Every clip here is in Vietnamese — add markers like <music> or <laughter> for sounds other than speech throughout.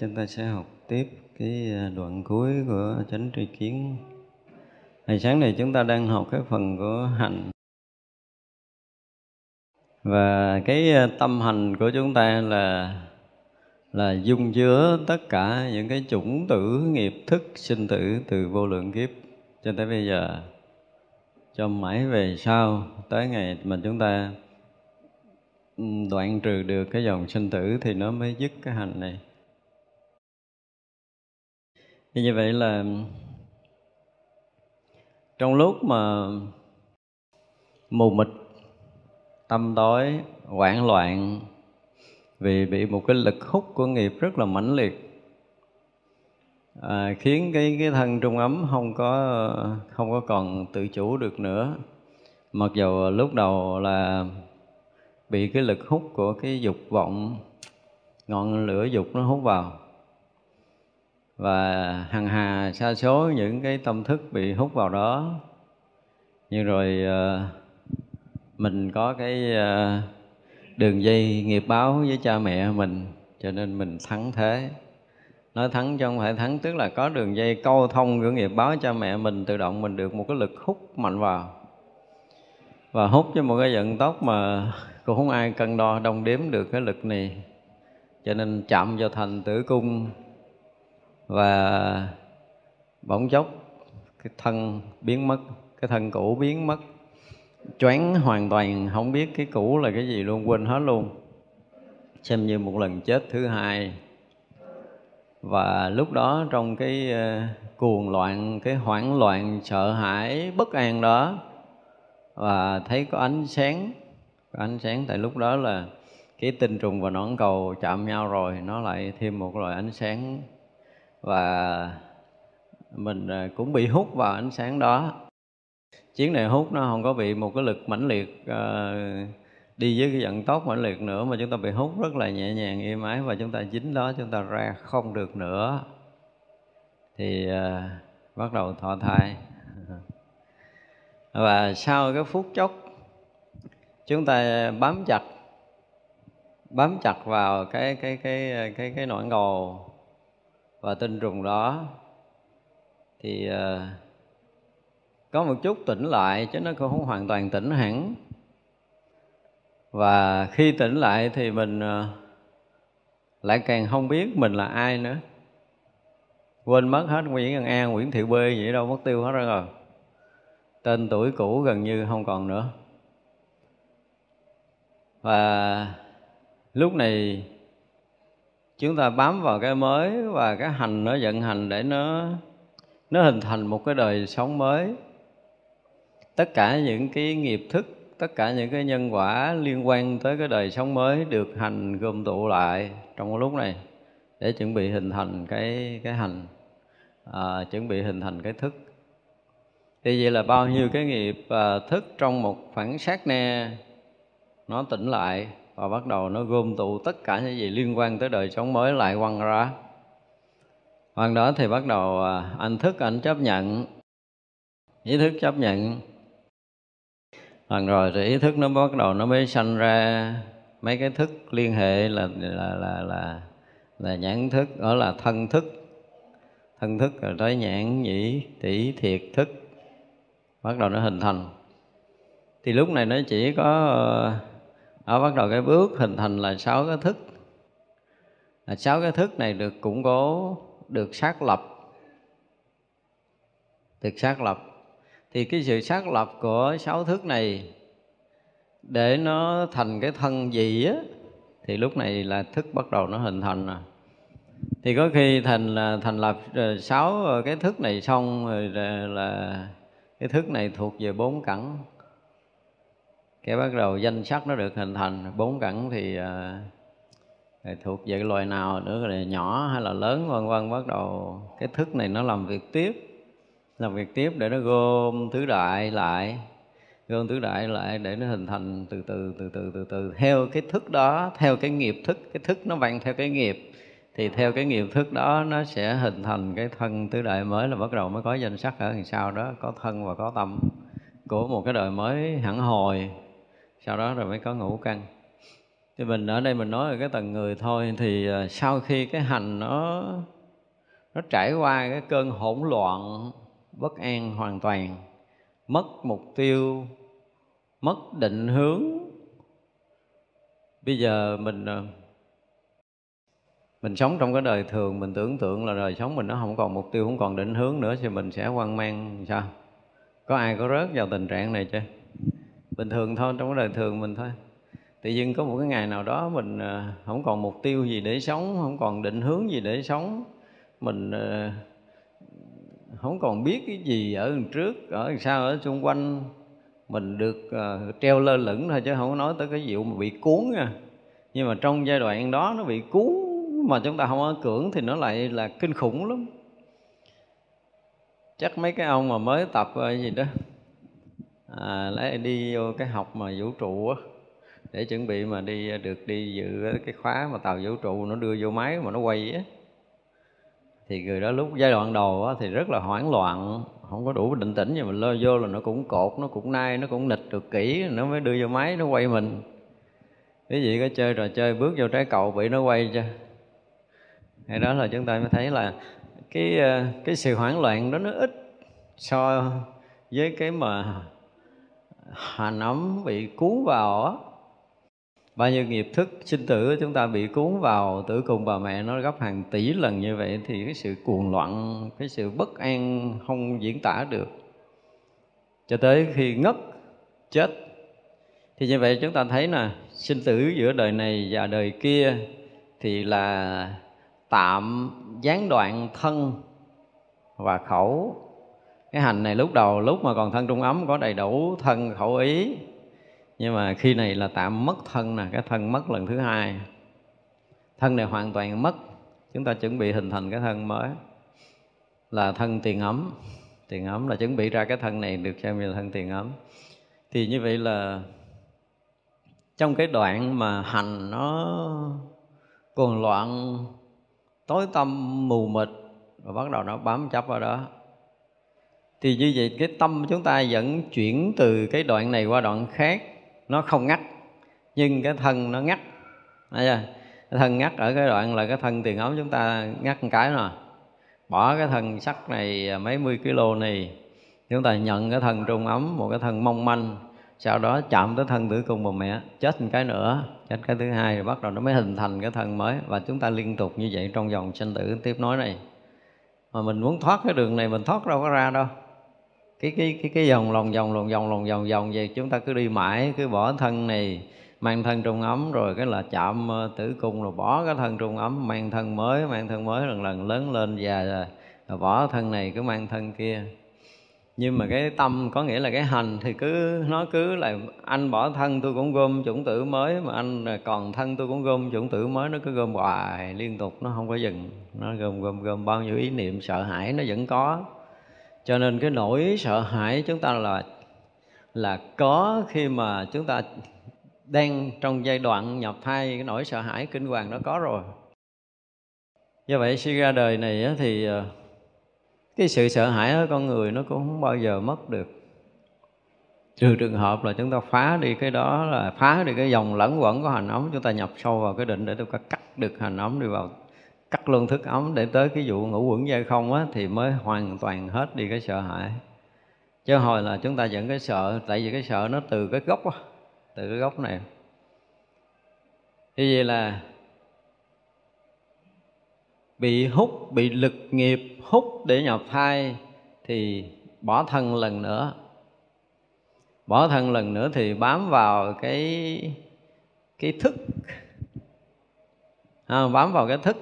chúng, ta sẽ học tiếp cái à, đoạn cuối của chánh tri kiến. Hồi sáng này chúng ta đang học cái phần của hành. Và cái à, tâm hành của chúng ta là là dung chứa tất cả những cái chủng tử nghiệp thức sinh tử từ vô lượng kiếp cho tới bây giờ cho mãi về sau tới ngày mà chúng ta ừ, đoạn trừ được cái dòng sinh tử thì nó mới dứt cái hành này thì như vậy là trong lúc mà mù mịt tâm tối hoảng loạn vì bị một cái lực hút của nghiệp rất là mãnh liệt à, khiến cái cái thân trung ấm không có không có còn tự chủ được nữa. Mặc dù lúc đầu là bị cái lực hút của cái dục vọng ngọn lửa dục nó hút vào và hằng hà sa số những cái tâm thức bị hút vào đó. Nhưng rồi ờ, mình có cái ờ, đường dây nghiệp báo với cha mẹ mình, cho nên mình thắng thế. Nói thắng chứ không phải thắng, tức là có đường dây câu thông của nghiệp báo cha mẹ mình, tự động mình được một cái lực hút mạnh vào. Và hút với một cái vận tốc mà <laughs> cũng không ai cân đo, đong đếm được cái lực này. Cho nên chạm vào thành tử cung và bỗng chốc, cái thân biến mất, cái thân cũ biến mất. Choáng hoàn toàn, không biết cái cũ là cái gì luôn, quên hết luôn. Xem như một lần chết thứ hai. Và lúc đó trong cái ờ, cuồng loạn, cái hoảng loạn, sợ hãi, bất an đó, và thấy có ánh sáng, có ánh sáng tại lúc đó là cái tinh trùng và nõn cầu chạm nhau rồi, nó lại thêm một loại ánh sáng và mình à, cũng bị hút vào ánh sáng đó. Chiến này hút nó không có bị một cái lực mãnh liệt ờ, đi với cái vận tốc mãnh liệt nữa, mà chúng ta bị hút rất là nhẹ nhàng, êm ái và chúng ta dính đó, chúng ta ra không được nữa. Thì ờ, bắt đầu thọ thai. <laughs> Và sau cái phút chốc, chúng ta bám chặt bám chặt vào cái cái cái cái cái nỗi ngầu và tinh trùng đó thì ờ, có một chút tỉnh lại chứ nó cũng không hoàn toàn tỉnh hẳn. Và khi tỉnh lại thì mình ờ, lại càng không biết mình là ai nữa. Quên mất hết Nguyễn Văn An, Nguyễn Thị Bê vậy đâu mất tiêu hết rồi. Tên tuổi cũ gần như không còn nữa. Và lúc này chúng ta bám vào cái mới và cái hành nó vận hành để nó nó hình thành một cái đời sống mới. Tất cả những cái nghiệp thức tất cả những cái nhân quả liên quan tới cái đời sống mới được hành gom tụ lại trong cái lúc này để chuẩn bị hình thành cái cái hành à, chuẩn bị hình thành cái thức. Thì vậy là bao nhiêu cái nghiệp à, thức trong một khoảng sát na nó tỉnh lại và bắt đầu nó gom tụ tất cả những gì liên quan tới đời sống mới lại quăng ra. Hoàng đó thì bắt đầu à, anh thức, anh chấp nhận. Ý thức chấp nhận. Hoàng rồi thì ý thức nó bắt đầu nó mới sanh ra mấy cái thức liên hệ là là là là là nhãn thức, đó là thân thức. Thân thức rồi tới nhãn nhĩ, tỷ, thiệt thức. Bắt đầu nó hình thành. Thì lúc này nó chỉ có ờ, ở bắt đầu cái bước hình thành là sáu cái thức. Là sáu cái thức này được củng cố được xác lập. Được xác lập. Thì cái sự xác lập của sáu thức này để nó thành cái thân gì á thì lúc này là thức bắt đầu nó hình thành rồi. Thì có khi thành là thành lập ờ, sáu cái thức này xong rồi là, là cái thức này thuộc về bốn cẳng cái bắt đầu danh sắc nó được hình thành bốn cẳng thì uh, thuộc về cái loài nào nữa là nhỏ hay là lớn vân vân. Bắt đầu cái thức này nó làm việc tiếp làm việc tiếp để nó gom thứ đại lại gom tứ đại lại để nó hình thành từ từ từ từ từ từ. Theo cái thức đó theo cái nghiệp thức cái thức nó vặn theo cái nghiệp thì theo cái nghiệp thức đó nó sẽ hình thành cái thân tứ đại mới là bắt đầu mới có danh sắc ở đằng sau đó có thân và có tâm của một cái đời mới hẳn hồi sau đó rồi mới có ngũ căn thì mình, ở đây mình nói về cái tầng người thôi thì à, sau khi cái hành nó nó trải qua cái cơn hỗn loạn, bất an hoàn toàn, mất mục tiêu, mất định hướng, bây giờ mình à, mình sống trong cái đời thường, mình tưởng tượng là đời sống mình nó không còn mục tiêu, không còn định hướng nữa thì mình sẽ hoang mang, sao? Có ai có rớt vào tình trạng này chưa? Bình thường thôi trong cái đời thường mình thôi. Tự nhiên có một cái ngày nào đó mình ờ, không còn mục tiêu gì để sống không còn định hướng gì để sống. Mình ờ, không còn biết cái gì ở đằng trước ở đằng sau ở xung quanh. Mình được uh, treo lơ lửng thôi chứ không có nói tới cái vụ mà bị cuốn nha. Nhưng mà trong giai đoạn đó nó bị cuốn mà chúng ta không có cưỡng thì nó lại là kinh khủng lắm. Chắc mấy cái ông mà mới tập gì đó à, lấy đi vô cái học mà vũ trụ á để chuẩn bị mà đi à, được đi dự cái khóa mà tàu vũ trụ nó đưa vô máy mà nó quay á. Thì người đó lúc giai đoạn đầu á, thì rất là hoảng loạn không có đủ định tĩnh nhưng mà lơ vô là nó cũng cột nó cũng nai nó cũng nịch được kỹ nó mới đưa vô máy nó quay mình. Cái gì có chơi trò chơi bước vô trái cầu bị nó quay chưa hay đó là chúng ta mới thấy là cái à, cái sự hoảng loạn đó nó ít so với cái mà hà ấm bị cuốn vào á. Bao nhiêu nghiệp thức, sinh tử chúng ta bị cuốn vào, tử cùng bà mẹ nó gấp hàng tỷ lần như vậy thì cái sự cuồng loạn, cái sự bất an không diễn tả được. Cho tới khi ngất, chết, thì như vậy chúng ta thấy nè, sinh tử giữa đời này và đời kia thì là tạm gián đoạn thân và khẩu cái hành này lúc đầu, lúc mà còn thân trung ấm, có đầy đủ thân khẩu ý. Nhưng mà khi này là tạm mất thân nè, cái thân mất lần thứ hai. Thân này hoàn toàn mất. Chúng ta chuẩn bị hình thành cái thân mới. Là thân tiền ấm. Tiền ấm là chuẩn bị ra cái thân này được xem như là thân tiền ấm. Thì như vậy là trong cái đoạn mà hành nó cuồng loạn, tối tâm mù mịt, và bắt đầu nó bám chấp vào đó thì như vậy cái tâm chúng ta vẫn chuyển từ cái đoạn này qua đoạn khác. Nó không ngắt, nhưng cái thân nó ngắt. Chưa? cái thân ngắt ở cái đoạn là cái thân tiền ống chúng ta ngắt một cái rồi bỏ cái thân sắt này à, mấy mươi kg này. Chúng ta nhận cái thân trung ấm một cái thân mong manh. Sau đó chạm tới thân tử cung bà mẹ, chết một cái nữa. Chết cái thứ hai rồi bắt đầu nó mới hình thành cái thân mới. Và chúng ta liên tục như vậy trong vòng sinh tử tiếp nối này. Mà mình muốn thoát cái đường này, mình thoát đâu có ra đâu cái cái cái cái vòng lòng vòng lòng vòng lòng vòng vòng vậy chúng ta cứ đi mãi cứ bỏ thân này mang thân trung ấm rồi cái là chạm ờ, tử cung rồi bỏ cái thân trung ấm mang thân mới mang thân mới lần lần lớn lên già rồi, rồi bỏ thân này cứ mang thân kia. Nhưng mà cái tâm có nghĩa là cái hành thì cứ nó cứ là anh bỏ thân tôi cũng gom chủng tử mới mà anh còn thân tôi cũng gom chủng tử mới nó cứ gom hoài liên tục nó không có dừng nó gom gom gom bao nhiêu ý niệm sợ hãi nó vẫn có cho nên cái nỗi sợ hãi chúng ta là là có khi mà chúng ta đang trong giai đoạn nhập thai, cái nỗi sợ hãi kinh hoàng nó có rồi. Do vậy suy ra đời này thì ờ, cái sự sợ hãi ở con người nó cũng không bao giờ mất được. Trừ trường hợp là chúng ta phá đi cái đó là phá đi cái dòng lẫn quẩn của hành ấm chúng ta nhập sâu vào cái định để chúng ta cắt được hành ấm đi vào cắt luôn thức ấm để tới cái vụ ngủ quẩn dây không á thì mới hoàn toàn hết đi cái sợ hãi. Chứ hồi là chúng ta vẫn cái sợ tại vì cái sợ nó từ cái gốc á từ cái gốc này. Như vậy là bị hút bị lực nghiệp hút để nhập thai thì bỏ thân lần nữa. Bỏ thân lần nữa thì bám vào cái cái thức. À, bám vào cái thức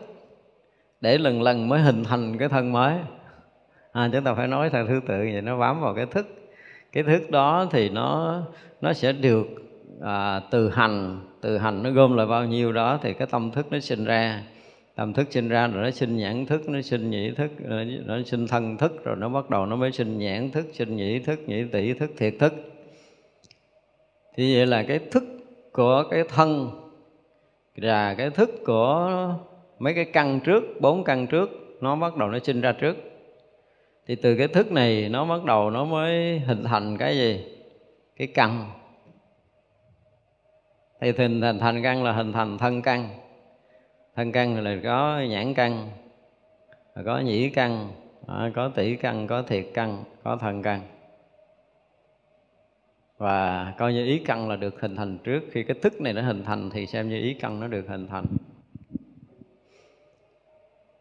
để lần lần mới hình thành cái thân mới. À, chúng ta phải nói theo thứ tự vậy nó bám vào cái thức. Cái thức đó thì nó nó sẽ được à, từ hành. Từ hành nó gom lại bao nhiêu đó thì cái tâm thức nó sinh ra. Tâm thức sinh ra rồi nó sinh nhãn thức nó sinh nhĩ thức nó sinh thân thức rồi nó bắt đầu nó mới sinh nhãn thức sinh nhĩ thức nhĩ tỷ thức thiệt thức. Thì vậy là cái thức của cái thân và cái thức của mấy cái căn trước, bốn căn trước, nó bắt đầu nó sinh ra trước. Thì từ cái thức này, nó bắt đầu nó mới hình thành cái gì? Cái căn. Thì hình thành thành căn là hình thành thân căn. Thân căn là có nhãn căn có nhĩ căn à, có tỷ căn, có thiệt căn, có thân căn. Và coi như ý căn là được hình thành trước. Khi cái thức này nó hình thành thì xem như ý căn nó được hình thành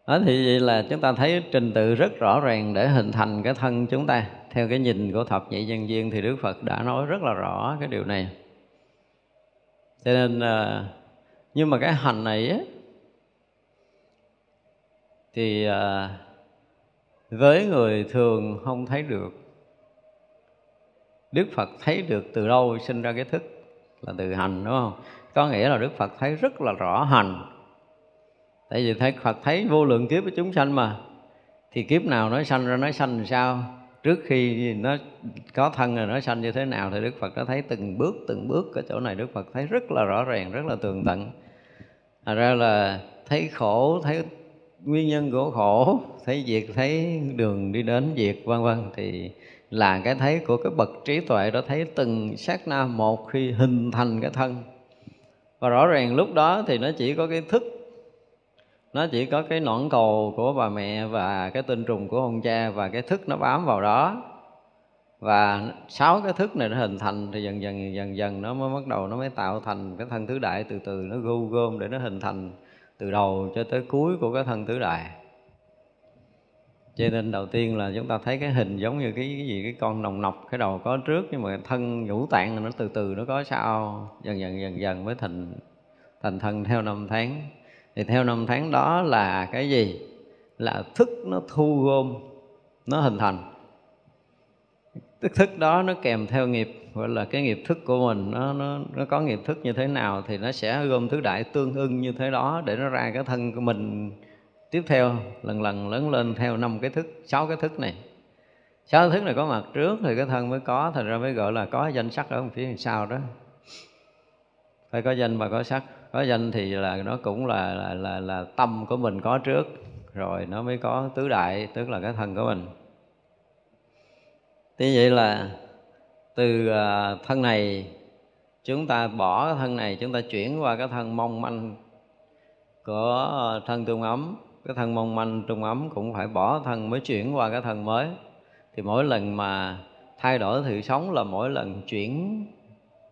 đó thì vậy là chúng ta thấy trình tự rất rõ ràng để hình thành cái thân chúng ta theo cái nhìn của thập nhị nhân duyên thì đức phật đã nói rất là rõ cái điều này cho nên à, nhưng mà cái hành này ấy, thì à, với người thường không thấy được Đức Phật thấy được từ đâu sinh ra cái thức là từ hành đúng không? Có nghĩa là Đức Phật thấy rất là rõ hành. Tại vì thấy Phật thấy vô lượng kiếp của chúng sanh mà. Thì kiếp nào nó sanh ra nó sanh làm sao? Trước khi nó có thân rồi nó sanh như thế nào thì Đức Phật đã thấy từng bước từng bước ở chỗ này Đức Phật thấy rất là rõ ràng, rất là tường tận. Thật ra là thấy khổ, thấy nguyên nhân của khổ, thấy diệt, thấy đường đi đến diệt vân vân thì là cái thấy của cái bậc trí tuệ đó thấy từng sát na một khi hình thành cái thân và rõ ràng lúc đó thì nó chỉ có cái thức nó chỉ có cái nõn cầu của bà mẹ và cái tinh trùng của ông cha và cái thức nó bám vào đó. Và sáu cái thức này nó hình thành thì dần dần dần dần nó mới bắt đầu nó mới tạo thành cái thân tứ đại từ từ nó gom gom để nó hình thành từ đầu cho tới cuối của cái thân tứ đại. Cho nên đầu tiên là chúng ta thấy cái hình giống như cái, cái gì cái con nồng nọc cái đầu có trước nhưng mà thân ngũ tạng nó từ từ nó có sau dần dần dần dần mới thành thành thân theo năm tháng thì theo năm tháng đó là cái gì? Là thức nó thu gom, nó hình thành. Tức thức đó nó kèm theo nghiệp, gọi là cái nghiệp thức của mình, nó nó nó có nghiệp thức như thế nào thì nó sẽ gom thứ đại tương ưng như thế đó để nó ra cái thân của mình tiếp theo, lần lần lớn lên theo năm cái thức, sáu cái thức này. Sáu thức này có mặt trước thì cái thân mới có, thành ra mới gọi là có danh sắc ở phía sau đó. Phải có danh và có sắc có danh thì là nó cũng là là là, là tâm của mình có trước. Rồi nó mới có tứ đại tức là cái thân của mình. Thế vậy là từ à, thân này chúng ta bỏ cái thân này chúng ta chuyển qua cái thân mong manh của thân tương ấm. Cái thân mong manh trung ấm cũng phải bỏ thân mới chuyển qua cái thân mới. Thì mỗi lần mà thay đổi sự sống là mỗi lần chuyển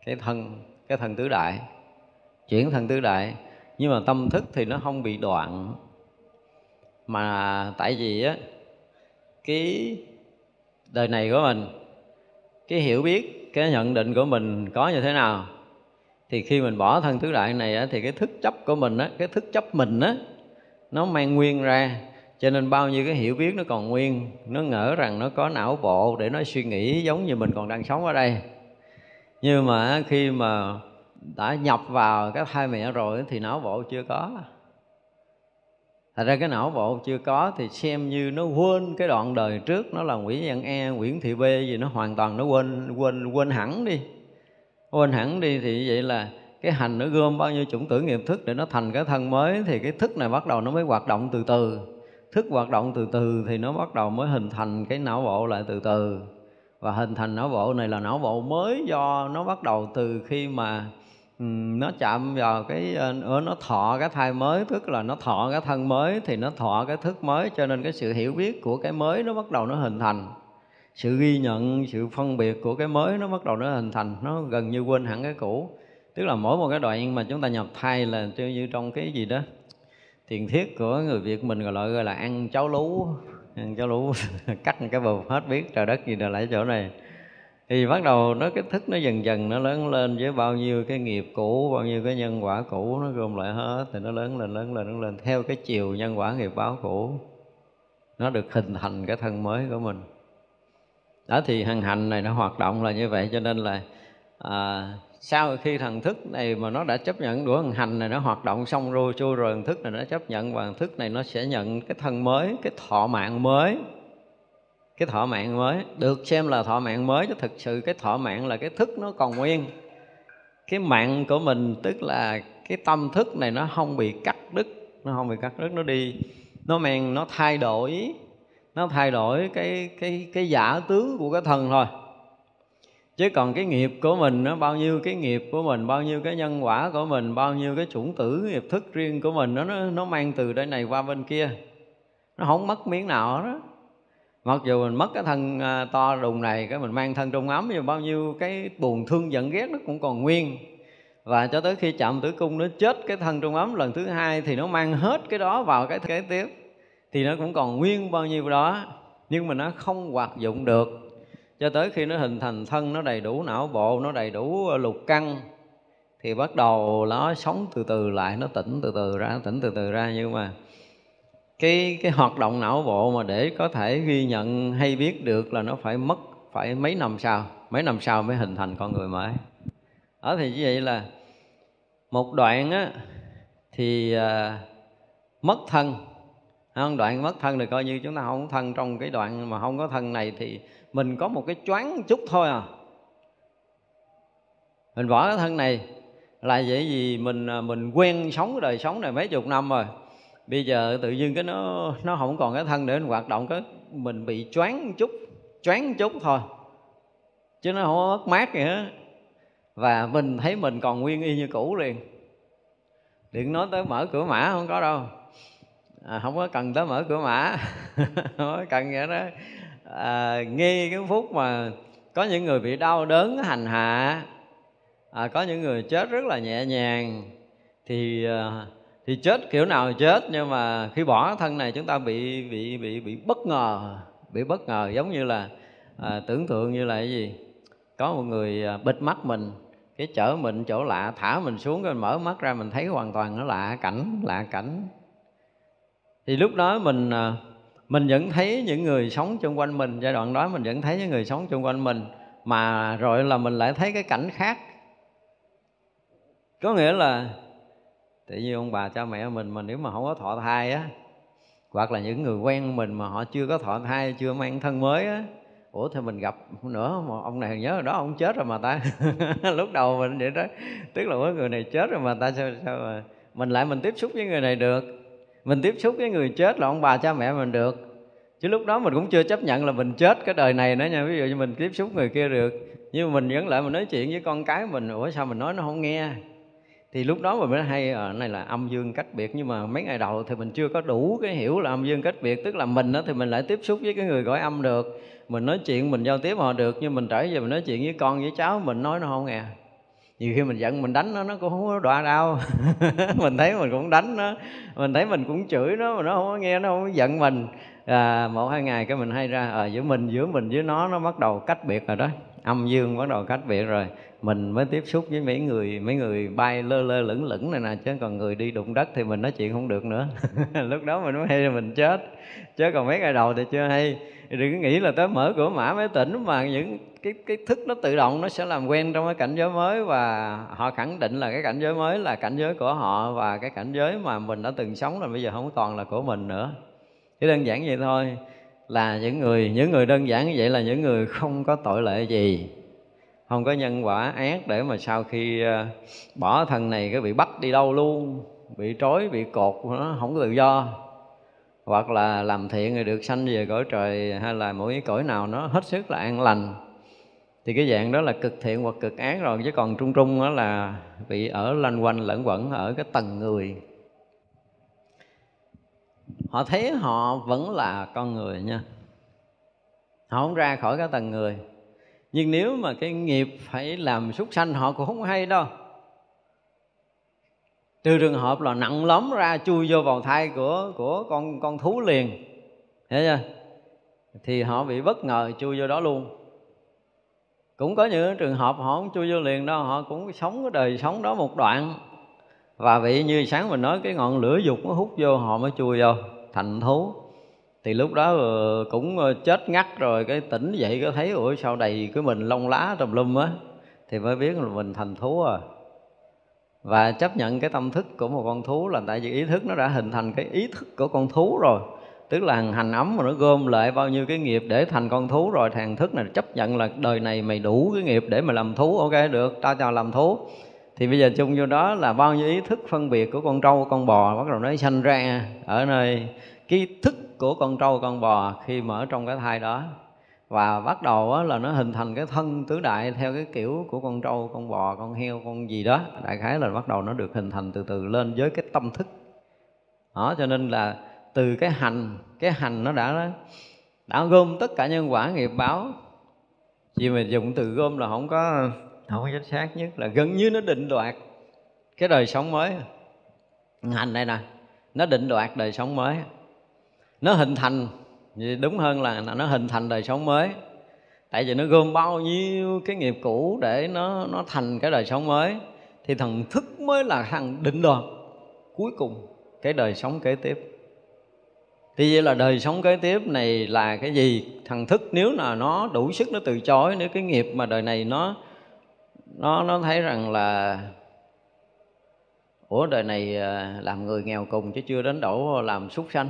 cái thân cái thân tứ đại chuyển thân tứ đại. Nhưng mà tâm thức thì nó không bị đoạn. Mà tại vì á cái đời này của mình cái hiểu biết cái nhận định của mình có như thế nào thì khi mình bỏ thân tứ đại này á, thì cái thức chấp của mình á, cái thức chấp mình á nó mang nguyên ra. Cho nên bao nhiêu cái hiểu biết nó còn nguyên nó ngỡ rằng nó có não bộ để nó suy nghĩ giống như mình còn đang sống ở đây. Nhưng mà khi mà đã nhập vào cái thai mẹ rồi thì não bộ chưa có. Thật ra cái não bộ chưa có thì xem như nó quên cái đoạn đời trước nó là Nguyễn Văn E, Nguyễn Thị B gì nó hoàn toàn nó quên quên quên hẳn đi. Quên hẳn đi thì vậy là cái hành nó gom bao nhiêu chủng tử nghiệp thức để nó thành cái thân mới thì cái thức này bắt đầu nó mới hoạt động từ từ. Thức hoạt động từ từ thì nó bắt đầu mới hình thành cái não bộ lại từ từ. Và hình thành não bộ này là não bộ mới do nó bắt đầu từ khi mà nó chạm vào cái ở nó thọ cái thai mới, tức là nó thọ cái thân mới thì nó thọ cái thức mới, cho nên cái sự hiểu biết của cái mới nó bắt đầu nó hình thành. Sự ghi nhận, sự phân biệt của cái mới nó bắt đầu nó hình thành, nó gần như quên hẳn cái cũ. Tức là mỗi một cái đoạn mà chúng ta nhập thai là như trong cái gì đó, tiền thiết của người việt mình gọi là gọi là ăn cháo lú. Ăn cháo lú, <laughs> cắt cái bầu, hết biết trời đất gì là lại chỗ này thì bắt đầu nó cái thức nó dần dần nó lớn lên với bao nhiêu cái nghiệp cũ bao nhiêu cái nhân quả cũ nó gom lại hết thì nó lớn lên lớn lên lớn lên theo cái chiều nhân quả nghiệp báo cũ. Nó được hình thành cái thân mới của mình. Đó thì hằng hành này nó hoạt động là như vậy cho nên là à, sau khi thần thức này mà nó đã chấp nhận đũa hằng hành này nó hoạt động xong rồi chui rồi thần thức này nó chấp nhận và thần thức này nó sẽ nhận cái thân mới cái thọ mạng mới cái thọ mạng mới. Được xem là thọ mạng mới chứ thực sự cái thọ mạng là cái thức nó còn nguyên. Cái mạng của mình tức là cái tâm thức này nó không bị cắt đứt nó không bị cắt đứt nó đi. Nó mang nó thay đổi nó thay đổi cái cái cái giả tướng của cái thân thôi. Chứ còn cái nghiệp của mình nó bao nhiêu cái nghiệp của mình bao nhiêu cái nhân quả của mình bao nhiêu cái chủng tử nghiệp thức riêng của mình nó nó, nó mang từ đây này qua bên kia. Nó không mất miếng nào đó mặc dù mình mất cái thân à, to đùng này, cái mình mang thân trung ấm, nhưng bao nhiêu cái buồn thương giận ghét nó cũng còn nguyên. Và cho tới khi chạm tử cung nó chết cái thân trung ấm lần thứ hai thì nó mang hết cái đó vào cái kế tiếp, thì nó cũng còn nguyên bao nhiêu đó, nhưng mà nó không hoạt dụng được. Cho tới khi nó hình thành thân, nó đầy đủ não bộ, nó đầy đủ à, lục căn, thì bắt đầu nó sống từ từ lại, nó tỉnh từ từ ra, tỉnh từ từ ra. Nhưng mà cái cái hoạt động não bộ mà để có thể ghi nhận hay biết được là nó phải mất phải mấy năm sau mấy năm sau mới hình thành con người mới ở thì như vậy là một đoạn á thì à, mất thân. Không đoạn mất thân thì coi như chúng ta không thân trong cái đoạn mà không có thân này thì mình có một cái choáng chút thôi à. Mình bỏ cái thân này là vậy vì mình à, mình quen sống cái đời sống này mấy chục năm rồi bây giờ tự nhiên cái nó nó không còn cái thân để mình hoạt động cái mình bị choáng chút choáng chút thôi. Chứ nó không có mất mát gì hết. Và mình thấy mình còn nguyên y như cũ liền. Đừng nói tới mở cửa mã không có đâu. À, không có cần tới mở cửa mã. <laughs> Không có cần vậy đó. À, nghe cái phút mà có những người bị đau đớn hành hạ à, có những người chết rất là nhẹ nhàng thì à, thì chết kiểu nào chết nhưng mà khi bỏ thân này chúng ta bị bị bị bị bất ngờ bị bất ngờ giống như là à, tưởng tượng như là cái gì? Có một người à, bịt mắt mình cái chở mình chỗ lạ thả mình xuống rồi mở mắt ra mình thấy hoàn toàn nó lạ cảnh lạ cảnh. Thì lúc đó mình à, mình vẫn thấy những người sống xung quanh mình giai đoạn đó mình vẫn thấy những người sống xung quanh mình mà rồi là mình lại thấy cái cảnh khác. Có nghĩa là tự nhiên ông bà cha mẹ mình mà nếu mà không có thọ thai á, hoặc là những người quen mình mà họ chưa có thọ thai, chưa mang thân mới á, ủa thì mình gặp nữa, mà ông này nhớ rồi đó, ông chết rồi mà ta. <laughs> Lúc đầu mình vậy đó, tức là người này chết rồi mà ta sao sao mà mình lại mình tiếp xúc với người này được? Mình tiếp xúc với người chết là ông bà cha mẹ mình được. Chứ lúc đó mình cũng chưa chấp nhận là mình chết cái đời này nữa nha, ví dụ như mình tiếp xúc người kia được, nhưng mà mình vẫn lại mình nói chuyện với con cái mình, ủa sao mình nói nó không nghe? Thì lúc đó mình mới hay ở à, này là âm dương cách biệt nhưng mà mấy ngày đầu thì mình chưa có đủ cái hiểu là âm dương cách biệt tức là mình đó thì mình lại tiếp xúc với cái người gọi âm được. Mình nói chuyện mình giao tiếp họ được nhưng mình trở về mình nói chuyện với con với cháu mình nói nó không nghe. Nhiều khi mình giận mình đánh nó nó cũng không có đọa đau. <laughs> Mình thấy mình cũng đánh nó mình thấy mình cũng chửi nó mà nó không có nghe nó không có giận mình. À, một hai ngày cái mình hay ra à, giữa mình giữa mình với nó nó bắt đầu cách biệt rồi đó. Âm dương bắt đầu cách biệt rồi mình mới tiếp xúc với mấy người mấy người bay lơ lơ lửng lửng này nè, chứ còn người đi đụng đất thì mình nói chuyện không được nữa. <laughs> Lúc đó mình mới hay là mình chết. Chứ còn mấy ngày đầu thì chưa hay. Đừng nghĩ là tới mở cửa mã mới tỉnh mà những cái cái thức nó tự động nó sẽ làm quen trong cái cảnh giới mới và họ khẳng định là cái cảnh giới mới là cảnh giới của họ và cái cảnh giới mà mình đã từng sống là bây giờ không còn là của mình nữa. Chỉ đơn giản vậy thôi. Là những người những người đơn giản như vậy là những người không có tội lệ gì không có nhân quả ác để mà sau khi ờ, bỏ thân này cái bị bắt đi đâu luôn, bị trói, bị cột, nó không có tự do. Hoặc là làm thiện thì được sanh về cõi trời, hay là mỗi cái cõi nào nó hết sức là an lành. Thì cái dạng đó là cực thiện hoặc cực ác rồi, chứ còn trung trung đó là bị ở lanh quanh, lẫn quẩn ở cái tầng người. Họ thấy họ vẫn là con người nha, họ không ra khỏi cái tầng người nhưng nếu mà cái nghiệp phải làm súc sanh, họ cũng không hay đâu. Trừ trường hợp là nặng lắm ra, chui vô vào thai của của con con thú liền. Hiểu chưa? Thì họ bị bất ngờ, chui vô đó luôn. Cũng có những trường hợp họ không chui vô liền đâu, họ cũng sống cái đời sống đó một đoạn. Và bị như sáng mình nói, cái ngọn lửa dục nó hút vô, họ mới chui vô thành thú thì lúc đó ờ, cũng ờ, chết ngắt rồi, cái tỉnh dậy có thấy, ủa, sao đầy cái mình lông lá tùm lum á? Thì mới biết là mình thành thú à. Và chấp nhận cái tâm thức của một con thú là tại vì ý thức nó đã hình thành cái ý thức của con thú rồi. Tức là hành ấm mà nó gom lại bao nhiêu cái nghiệp để thành con thú rồi thằng thức này chấp nhận là đời này mày đủ cái nghiệp để mà làm thú, ok, được, tao cho làm thú. Thì bây giờ chung vô đó là bao nhiêu ý thức phân biệt của con trâu, con bò bắt đầu nó sanh ra ở nơi cái thức của con trâu, con bò khi mở trong cái thai đó. Và bắt đầu là nó hình thành cái thân tứ đại theo cái kiểu của con trâu, con bò, con heo, con gì đó. Đại khái là bắt đầu nó được hình thành từ từ lên với cái tâm thức. Đó, cho nên là từ cái hành cái hành nó đã đã gom tất cả nhân quả nghiệp báo. Chỉ mà dùng từ gom là không có không có chính xác nhất, là gần như nó định đoạt cái đời sống mới. Hành đây nè, nó định đoạt đời sống mới nó hình thành đúng hơn là nó hình thành đời sống mới. Tại vì nó gom bao nhiêu cái nghiệp cũ để nó nó thành cái đời sống mới. Thì thần thức mới là thằng định đoạt cuối cùng cái đời sống kế tiếp. Thì vậy là đời sống kế tiếp này là cái gì? Thằng thức nếu là nó đủ sức, nó từ chối, nếu cái nghiệp mà đời này nó nó nó thấy rằng là, ủa, đời này à, làm người nghèo cùng chứ chưa đến đổ làm súc sanh.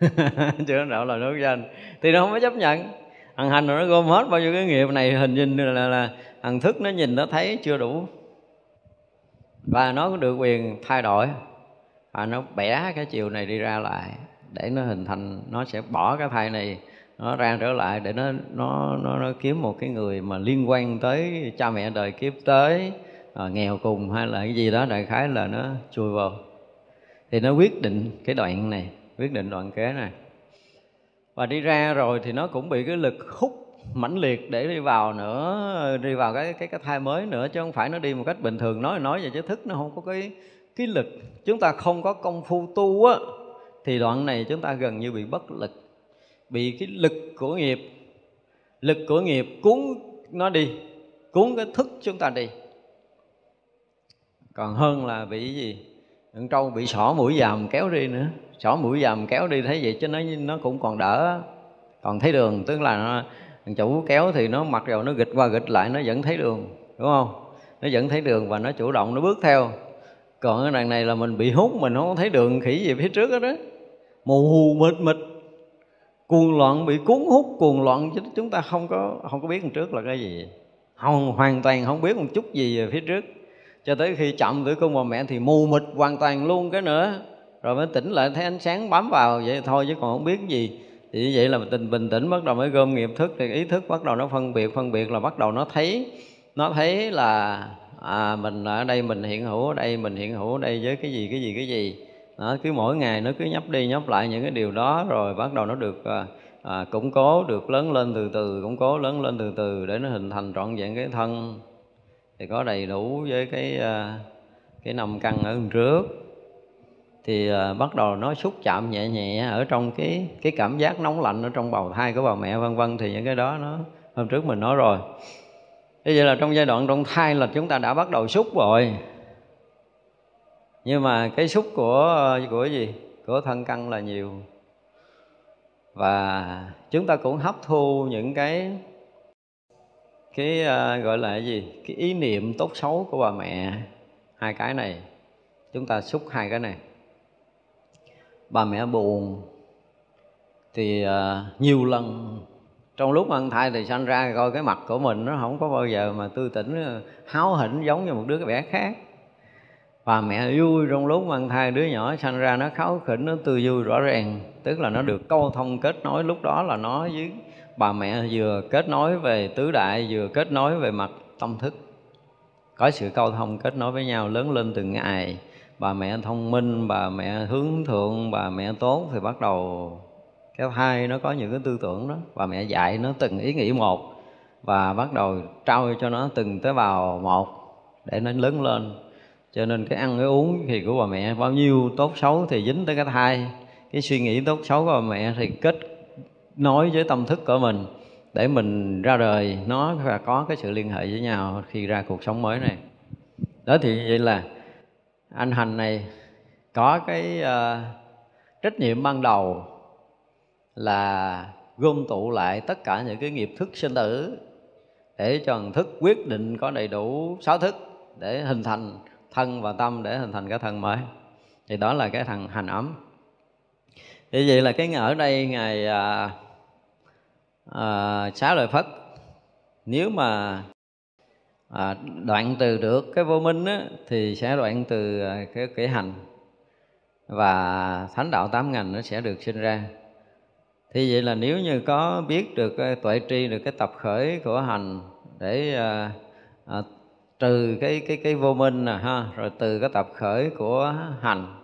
<laughs> chưa đạo độ là nước danh. Thì nó không có chấp nhận. Thằng hành nó gom hết bao nhiêu cái nghiệp. Này hình như là, là, là thằng thức nó nhìn nó thấy chưa đủ. Và nó có được quyền thay đổi. Và nó bẻ cái chiều này đi ra lại. Để nó hình thành nó sẽ bỏ cái thai này nó ra trở lại để nó nó nó, nó kiếm một cái người mà liên quan tới cha mẹ đời kiếp tới. À, nghèo cùng hay là cái gì đó đại khái là nó chui vào. Thì nó quyết định cái đoạn này quyết định đoạn kế này. Và đi ra rồi thì nó cũng bị cái lực hút mãnh liệt để đi vào nữa, đi vào cái cái cái thai mới nữa, chứ không phải nó đi một cách bình thường, nói nói về chứ thức nó không có cái cái lực. Chúng ta không có công phu tu á, thì đoạn này chúng ta gần như bị bất lực, bị cái lực của nghiệp, lực của nghiệp cuốn nó đi, cuốn cái thức chúng ta đi. Còn hơn là bị gì? Con trâu bị xỏ mũi dòm kéo đi nữa xỏ mũi dầm kéo đi thấy vậy chứ nó nó cũng còn đỡ. Còn thấy đường tức là nó, thằng chủ kéo thì nó mặc rồi nó gịch qua gịch lại nó vẫn thấy đường đúng không? Nó vẫn thấy đường và nó chủ động nó bước theo. Còn cái đằng này là mình bị hút mình không thấy đường khỉ gì phía trước đó đó mù mịt mịt. Cuồng loạn bị cuốn hút cuồng loạn chứ chúng ta không có không có biết đằng trước là cái gì. Không hoàn toàn không biết một chút gì về phía trước. Cho tới khi chậm tử cung bà mẹ thì mù mịt hoàn toàn luôn cái nữa rồi mới tỉnh lại thấy ánh sáng bám vào vậy thôi chứ còn không biết gì. Thì như vậy là tình bình tĩnh bắt đầu mới gom nghiệp thức thì ý thức bắt đầu nó phân biệt phân biệt là bắt đầu nó thấy. Nó thấy là à mình ở đây mình hiện hữu ở đây mình hiện hữu ở đây với cái gì cái gì cái gì. Đó, cứ mỗi ngày nó cứ nhấp đi nhấp lại những cái điều đó rồi bắt đầu nó được à, à, củng cố được lớn lên từ từ củng cố lớn lên từ từ để nó hình thành trọn vẹn cái thân. Thì có đầy đủ với cái à, cái năm căn ở trước thì uh, bắt đầu nó xúc chạm nhẹ nhẹ ở trong cái cái cảm giác nóng lạnh ở trong bào thai của bà mẹ vân vân. Thì những cái đó nó hôm trước mình nói rồi. Thế vậy là trong giai đoạn trong thai là chúng ta đã bắt đầu xúc rồi. Nhưng mà cái xúc của của gì? Của thân căn là nhiều. Và chúng ta cũng hấp thu những cái cái uh, gọi là cái gì? Cái ý niệm tốt xấu của bà mẹ. Hai cái này. Chúng ta xúc hai cái này bà mẹ buồn. Thì uh, nhiều lần trong lúc mang thai thì sanh ra coi cái mặt của mình nó không có bao giờ mà tư tỉnh à, háo hỉnh giống như một đứa bé khác. Và mẹ vui trong lúc mang thai đứa nhỏ sanh ra nó kháo khỉnh nó tươi vui rõ ràng. Tức là nó được câu thông kết nối lúc đó là nó với bà mẹ vừa kết nối về tứ đại vừa kết nối về mặt tâm thức. Có sự câu thông kết nối với nhau lớn lên từng ngày bà mẹ thông minh, bà mẹ hướng thượng, bà mẹ tốt thì bắt đầu cái thai nó có những cái tư tưởng đó. Bà mẹ dạy nó từng ý nghĩ một và bắt đầu trao cho nó từng tế bào một để nó lớn lên. Cho nên cái ăn, cái uống thì của bà mẹ bao nhiêu tốt xấu thì dính tới cái thai cái suy nghĩ tốt xấu của bà mẹ thì kết nối với tâm thức của mình để mình ra đời. Nó và có cái sự liên hệ với nhau khi ra cuộc sống mới này. Đó thì vậy là anh hành này có cái uh, trách nhiệm ban đầu là gom tụ lại tất cả những cái nghiệp thức sinh tử để cho thần thức quyết định có đầy đủ sáu thức để hình thành thân và tâm để hình thành cái thân mới. Thì đó là cái thằng hành ấm. Thì vậy là cái ở đây ngài à, ờ, à, ờ, xá lợi phất nếu mà à, đoạn từ được cái vô minh á, thì sẽ đoạn từ à, cái cái hành. Và thánh đạo tám ngành nó sẽ được sinh ra. Thì vậy là nếu như có biết được cái tuệ tri được cái tập khởi của hành để à, à, trừ cái cái cái vô minh nè ha rồi từ cái tập khởi của hành.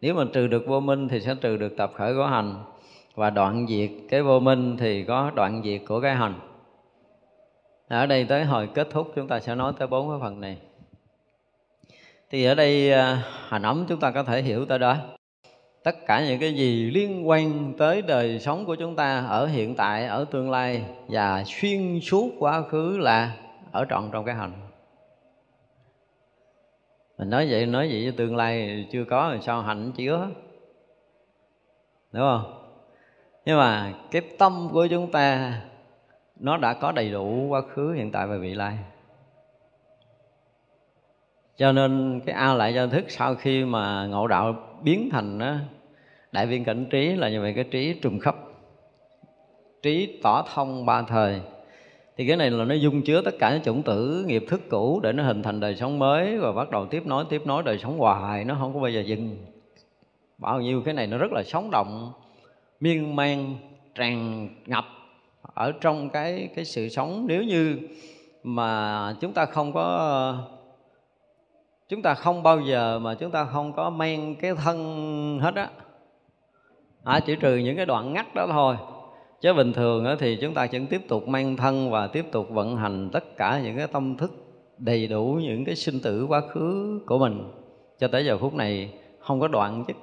Nếu mà trừ được vô minh thì sẽ trừ được tập khởi của hành. Và đoạn diệt cái vô minh thì có đoạn diệt của cái hành ở đây tới hồi kết thúc chúng ta sẽ nói tới bốn cái phần này. Thì ở đây à, hành ấm chúng ta có thể hiểu tới đó. Tất cả những cái gì liên quan tới đời sống của chúng ta ở hiện tại, ở tương lai và xuyên suốt quá khứ là ở trọn trong cái hành mình nói vậy nói vậy với tương lai chưa có thì sao hạnh chứa đúng không? Nhưng mà cái tâm của chúng ta nó đã có đầy đủ quá khứ hiện tại và vị lai. Cho nên cái a lại cho thức sau khi mà ngộ đạo biến thành đó, đại viên cảnh trí là như vậy cái trí trùng khắp trí tỏ thông ba thời. Thì cái này là nó dung chứa tất cả những chủng tử nghiệp thức cũ để nó hình thành đời sống mới và bắt đầu tiếp nối tiếp nối đời sống hoài nó không có bao giờ dừng. Bao nhiêu cái này nó rất là sống động miên man tràn ngập ở trong cái cái sự sống. Nếu như mà chúng ta không có chúng ta không bao giờ mà chúng ta không có men cái thân hết á à, chỉ trừ những cái đoạn ngắt đó thôi. Chứ bình thường thì chúng ta vẫn tiếp tục mang thân và tiếp tục vận hành tất cả những cái tâm thức đầy đủ những cái sinh tử quá khứ của mình. Cho tới giờ phút này không có đoạn dứt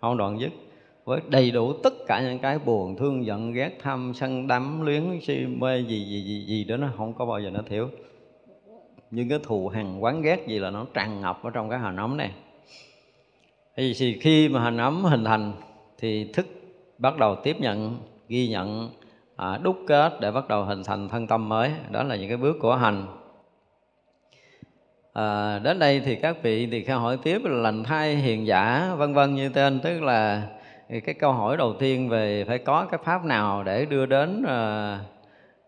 không đoạn dứt với đầy đủ tất cả những cái buồn thương giận ghét tham sân đắm luyến si mê gì gì gì gì đó nó không có bao giờ nó thiếu. Những cái thù hằn quán ghét gì là nó tràn ngập ở trong cái hành ấm này. Thì khi mà hành ấm hình thành thì thức bắt đầu tiếp nhận ghi nhận à, đúc kết để bắt đầu hình thành thân tâm mới. Đó là những cái bước của hành. À, đến đây thì các vị thì khai hỏi tiếp là lành thai hiền giả vân vân như tên tức là cái câu hỏi đầu tiên về phải có cái pháp nào để đưa đến uh,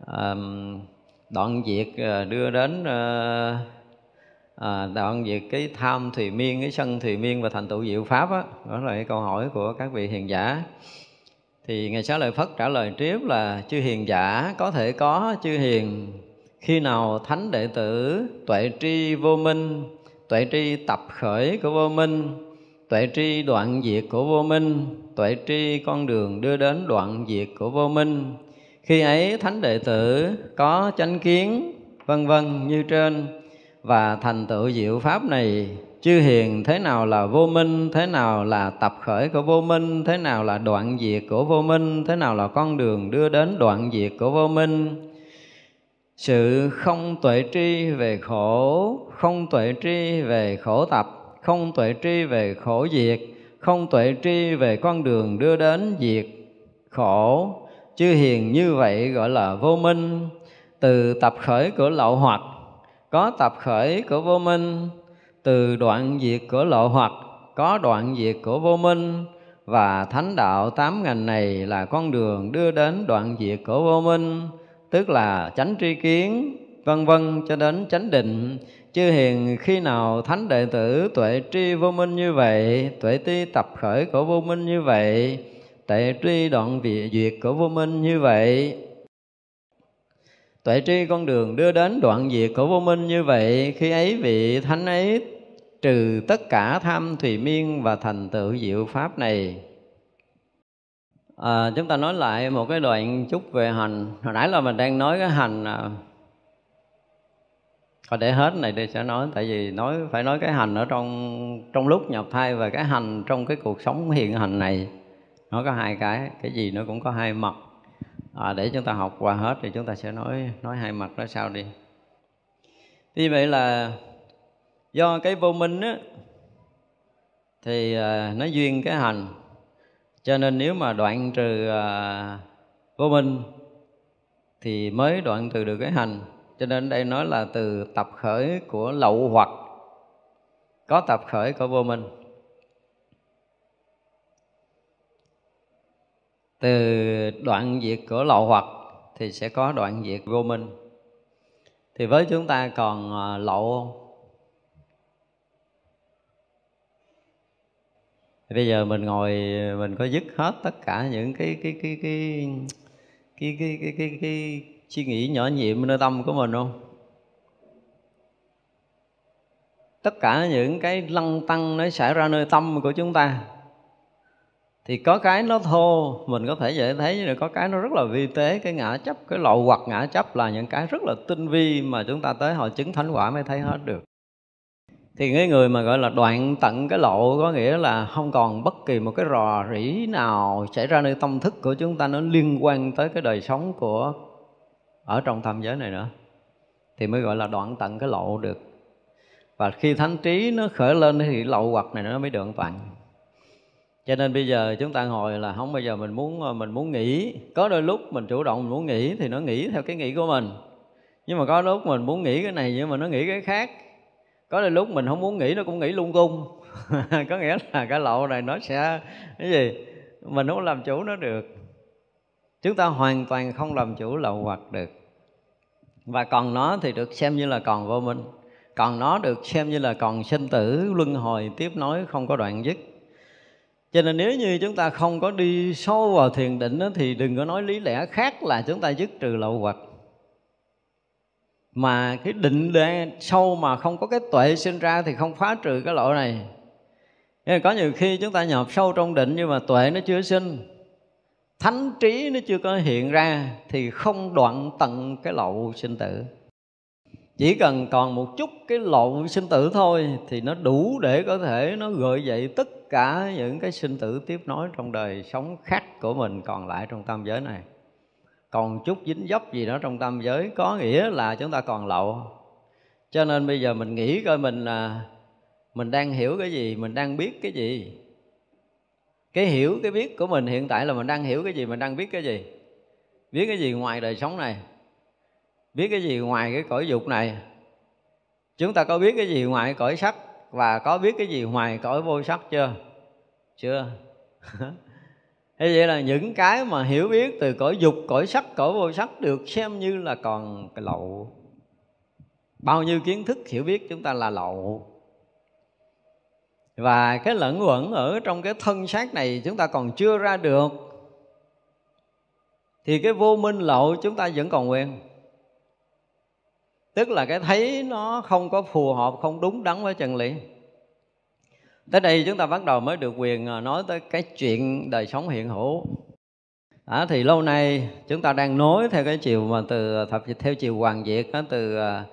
uh, đoạn diệt uh, đưa đến uh, uh, đoạn diệt cái tham thùy miên cái sân thùy miên và thành tựu diệu pháp đó, đó là cái câu hỏi của các vị hiền giả. Thì ngài xá lợi phất trả lời tiếp là chư hiền giả có thể có chư hiền khi nào thánh đệ tử tuệ tri vô minh tuệ tri tập khởi của vô minh tuệ tri đoạn diệt của vô minh, tuệ tri con đường đưa đến đoạn diệt của vô minh. Khi ấy thánh đệ tử có chánh kiến, vân vân như trên, và thành tựu diệu pháp này, chư hiền thế nào là vô minh, thế nào là tập khởi của vô minh, thế nào là đoạn diệt của vô minh, thế nào là con đường đưa đến đoạn diệt của vô minh. Sự không tuệ tri về khổ, không tuệ tri về khổ tập không tuệ tri về khổ diệt, không tuệ tri về con đường đưa đến diệt khổ. Chư hiền như vậy gọi là vô minh. Từ tập khởi của lậu hoặc, có tập khởi của vô minh. Từ đoạn diệt của lộ hoặc, có đoạn diệt của vô minh. Và thánh đạo tám ngành này là con đường đưa đến đoạn diệt của vô minh, tức là chánh tri kiến, vân vân cho đến chánh định chư hiền khi nào thánh đệ tử tuệ tri vô minh như vậy tuệ ti tập khởi của vô minh như vậy tuệ tri đoạn vị duyệt của vô minh như vậy. Tuệ tri con đường đưa đến đoạn diệt của vô minh như vậy khi ấy vị thánh ấy trừ tất cả tham thùy miên và thành tựu diệu pháp này. À, chúng ta nói lại một cái đoạn chút về hành. Hồi nãy là mình đang nói cái hành à, Thôi để hết này đi sẽ nói tại vì nói phải nói cái hành ở trong trong lúc nhập thai và cái hành trong cái cuộc sống hiện hành này nó có hai cái cái gì nó cũng có hai mặt. À, để chúng ta học qua hết thì chúng ta sẽ nói nói hai mặt đó sau đi. Như vậy là do cái vô minh á thì à, nó duyên cái hành. Cho nên nếu mà đoạn trừ à, vô minh thì mới đoạn trừ được cái hành cho nên đây nói là từ tập khởi của lậu hoặc. Có tập khởi của vô minh. Từ đoạn diệt của lậu hoặc thì sẽ có đoạn diệt vô minh. Thì với chúng ta còn à, lậu lậu bây giờ mình ngồi mình có dứt hết tất cả những cái cái cái cái cái cái cái cái, cái, suy nghĩ nhỏ nhiệm nơi tâm của mình không? Tất cả những cái lăng tăng nó xảy ra nơi tâm của chúng ta, thì có cái nó thô, mình có thể dễ thấy nhưng có cái nó rất là vi tế. Cái ngã chấp, cái lậu hoặc ngã chấp là những cái rất là tinh vi mà chúng ta tới hồi chứng thánh quả mới thấy hết được. Thì cái người mà gọi là đoạn tận cái lộ có nghĩa là không còn bất kỳ một cái rò rỉ nào xảy ra nơi tâm thức của chúng ta nó liên quan tới cái đời sống của ở trong tam giới này nữa, thì mới gọi là đoạn tận cái lộ được. Và khi thánh trí nó khởi lên thì lậu hoặc này nó mới được tận cho nên bây giờ chúng ta ngồi là không bao giờ mình muốn ờ, mình muốn nghỉ. Có đôi lúc mình chủ động mình muốn nghỉ thì nó nghỉ theo cái nghĩ của mình. Nhưng mà có lúc mình muốn nghĩ cái này nhưng mà nó nghĩ cái khác. Có đôi lúc mình không muốn nghĩ nó cũng nghĩ lung tung. <laughs> Có nghĩa là cái lậu này nó sẽ, cái gì? Mình không làm chủ nó được chúng ta hoàn toàn không làm chủ lậu hoặc được. Và còn nó thì được xem như là còn vô minh. Còn nó được xem như là còn sinh tử luân hồi tiếp nối không có đoạn dứt. Cho nên nếu như chúng ta không có đi sâu vào thiền định đó, thì đừng có nói lý lẽ khác là chúng ta dứt trừ lậu hoặc. Mà cái định đề sâu mà không có cái tuệ sinh ra thì không phá trừ cái lỗi này. Nên có nhiều khi chúng ta nhập sâu trong định nhưng mà tuệ nó chưa sinh thánh trí nó chưa có hiện ra thì không đoạn tận cái lậu sinh tử. Chỉ cần còn một chút cái lậu sinh tử thôi thì nó đủ để có thể nó gợi dậy tất cả những cái sinh tử tiếp nối trong đời sống khác của mình còn lại trong tam giới này. Còn chút dính dấp gì đó trong tam giới có nghĩa là chúng ta còn lậu cho nên bây giờ mình nghĩ coi mình là, mình đang hiểu cái gì, mình đang biết cái gì cái hiểu, cái biết của mình hiện tại là mình đang hiểu cái gì, mình đang biết cái gì? Biết cái gì ngoài đời sống này? Biết cái gì ngoài cái cõi dục này? Chúng ta có biết cái gì ngoài cõi sắc? Và có biết cái gì ngoài cõi vô sắc chưa? Chưa. <laughs> Thế vậy là những cái mà hiểu biết từ cõi dục, cõi sắc, cõi vô sắc được xem như là còn cái lậu. Bao nhiêu kiến thức hiểu biết chúng ta là lậu và cái lẫn quẩn ở trong cái thân xác này chúng ta còn chưa ra được thì cái vô minh lậu chúng ta vẫn còn quen tức là cái thấy nó không có phù hợp không đúng đắn với chân lý. Tới đây chúng ta bắt đầu mới được quyền à, nói tới cái chuyện đời sống hiện hữu. À, thì lâu nay chúng ta đang nối theo cái chiều mà từ à, thập theo chiều hoàng diệt đó, từ à,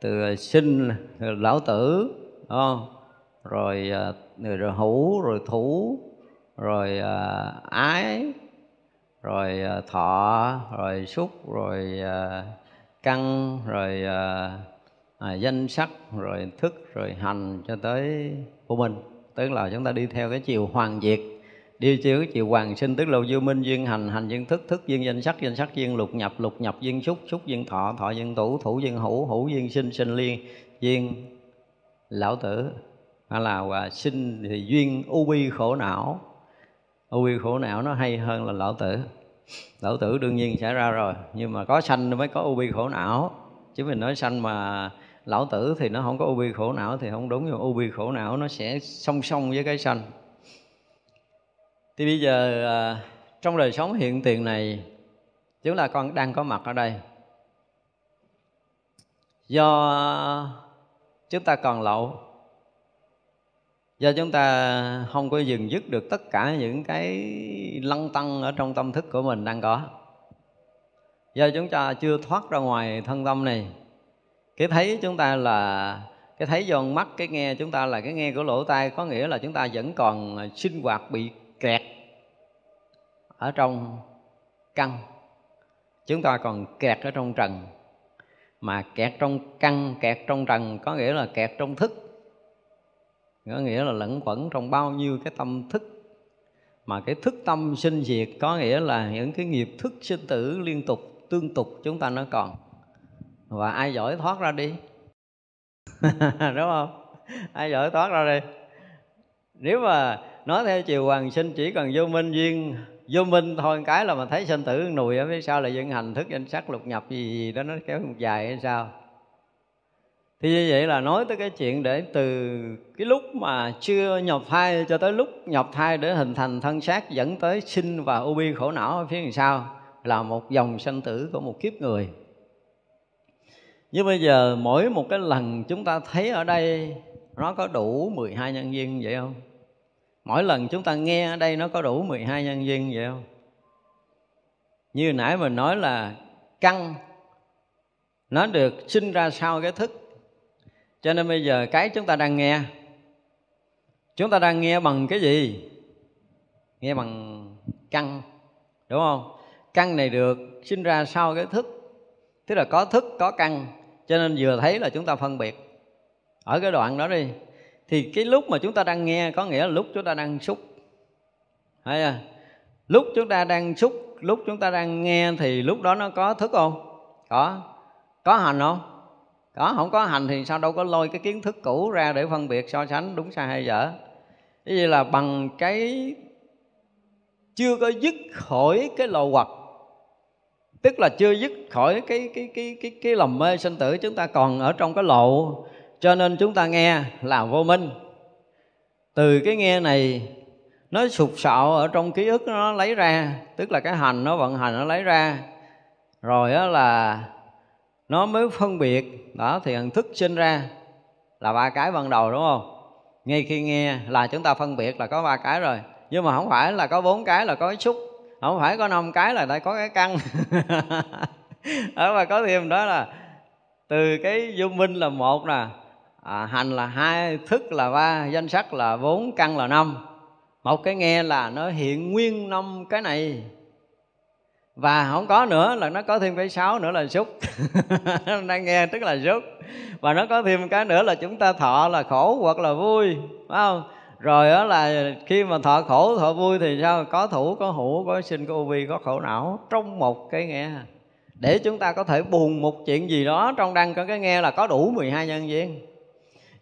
từ sinh lão tử không? Rồi à, người rồi hữu rồi thủ rồi à, ái rồi à, thọ rồi xúc rồi căn rồi à, danh sắc rồi thức rồi hành cho tới vô minh. Tức là chúng ta đi theo cái chiều hoàn diệt đi theo cái chiều hoàng sinh tức là vô minh duyên hành hành duyên thức thức duyên danh sắc danh sắc duyên lục nhập lục nhập duyên xúc xúc duyên thọ thọ duyên thủ thủ duyên hữu hữu duyên sinh sinh liên duyên lão tử hay là và sinh thì duyên u bi khổ não. U bi khổ não nó hay hơn là lão tử. Lão tử đương nhiên sẽ ra rồi nhưng mà có sanh mới có u bi khổ não. Chứ mình nói sanh mà lão tử thì nó không có u bi khổ não thì không đúng nhưng u bi khổ não nó sẽ song song với cái sanh. Thì bây giờ à, trong đời sống hiện tiền này chúng ta con đang có mặt ở đây. Do chúng ta còn lậu do chúng ta không có dừng dứt được tất cả những cái lăng tăng ở trong tâm thức của mình đang có. Do chúng ta chưa thoát ra ngoài thân tâm này, cái thấy chúng ta là, cái thấy do mắt, cái nghe chúng ta là, cái nghe của lỗ tai, có nghĩa là chúng ta vẫn còn sinh hoạt bị kẹt ở trong căn. Chúng ta còn kẹt ở trong trần. Mà kẹt trong căn, kẹt trong trần có nghĩa là kẹt trong thức có nghĩa là lẫn quẩn trong bao nhiêu cái tâm thức. Mà cái thức tâm sinh diệt có nghĩa là những cái nghiệp thức sinh tử liên tục, tương tục chúng ta nó còn. Và ai giỏi thoát ra đi? <laughs> Đúng không? Ai giỏi thoát ra đi? Nếu mà nói theo chiều hoàng sinh chỉ cần vô minh duyên, vô minh thôi cái là mà thấy sinh tử nùi ở phía sau là dân hành thức danh sắc lục nhập gì gì đó, nó kéo một dài hay sao? Thì như vậy là nói tới cái chuyện để từ cái lúc mà chưa nhập thai cho tới lúc nhập thai để hình thành thân xác dẫn tới sinh và u bi khổ não ở phía đằng sau là một dòng sanh tử của một kiếp người như bây giờ mỗi một cái lần chúng ta thấy ở đây, nó có đủ 12 nhân viên vậy không? Mỗi lần chúng ta nghe ở đây nó có đủ 12 nhân viên vậy không? Như nãy mình nói là căn, nó được sinh ra sau cái thức cho nên bây giờ cái chúng ta đang nghe, chúng ta đang nghe bằng cái gì? Nghe bằng căn, đúng không? Căn này được sinh ra sau cái thức, tức là có thức, có căn. Cho nên vừa thấy là chúng ta phân biệt. Ở cái đoạn đó đi, thì cái lúc mà chúng ta đang nghe có nghĩa là lúc chúng ta đang xúc. Hay à lúc chúng ta đang xúc, lúc chúng ta đang nghe thì lúc đó nó có thức không? Có. Có hành không? Đó, không có hành thì sao đâu có lôi cái kiến thức cũ ra để phân biệt so sánh đúng sai hay dở. Cái gì là bằng cái chưa có dứt khỏi cái lò hoặc tức là chưa dứt khỏi cái cái cái cái cái lầm mê sinh tử chúng ta còn ở trong cái lộ cho nên chúng ta nghe là vô minh. Từ cái nghe này, nó sụp sạo ở trong ký ức nó lấy ra. Tức là cái hành nó vận hành nó lấy ra. Rồi đó là nó mới phân biệt đó thì nhận thức sinh ra là ba cái ban đầu đúng không? Ngay khi nghe là chúng ta phân biệt là có ba cái rồi. Nhưng mà không phải là có bốn cái là có cái xúc. Không phải có năm cái là đã có cái căn. <laughs> Ở mà có thêm đó là từ cái vô minh là một nè. À, hành là hai thức là ba danh sắc là bốn căn là năm. Một cái nghe là nó hiện nguyên năm cái này và không có nữa là nó có thêm cái sáu nữa là xúc đang <laughs> nghe tức là xúc và nó có thêm cái nữa là chúng ta thọ là khổ hoặc là vui, phải không? Rồi đó là khi mà thọ khổ, thọ vui thì sao? Có thủ, có hữu, có sinh, có vi có khổ não. Trong một cái nghe. Để chúng ta có thể buồn một chuyện gì đó trong đăng có cái nghe là có đủ 12 nhân viên.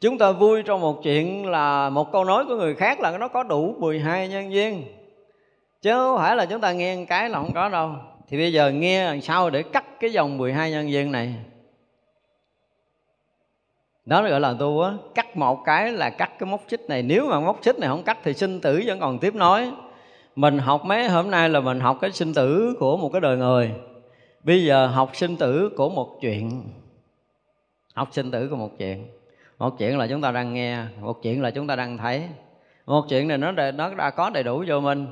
Chúng ta vui trong một chuyện là một câu nói của người khác là nó có đủ 12 nhân viên chứ không phải là chúng ta nghe một cái là không có đâu. Thì bây giờ nghe làm sao để cắt cái dòng 12 nhân duyên này. Đó gọi là tu á. Cắt một cái là cắt cái móc xích này. Nếu mà móc xích này không cắt thì sinh tử vẫn còn tiếp nối. Mình học mấy hôm nay là mình học cái sinh tử của một cái đời người. Bây giờ học sinh tử của một chuyện. Học sinh tử của một chuyện. Một chuyện là chúng ta đang nghe, một chuyện là chúng ta đang thấy. Một chuyện này nó nó đã có đầy đủ vô minh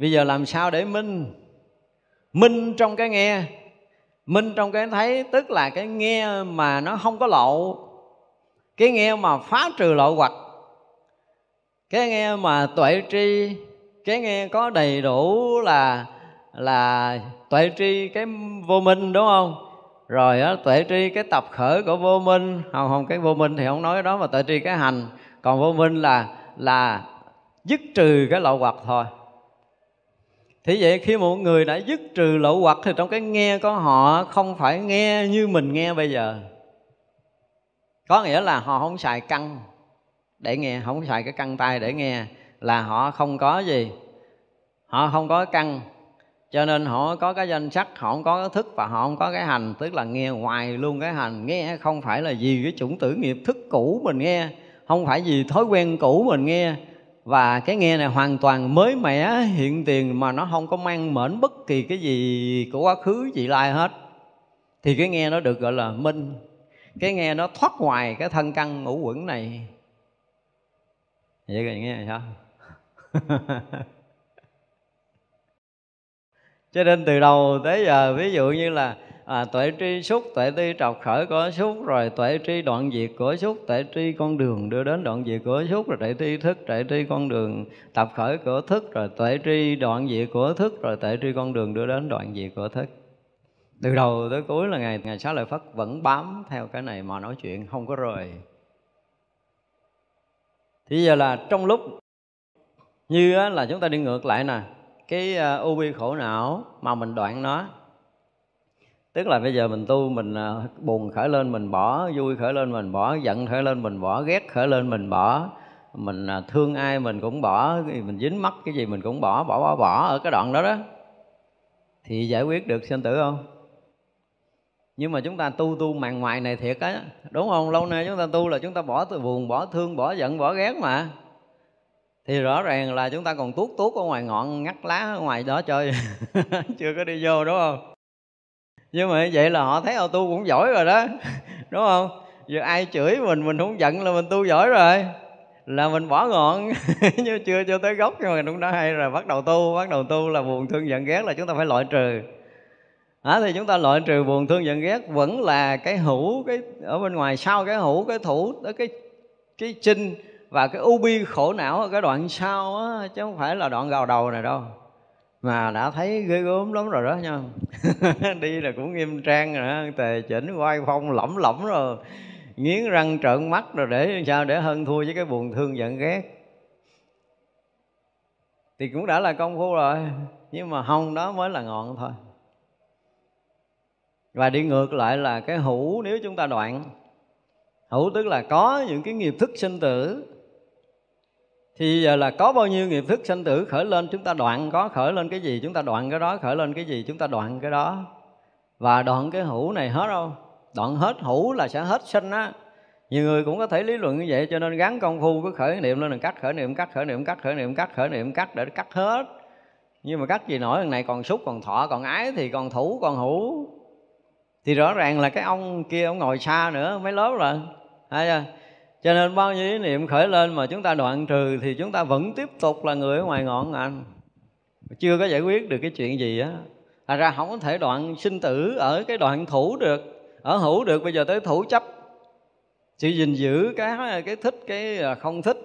bây giờ làm sao để minh? Minh trong cái nghe. Minh trong cái thấy, tức là cái nghe mà nó không có lộ. Cái nghe mà phá trừ lộ hoặc cái nghe mà tuệ tri, cái nghe có đầy đủ là là tuệ tri cái vô minh, đúng không? Rồi á, tuệ tri cái tập khởi của vô minh. Không không, cái vô minh thì không nói đó, mà tuệ tri cái hành. Còn vô minh là là dứt trừ cái lậu hoặc thôi thì vậy khi một người đã dứt trừ lậu hoặc thì trong cái nghe của họ không phải nghe như mình nghe bây giờ. Có nghĩa là họ không xài căng để nghe, không xài cái căng tay để nghe là họ không có gì. Họ không có căng, cho nên họ có cái danh sắc, họ không có cái thức và họ không có cái hành, tức là nghe ngoài luôn cái hành. Nghe không phải là vì cái chủng tử nghiệp thức cũ mình nghe, không phải vì thói quen cũ mình nghe và cái nghe này hoàn toàn mới mẻ, hiện tiền mà nó không có mang mệnh bất kỳ cái gì của quá khứ, vị lai hết. Thì cái nghe nó được gọi là minh. Cái nghe nó thoát ngoài cái thân căn ngũ quẩn này. Vậy rồi nghe sao? <laughs> Cho nên từ đầu tới giờ, ví dụ như là à, tuệ tri xúc tuệ tri trọc khởi của xúc rồi tuệ tri đoạn diệt của xúc tuệ tri con đường đưa đến đoạn diệt của xúc rồi tuệ tri thức tuệ tri con đường tập khởi của thức rồi tuệ tri đoạn diệt của thức rồi tuệ tri con đường đưa đến đoạn diệt của thức. Từ đầu tới cuối là ngày ngày sáu lợi phất vẫn bám theo cái này mà nói chuyện không có rời. Thì giờ là trong lúc như là chúng ta đi ngược lại nè. Cái ubi u bi khổ não mà mình đoạn nó tức là bây giờ mình tu, mình à, buồn khởi lên mình bỏ, vui khởi lên mình bỏ, giận khởi lên mình bỏ, ghét khởi lên mình bỏ. Mình à, thương ai mình cũng bỏ mình dính mắc cái gì mình cũng bỏ bỏ bỏ bỏ ở cái đoạn đó đó. Thì giải quyết được sinh tử không? Nhưng mà chúng ta tu tu màn ngoài này thiệt á, đúng không? Lâu nay chúng ta tu là chúng ta bỏ từ buồn, bỏ thương, bỏ giận, bỏ ghét mà. Thì rõ ràng là chúng ta còn tuốt tuốt ở ngoài ngọn ngắt lá ở ngoài đó chơi. <laughs> Chưa có đi vô, đúng không? Nhưng mà vậy là họ thấy ô tu cũng giỏi rồi đó <laughs> đúng không? Giờ ai chửi mình mình không giận là mình tu giỏi rồi. Là mình bỏ ngọn <laughs> nhưng chưa chưa tới gốc nhưng mà cũng đã hay rồi bắt đầu tu bắt đầu tu là buồn thương giận ghét là chúng ta phải loại trừ. À, thì chúng ta loại trừ buồn thương giận ghét vẫn là cái hữu cái ở bên ngoài sau cái hữu cái thủ tới cái cái chinh và cái u bi khổ não ở cái đoạn sau á chứ không phải là đoạn gào đầu này đâu mà đã thấy ghê gớm lắm rồi đó nha. <laughs> Đi là cũng nghiêm trang rồi đó tề chỉnh quay phong lỏng lỏng rồi. Nghiến răng trợn mắt rồi để sao để hơn thua với cái buồn thương giận ghét. Thì cũng đã là công phu rồi, nhưng mà hông đó mới là ngọn thôi. Và đi ngược lại là cái hữu, nếu chúng ta đoạn. Hữu tức là có những cái nghiệp thức sinh tử thì giờ là có bao nhiêu nghiệp thức sanh tử khởi lên chúng ta đoạn có khởi lên cái gì, chúng ta đoạn cái đó, khởi lên cái gì, chúng ta đoạn cái đó. Và đoạn cái hữu này hết đâu? Đoạn hết hữu là sẽ hết sinh á. Nhiều người cũng có thể lý luận như vậy, cho nên gắn công phu cứ khởi niệm lên là cắt khởi niệm, cắt khởi niệm, cắt khởi niệm, cắt khởi niệm, cắt để cắt hết. Nhưng mà cắt gì nổi lần này còn xúc còn thọ, còn ái thì còn thủ, còn hữu. Thì rõ ràng là cái ông kia, ông ngồi xa nữa, mấy lớp rồi. Hay chưa? Cho nên bao nhiêu ý niệm khởi lên mà chúng ta đoạn trừ thì chúng ta vẫn tiếp tục là người ở ngoài ngọn anh chưa có giải quyết được cái chuyện gì á. Thật ra không có thể đoạn sinh tử ở cái đoạn thủ được. Ở hữu được bây giờ tới thủ chấp. Chỉ gìn giữ cái cái thích cái à, không thích.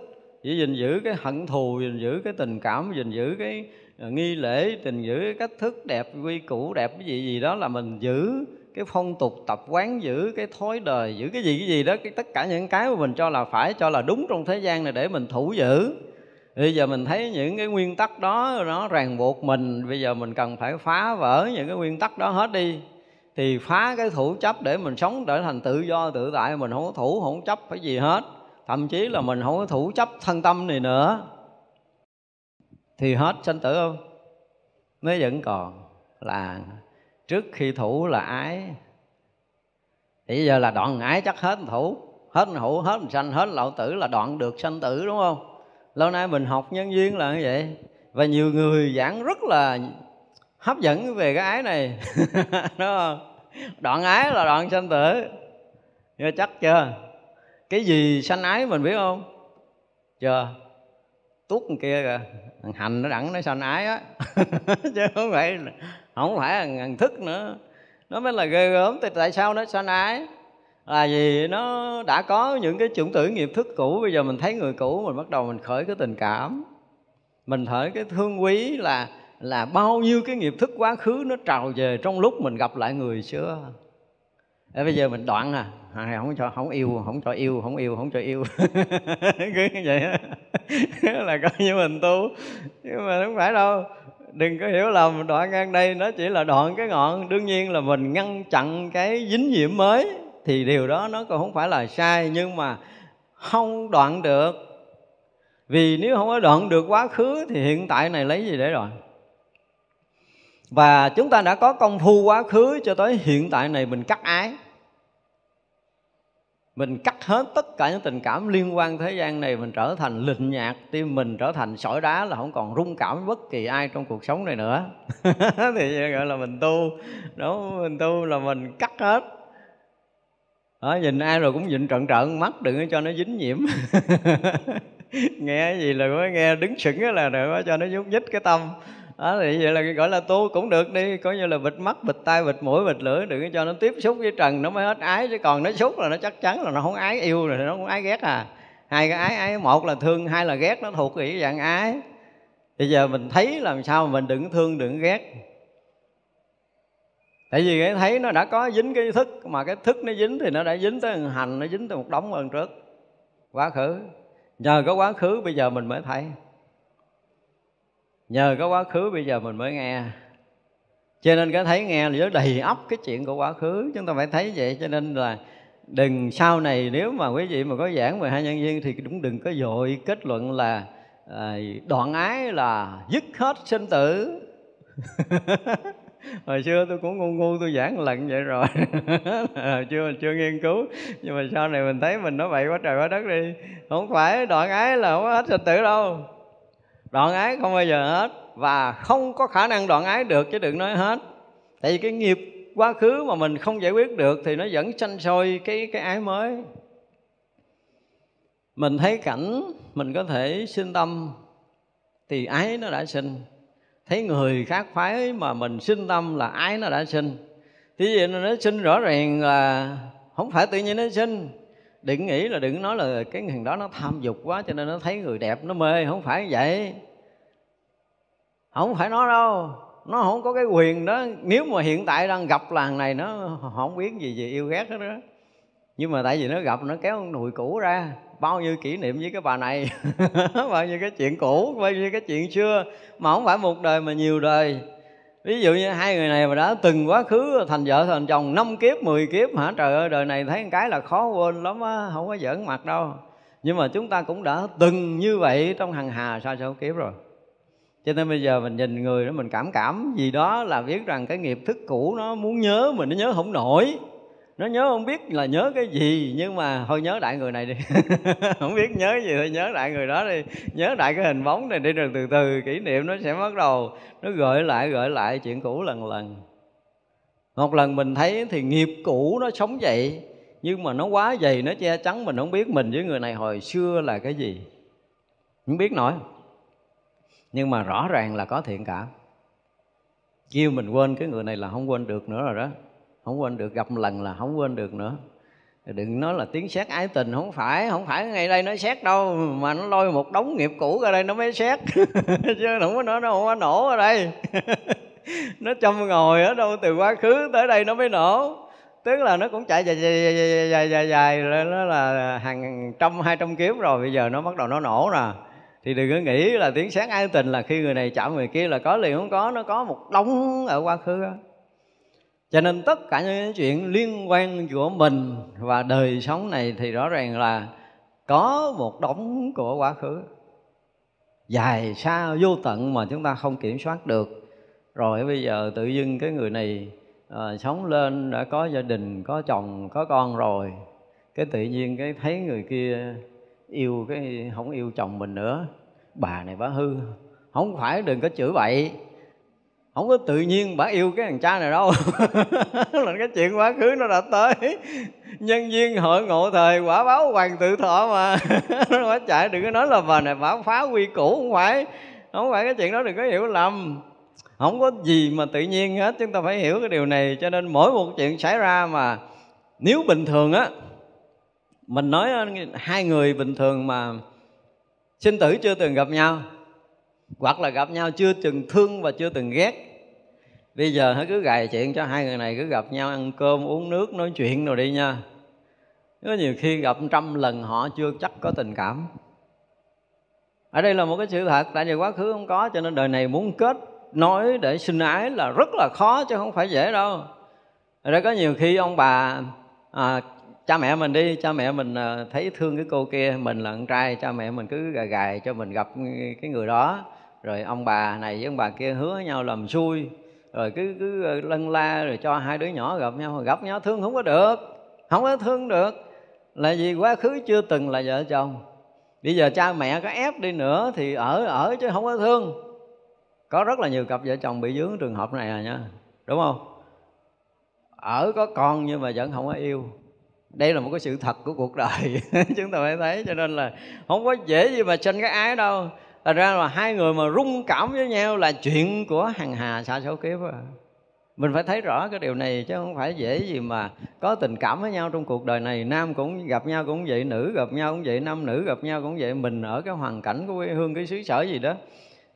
Chỉ gìn giữ cái hận thù, gìn giữ cái tình cảm, gìn giữ cái à, nghi lễ, tình giữ cái cách thức đẹp, quy củ đẹp cái gì gì đó là mình giữ cái phong tục tập quán giữ cái thói đời, giữ cái gì cái gì đó, cái tất cả những cái mà mình cho là phải, cho là đúng trong thế gian này để mình thủ giữ. Bây giờ mình thấy những cái nguyên tắc đó, nó ràng buộc mình, bây giờ mình cần phải phá vỡ những cái nguyên tắc đó hết đi. Thì phá cái thủ chấp để mình sống trở thành tự do, tự tại, mình không có thủ, không chấp phải gì hết. Thậm chí là mình không có thủ chấp thân tâm này nữa. Thì hết sanh tử không? Nó vẫn còn là trước khi thủ là ái. Thì giờ là đoạn ái chắc hết thủ. Hết hữu, hết sanh, hết lậu tử là đoạn được sanh tử, đúng không? Lâu nay mình học nhân duyên là như vậy. Và nhiều người giảng rất là hấp dẫn về cái ái này. <laughs> Đúng không? Đoạn ái là đoạn sanh tử. Nghe chắc chưa? Cái gì sanh ái mình biết không? Chưa? Tuốt kia kìa. Thằng hành nó đẳng nó sanh ái á. <laughs> Chứ không phải không phải là ngàn thức nữa. Nó mới là ghê gớm. Thì tại sao nó sanh ái? Là vì nó đã có những cái chủng tử nghiệp thức cũ. Bây giờ mình thấy người cũ, mình bắt đầu mình khởi cái tình cảm. Mình khởi cái thương quý là là bao nhiêu cái nghiệp thức quá khứ nó trào về trong lúc mình gặp lại người xưa. Để bây giờ mình đoạn à. à không cho, không yêu, không cho yêu, không yêu, không cho yêu. <laughs> Cứ như vậy <laughs> là coi như mình tu. Nhưng mà không phải đâu đừng có hiểu lầm, đoạn ngang đây nó chỉ là đoạn cái ngọn. Đương nhiên là mình ngăn chặn cái dính nhiễm mới thì điều đó nó còn không phải là sai, nhưng mà không đoạn được. Vì nếu không có đoạn được quá khứ thì hiện tại này lấy gì để đoạn? Và chúng ta đã có công phu quá khứ cho tới hiện tại này mình cắt ái mình cắt hết tất cả những tình cảm liên quan thế gian này mình trở thành lịnh nhạc tim mình trở thành sỏi đá là không còn rung cảm với bất kỳ ai trong cuộc sống này nữa. <laughs> Thì gọi là mình tu. Đúng mình tu là mình cắt hết. Đó, nhìn ai rồi cũng nhìn trợn trợn mắt đừng có cho nó dính nhiễm. <laughs> Nghe cái gì là có nghe đứng sững là đừng có cho nó nhúc nhích cái tâm đó, thì vậy là gọi là tu cũng được đi. Có như là bịt mắt, bịt tay bịt mũi, bịt lưỡi, đừng cho nó tiếp xúc với trần. Nó mới hết ái, chứ còn nó xúc là nó chắc chắn là nó không ái yêu rồi nó không ái ghét à. Hai cái ái ái một là thương, hai là ghét. Nó thuộc cái dạng ái. Bây giờ mình thấy làm sao mà mình đừng thương, đừng ghét. Tại vì cái thấy nó đã có dính cái thức, mà cái thức nó dính thì nó đã dính tới hành, nó dính tới một đống lần trước. Quá khứ. Nhờ có quá khứ, bây giờ mình mới thấy nhờ có quá khứ bây giờ mình mới nghe. Cho nên cái thấy nghe là đầy ấp cái chuyện của quá khứ. Chúng ta phải thấy vậy cho nên là đừng sau này nếu mà quý vị mà có giảng về hai nhân duyên thì cũng đừng có dội kết luận là à, đoạn ái là dứt hết sinh tử. <laughs> Hồi xưa tôi cũng ngu ngu tôi giảng lận lần vậy rồi. <laughs> Chưa chưa nghiên cứu nhưng mà sau này mình thấy mình nói vậy quá trời quá đất đi. Không phải đoạn ái là không có hết sinh tử đâu đoạn ái không bao giờ hết và không có khả năng đoạn ái được, chứ đừng nói hết. Tại vì cái nghiệp quá khứ mà mình không giải quyết được thì nó vẫn sanh sôi cái cái ái mới. Mình thấy cảnh mình có thể sinh tâm, thì ái nó đã sinh. Thấy người khác phái mà mình sinh tâm là ái nó đã sinh. Thế vậy nó sinh rõ ràng là không phải tự nhiên nó sinh đừng nghĩ là đừng nói là cái thằng đó nó tham dục quá cho nên nó thấy người đẹp nó mê, không phải vậy. Không phải nó đâu, nó không có cái quyền đó. Nếu mà hiện tại đang gặp làng này nó không biết gì về yêu ghét hết đó nhưng mà tại vì nó gặp nó kéo nùi cũ ra, bao nhiêu kỷ niệm với cái bà này, <laughs> bao nhiêu cái chuyện cũ, bao nhiêu cái chuyện xưa, mà không phải một đời mà nhiều đời ví dụ như hai người này mà đã từng quá khứ thành vợ thành chồng, năm kiếp 10 kiếp, hả? Trời ơi, đời này thấy cái là khó quên lắm á, không có giỡn mặt đâu. Nhưng mà chúng ta cũng đã từng như vậy trong hằng hà sa số kiếp rồi. Cho nên bây giờ mình nhìn người đó, mình cảm cảm gì đó là biết rằng cái nghiệp thức cũ nó muốn nhớ, mình nó nhớ không nổi nó nhớ không biết là nhớ cái gì, nhưng mà thôi nhớ đại người này đi. <laughs> Không biết nhớ gì, thôi nhớ đại người đó đi. Nhớ đại cái hình bóng này đi rồi từ từ kỷ niệm nó sẽ bắt đầu. Nó gợi lại gợi lại chuyện cũ lần lần. Một lần mình thấy thì nghiệp cũ nó sống dậy, nhưng mà nó quá dày, nó che chắn mình không biết mình với người này hồi xưa là cái gì. Không biết nổi. Nhưng mà rõ ràng là có thiện cảm. Kêu mình quên cái người này là không quên được nữa rồi đó không quên được gặp một lần là không quên được nữa. Đừng nói là tiếng xét ái tình không phải không phải ngay đây nó xét đâu mà nó lôi một đống nghiệp cũ ra đây nó mới xét <laughs> chứ không có nó nó không có nổ ở đây. <laughs> Nó châm ngồi ở đâu từ quá khứ tới đây nó mới nổ. Tức là nó cũng chạy dài dài dài dài dài, dài nó là hàng trăm hai trăm kiếm rồi bây giờ nó bắt đầu nó nổ nè. Thì đừng có nghĩ là tiếng sáng ái tình là khi người này chạm người kia là có liền không có nó có một đống ở quá khứ đó cho nên tất cả những chuyện liên quan của mình và đời sống này thì rõ ràng là có một đống của quá khứ. Dài xa vô tận mà chúng ta không kiểm soát được. Rồi bây giờ tự dưng cái người này à, sống lên đã có gia đình có chồng có con rồi. Cái tự nhiên cái thấy người kia yêu cái không yêu chồng mình nữa. Bà này bà hư. Không phải đừng có chửi bậy không có tự nhiên bà yêu cái thằng cha này đâu. <laughs> Là cái chuyện quá khứ nó đã tới. Nhân duyên hội ngộ thời, quả báo hoàng tự thọ mà. <laughs> Nó phải chạy đừng có nói là bà này bà phá quy củ không phải. Không phải cái chuyện đó, đừng có hiểu lầm. Không có gì mà tự nhiên hết, chúng ta phải hiểu cái điều này. Cho nên mỗi một chuyện xảy ra mà nếu bình thường á, mình nói, hai người bình thường mà sinh tử chưa từng gặp nhau hoặc là gặp nhau chưa từng thương và chưa từng ghét. Bây giờ hãy cứ gài chuyện cho hai người này cứ gặp nhau ăn cơm uống nước nói chuyện rồi đi nha. Có nhiều khi gặp trăm lần họ chưa chắc có tình cảm. Ở đây là một cái sự thật tại vì quá khứ không có cho nên đời này muốn kết nói để sinh ái là rất là khó chứ không phải dễ đâu. Ở đây có nhiều khi ông bà à, cha mẹ mình đi cha mẹ mình à, thấy thương cái cô kia mình là con trai cha mẹ mình cứ gài gài cho mình gặp cái người đó rồi ông bà này với ông bà kia hứa nhau làm xui. Rồi cứ cứ ờ, lân la rồi cho hai đứa nhỏ gặp nhau gặp nhau thương không có được, không có thương được. Là vì quá khứ chưa từng là vợ chồng. Bây giờ cha mẹ có ép đi nữa thì ở ở chứ không có thương. Có rất là nhiều cặp vợ chồng bị dướng trường hợp này à nha, đúng không? Ở có con nhưng mà vẫn không có yêu. Đây là một cái sự thật của cuộc đời, <laughs> chúng ta phải thấy. Cho nên là không có dễ gì mà sinh cái ái đâu. Thật ra là hai người mà rung cảm với nhau là chuyện của hằng hà xa số kiếp à. Mình phải thấy rõ cái điều này chứ không phải dễ gì mà có tình cảm với nhau trong cuộc đời này. Nam cũng gặp nhau cũng vậy, nữ gặp nhau cũng vậy, nam nữ gặp nhau cũng vậy. Mình ở cái hoàn cảnh của quê hương, cái xứ sở gì đó.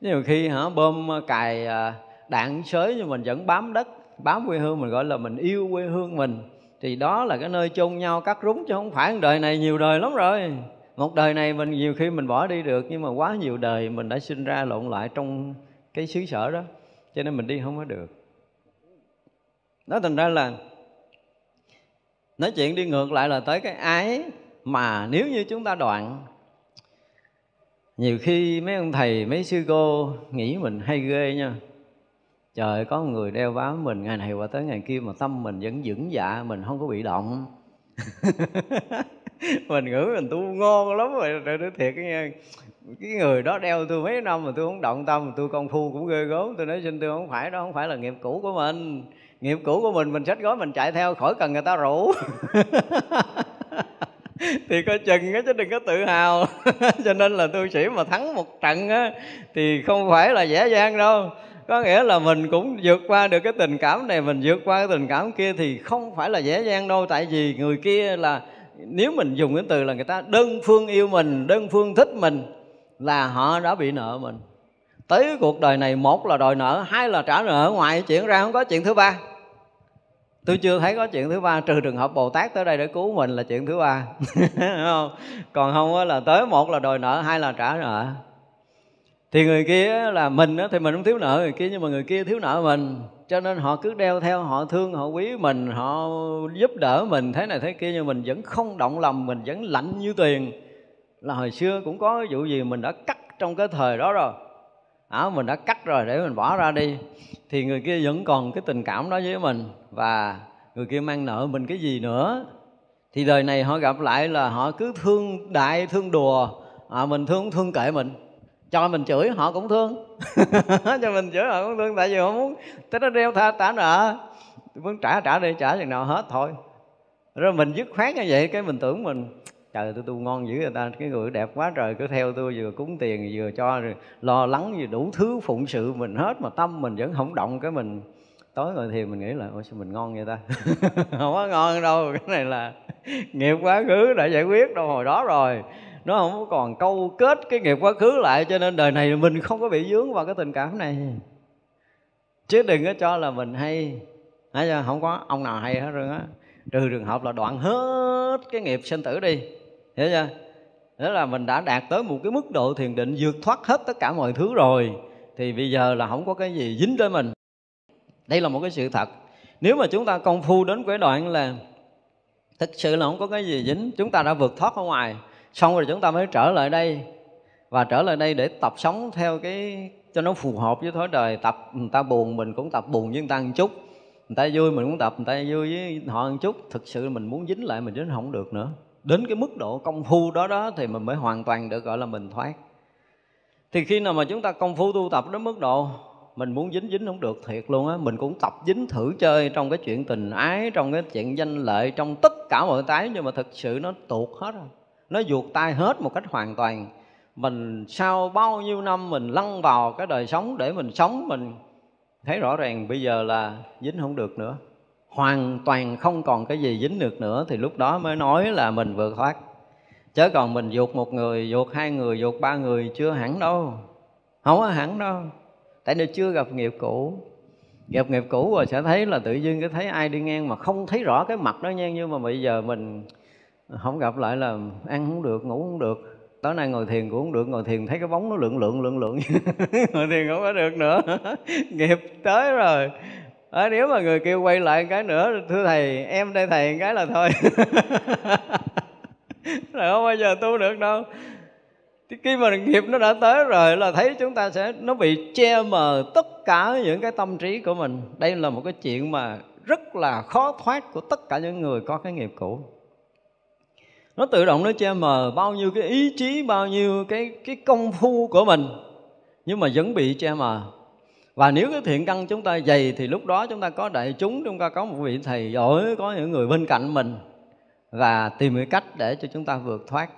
Nhiều khi hả bơm cài à, đạn sới nhưng mình vẫn bám đất bám quê hương mình gọi là mình yêu quê hương mình. Thì đó là cái nơi chôn nhau cắt rúng chứ không phải đời này nhiều đời lắm rồi một đời này mình nhiều khi mình bỏ đi được, nhưng mà quá nhiều đời mình đã sinh ra lộn lại trong cái xứ sở đó, cho nên mình đi không có được. Nó thành ra là, nói chuyện đi ngược lại là tới cái ái mà nếu như chúng ta đoạn, nhiều khi mấy ông thầy, mấy sư cô nghĩ mình hay ghê nha. Trời có người đeo bám mình, ngày này qua tới ngày kia mà tâm mình vẫn vững dạ mình không có bị động. <laughs> <laughs> mình ngửi mình tu ngon lắm rồi rồi nói thiệt cái cái người đó đeo tôi mấy năm mà tôi không động tâm, mà tôi công phu cũng ghê gớm. Tôi nói xin tôi không phải đó, không phải là nghiệp cũ của mình. Nghiệp cũ của mình mình xách gói mình chạy theo khỏi cần người ta rủ. <laughs> Thì coi chừng á, chứ đừng có tự hào. <laughs> Cho nên là tu sĩ mà thắng một trận á, thì không phải là dễ dàng đâu. Có nghĩa là mình cũng vượt qua được cái tình cảm này, mình vượt qua cái tình cảm kia thì không phải là dễ dàng đâu. Tại vì người kia là nếu mình dùng cái từ là người ta đơn phương yêu mình, đơn phương thích mình là họ đã bị nợ mình. Tới cuộc đời này, một là đòi nợ, hai là trả nợ. Ngoài chuyện ra không có chuyện thứ ba. Tôi chưa thấy có chuyện thứ ba, trừ trường hợp bồ tát tới đây để cứu mình là chuyện thứ ba. <laughs> Không, còn không là tới một là đòi nợ, hai là trả nợ. Thì người kia là mình thì mình không thiếu nợ người kia, nhưng mà người kia thiếu nợ mình cho nên họ cứ đeo theo họ thương họ quý mình họ giúp đỡ mình thế này thế kia nhưng mình vẫn không động lòng mình vẫn lạnh như tiền là hồi xưa cũng có vụ gì mình đã cắt trong cái thời đó rồi. À, mình đã cắt rồi để mình bỏ ra đi. Thì người kia vẫn còn cái tình cảm đó với mình và người kia mang nợ mình cái gì nữa. Thì đời này họ gặp lại là họ cứ thương đại thương đùa. À, mình thương thương kệ mình cho mình chửi, họ cũng thương. <laughs> Cho mình chửi, họ cũng thương, tại vì họ muốn tới nó đeo tha trả nợ. Muốn trả trả đi, trả chừng nào hết thôi. Rồi mình dứt khoát như vậy, cái mình tưởng mình, trời tôi tu ngon dữ người ta, cái người đẹp quá trời, cứ theo tôi, vừa cúng tiền, vừa cho, rồi lo lắng gì đủ thứ phụng sự mình hết, mà tâm mình vẫn không động, cái mình tối ngồi thiền mình nghĩ là, ôi, sao mình ngon vậy ta? <laughs> Không có ngon đâu, cái này là nghiệp quá khứ đã giải quyết đâu, hồi đó rồi nó không còn câu kết cái nghiệp quá khứ lại, cho nên đời này mình không có bị dướng vào cái tình cảm này. Chứ đừng có cho là mình hay. Không có ông nào hay hết rồi á. Trừ trường hợp là đoạn hết cái nghiệp sinh tử đi. Hiểu chưa? Đó là mình đã đạt tới một cái mức độ thiền định vượt thoát hết tất cả mọi thứ rồi, thì bây giờ là không có cái gì dính tới mình. Đây là một cái sự thật. Nếu mà chúng ta công phu đến cái đoạn là thực sự là không có cái gì dính, chúng ta đã vượt thoát ở ngoài xong rồi chúng ta mới trở lại đây. Và trở lại đây để tập sống theo cái, cho nó phù hợp với thói đời. Tập, người ta buồn mình cũng tập buồn với người ta một chút. Người ta vui mình cũng tập, người ta vui với họ một chút. Thực sự mình muốn dính lại mình dính không được nữa. Đến cái mức độ công phu đó đó thì mình mới hoàn toàn được gọi là mình thoát. Thì khi nào mà chúng ta công phu tu tập đến mức độ mình muốn dính dính không được, thiệt luôn á, mình cũng tập dính thử chơi trong cái chuyện tình ái, trong cái chuyện danh lợi, trong tất cả mọi cái nhưng mà thực sự nó tuột hết rồi nó ruột tay hết một cách hoàn toàn. Mình sau bao nhiêu năm mình lăn vào cái đời sống để mình sống, mình thấy rõ ràng bây giờ là dính không được nữa. Hoàn toàn không còn cái gì dính được nữa, thì lúc đó mới nói là mình vượt thoát. Chứ còn mình dục một người dục hai người dục ba người, chưa hẳn đâu. Không có hẳn đâu. Tại vì chưa gặp nghiệp cũ. Gặp nghiệp cũ rồi sẽ thấy là tự nhiên cái thấy ai đi ngang mà không thấy rõ cái mặt đó nha. Nhưng mà bây giờ mình không gặp lại là ăn không được ngủ không được. Tối nay ngồi thiền cũng không được ngồi thiền thấy cái bóng nó lượn lượn lượn lượn. <laughs> Ngồi thiền không có được nữa. <laughs> Nghiệp tới rồi. À, nếu mà người kêu quay lại cái nữa thưa thầy em đây thầy cái là thôi. <laughs> Là không bao giờ tu được đâu. Thì khi mà nghiệp nó đã tới rồi là thấy chúng ta sẽ nó bị che mờ tất cả những cái tâm trí của mình. Đây là một cái chuyện mà rất là khó thoát của tất cả những người có cái nghiệp cũ nó tự động nó che mờ bao nhiêu cái ý chí, bao nhiêu cái cái công phu của mình, nhưng mà vẫn bị che mờ. Và nếu cái thiện căn chúng ta dày thì lúc đó chúng ta có đại chúng chúng ta có một vị thầy giỏi, có những người bên cạnh mình và tìm cái cách để cho chúng ta vượt thoát.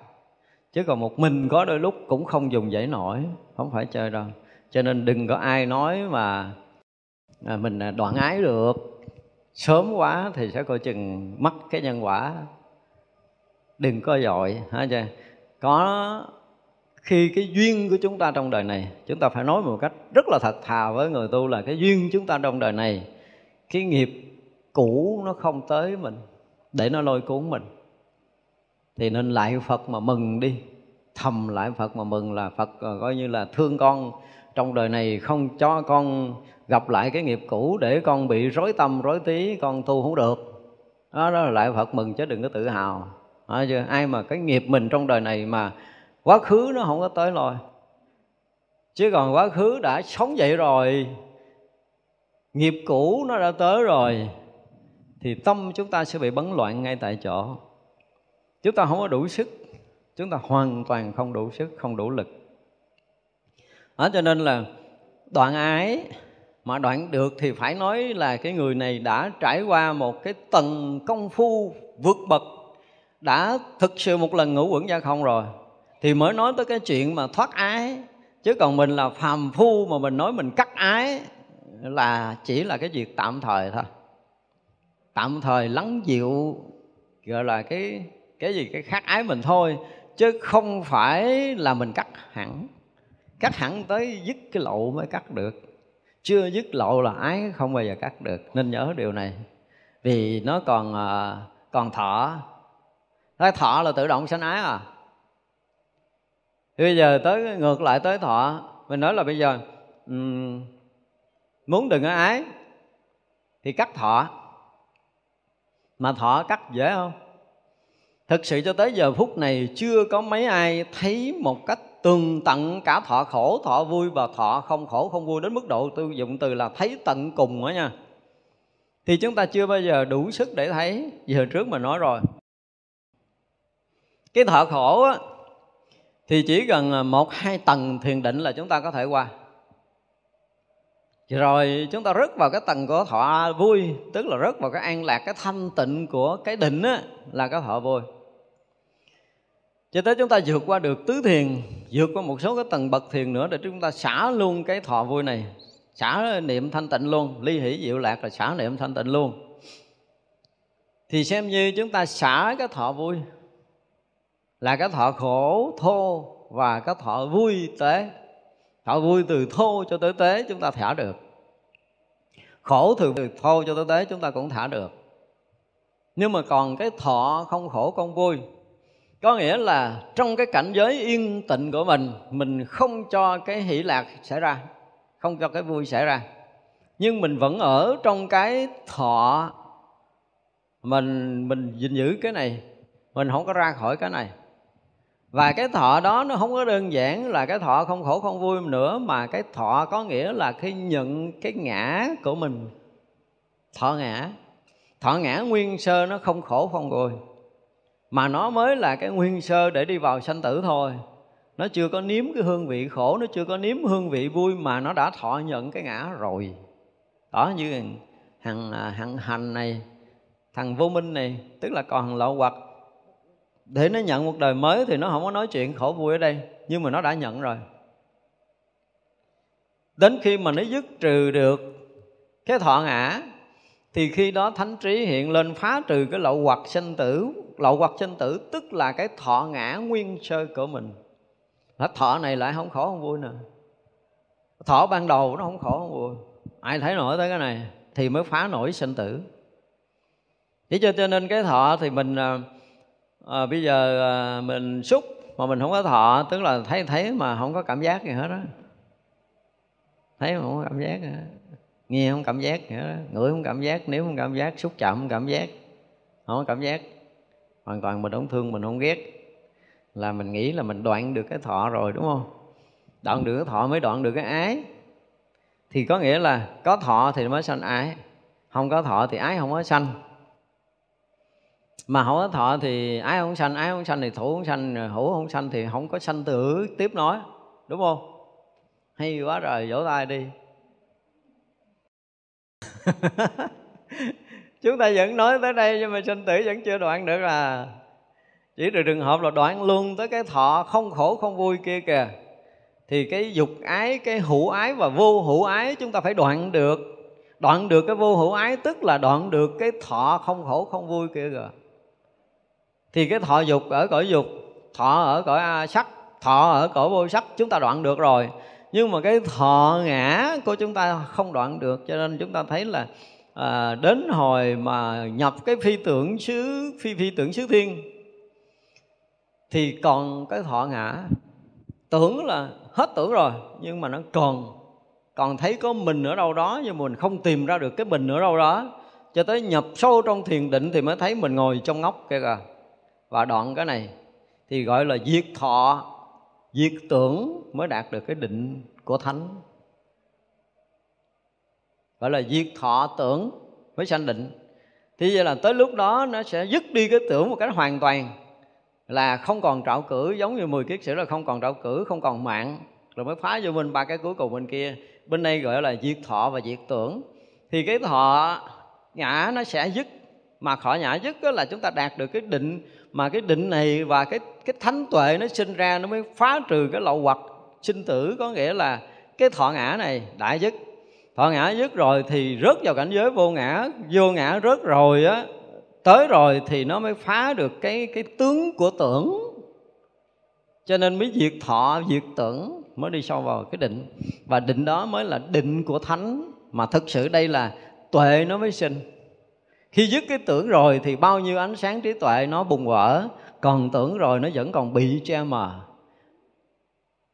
Chứ còn một mình có đôi lúc cũng không dùng dãy nổi, không phải chơi đâu. Cho nên đừng có ai nói mà à, mình à, đoạn ái được. Sớm quá thì sẽ coi chừng mất cái nhân quả đừng có dội hả chưa có khi cái duyên của chúng ta trong đời này chúng ta phải nói một cách rất là thật thà với người tu là cái duyên chúng ta trong đời này cái nghiệp cũ nó không tới mình để nó lôi cuốn mình. Thì nên lại phật mà mừng đi. Thầm lại phật mà mừng là phật ờ, coi như là thương con. Trong đời này không cho con gặp lại cái nghiệp cũ để con bị rối tâm rối tí con tu không được. Đó, đó là lại phật mừng chứ đừng có tự hào đó chưa? ai mà cái nghiệp mình trong đời này mà quá khứ nó không có tới lôi chứ còn quá khứ đã sống vậy rồi, nghiệp cũ nó đã tới rồi, thì tâm chúng ta sẽ bị bấn loạn ngay tại chỗ. Chúng ta không có đủ sức, chúng ta hoàn toàn không đủ sức, không đủ lực. Đó cho nên là đoạn ái mà đoạn được thì phải nói là cái người này đã trải qua một cái tầng công phu vượt bậc đã thực sự một lần ngủ quẩn ra không rồi, thì mới nói tới cái chuyện mà thoát ái. Chứ còn mình là phàm phu mà mình nói mình cắt ái là chỉ là cái việc tạm thời thôi. Tạm thời lắng dịu, gọi là cái cái gì, cái khát ái mình thôi, chứ không phải là mình cắt hẳn. Cắt hẳn tới dứt cái lộ mới cắt được. Chưa dứt lộ là ái không bao giờ cắt được. Nên nhớ điều này. Vì nó còn à, còn thọ cái thọ là tự động sanh ái à? Thì bây giờ tới ngược lại tới thọ mình nói là bây giờ um, muốn đừng có ái thì cắt thọ. Mà thọ cắt dễ không? Thực sự cho tới giờ phút này chưa có mấy ai thấy một cách tường tận cả thọ khổ thọ vui và thọ không khổ không vui đến mức độ tôi dùng từ là thấy tận cùng đó nha. Thì chúng ta chưa bao giờ đủ sức để thấy vì hồi trước mà nói rồi cái thọ khổ á, thì chỉ cần à, một hai tầng thiền định là chúng ta có thể qua. Rồi chúng ta rớt vào cái tầng của thọ vui tức là rớt vào cái an lạc cái thanh tịnh của cái định á, là cái thọ vui. Cho tới chúng ta vượt qua được tứ thiền vượt qua một số cái tầng bậc thiền nữa để chúng ta xả luôn cái thọ vui này xả niệm thanh tịnh luôn ly hỷ diệu lạc là xả niệm thanh tịnh luôn. Thì xem như chúng ta xả cái thọ vui là cái thọ khổ thô và cái thọ vui tế. Thọ vui từ thô cho tới tế chúng ta thả được. Khổ từ từ thô cho tới tế chúng ta cũng thả được. Nhưng mà còn cái thọ không khổ không vui, có nghĩa là trong cái cảnh giới yên tịnh của mình mình không cho cái hỷ lạc xảy ra, không cho cái vui xảy ra. Nhưng mình vẫn ở trong cái thọ mình mình gìn giữ cái này, mình không có ra khỏi cái này và cái thọ đó nó không có đơn giản là cái thọ không khổ không vui nữa, mà cái thọ có nghĩa là khi nhận cái ngã của mình. Thọ ngã. Thọ ngã nguyên sơ nó không khổ không vui, mà nó mới là cái nguyên sơ để đi vào sanh tử thôi. Nó chưa có nếm cái hương vị khổ, nó chưa có nếm hương vị vui mà nó đã thọ nhận cái ngã rồi. Đó, như thằng à, hằng hành này, thằng vô minh này, tức là còn lậu hoặc để nó nhận một đời mới thì nó không có nói chuyện khổ vui ở đây, nhưng mà nó đã nhận rồi. Đến khi mà nó dứt trừ được cái thọ ngã, thì khi đó thánh trí hiện lên phá trừ cái lậu hoặc sinh tử. Lậu hoặc sinh tử tức là cái thọ ngã nguyên sơ của mình. Là thọ này lại không khổ không vui nè. Thọ ban đầu nó không khổ không vui. Ai thấy nổi tới cái này thì mới phá nổi sinh tử. Chỉ cho cho nên cái thọ thì mình à, à, bây giờ à, mình xúc mà mình không có thọ tức là thấy thấy mà không có cảm giác gì hết đó thấy mà không có cảm giác nữa nghe không cảm giác nữa ngửi không cảm giác nếu không cảm giác xúc chạm không cảm giác. Không có cảm giác. Hoàn toàn mình không thương mình không ghét. Là mình nghĩ là mình đoạn được cái thọ rồi đúng không? Đoạn được cái thọ mới đoạn được cái ái. Thì có nghĩa là có thọ thì mới sanh ái. Không có thọ thì ái không có sanh mà không có thọ thì ái không sanh ái không sanh thì thủ không sanh hữu không sanh thì không có sanh tử tiếp nói đúng không? Hay quá rồi, vỗ tay đi. <laughs> Chúng ta vẫn nói tới đây nhưng mà sinh tử vẫn chưa đoạn được là chỉ được trường hợp là đoạn luôn tới cái thọ không khổ không vui kia kìa. Thì cái dục ái, cái hữu ái và vô hữu ái chúng ta phải đoạn được. Đoạn được cái vô hữu ái tức là đoạn được cái thọ không khổ không vui kia rồi thì cái thọ dục ở cõi dục thọ ở cõi sắc thọ ở cõi vô sắc chúng ta đoạn được rồi. Nhưng mà cái thọ ngã của chúng ta không đoạn được cho nên chúng ta thấy là à, đến hồi mà nhập cái phi tưởng xứ phi phi tưởng xứ thiên thì còn cái thọ ngã. Tưởng là hết tưởng rồi nhưng mà nó còn còn thấy có mình ở đâu đó nhưng mà mình không tìm ra được cái mình ở đâu đó. Cho tới nhập sâu trong thiền định thì mới thấy mình ngồi trong ngóc kia kìa và đoạn cái này thì gọi là diệt thọ, diệt tưởng mới đạt được cái định của thánh. Gọi là diệt thọ tưởng mới sanh định. Thì vậy là tới lúc đó nó sẽ dứt đi cái tưởng một cách hoàn toàn là không còn trạo cử, giống như 10 kiết sử là không còn trạo cử, không còn mạng. Rồi mới phá vô bên ba cái cuối cùng bên kia. Bên đây gọi là diệt thọ và diệt tưởng. Thì cái thọ ngã nó sẽ dứt, mà khỏi nhã dứt đó là chúng ta đạt được cái định mà cái định này và cái cái thánh tuệ nó sinh ra nó mới phá trừ cái lậu hoặc sinh tử, có nghĩa là cái thọ ngã này đã dứt. Thọ ngã dứt rồi thì rớt vào cảnh giới vô ngã vô ngã rớt rồi á, tới rồi thì nó mới phá được cái cái tướng của tưởng. Cho nên mới diệt thọ, diệt tưởng mới đi sâu vào cái định. Và định đó mới là định của thánh. Mà thực sự đây là tuệ nó mới sinh khi dứt cái tưởng rồi thì bao nhiêu ánh sáng trí tuệ nó bùng vỡ. Còn tưởng rồi nó vẫn còn bị che mờ.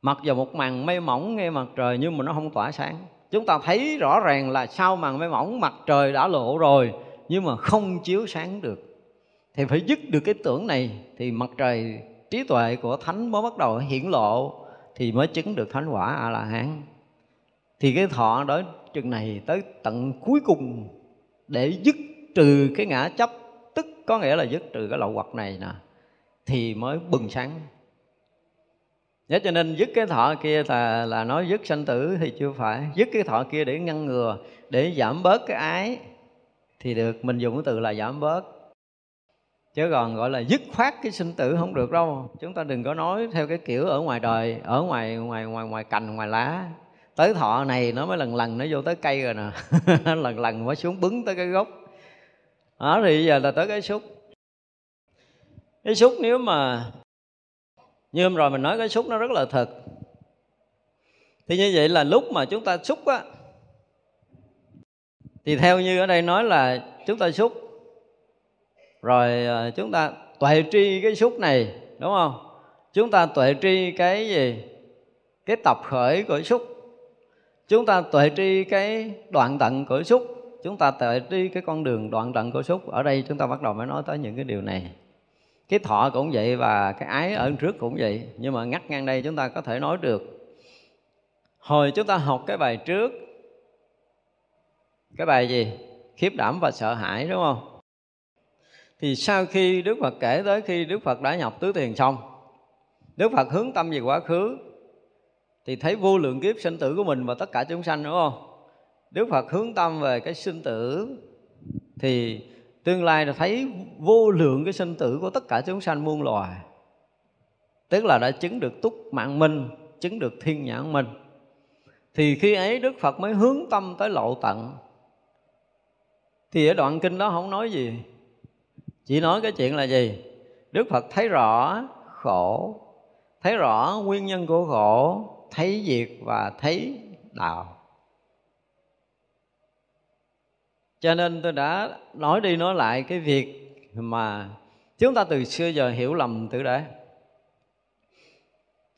Mặc vào một màn mây mỏng ngay mặt trời nhưng mà nó không tỏa sáng. Chúng ta thấy rõ ràng là sau màn mây mỏng mặt trời đã lộ rồi nhưng mà không chiếu sáng được. Thì phải dứt được cái tưởng này thì mặt trời trí tuệ của thánh mới bắt đầu hiển lộ thì mới chứng được thánh quả a la hán thì cái thọ đó chừng này tới tận cuối cùng để dứt trừ cái ngã chấp, tức có nghĩa là dứt, trừ cái lậu hoặc này nè, thì mới bừng sáng. Thế cho nên dứt cái thọ kia là là nói dứt sanh tử thì chưa phải. Dứt cái thọ kia để ngăn ngừa, Để giảm bớt cái ái, Thì được. Mình dùng cái từ là giảm bớt. Chứ còn gọi là dứt khoát cái sinh tử không được đâu. Chúng ta đừng có nói theo cái kiểu ở ngoài đời, Ở ngoài ngoài ngoài ngoài cành, ngoài lá. Tới thọ này nó mới lần lần nó vô tới cây rồi nè. <laughs> Lần lần mới xuống bứng tới cái gốc. Đó thì giờ là tới cái xúc Cái xúc nếu mà, như hôm rồi mình nói cái xúc nó rất là thật. Thì như vậy là lúc mà chúng ta xúc á, thì theo như ở đây nói là chúng ta xúc rồi ờ, chúng ta tuệ tri cái xúc này, đúng không? Chúng ta tuệ tri cái gì? Cái tập khởi của xúc chúng ta tuệ tri cái đoạn tận của xúc chúng ta tuệ đi cái con đường đoạn tận của xúc ở đây chúng ta bắt đầu mới nói tới những cái điều này. Cái thọ cũng vậy và cái ái ở trước cũng vậy. Nhưng mà ngắt ngang đây chúng ta có thể nói được. Hồi chúng ta học cái bài trước, cái bài gì? Khiếp đảm và sợ hãi, đúng không? Thì sau khi đức phật kể tới khi đức phật đã nhập tứ thiền xong, đức phật hướng tâm về quá khứ, thì thấy vô lượng kiếp sinh tử của mình và tất cả chúng sanh, đúng không? Đức phật hướng tâm về cái sinh tử, thì tương lai là thấy vô lượng cái sinh tử của tất cả chúng sanh muôn loài. Tức là đã chứng được túc mạng minh chứng được thiên nhãn minh thì khi ấy đức phật mới hướng tâm tới lộ tận. Thì ở đoạn kinh đó không nói gì. Chỉ nói cái chuyện là gì? Đức phật thấy rõ khổ, thấy rõ nguyên nhân của khổ, thấy diệt và thấy đạo. Cho nên tôi đã nói đi nói lại cái việc mà chúng ta từ xưa giờ hiểu lầm từ đấy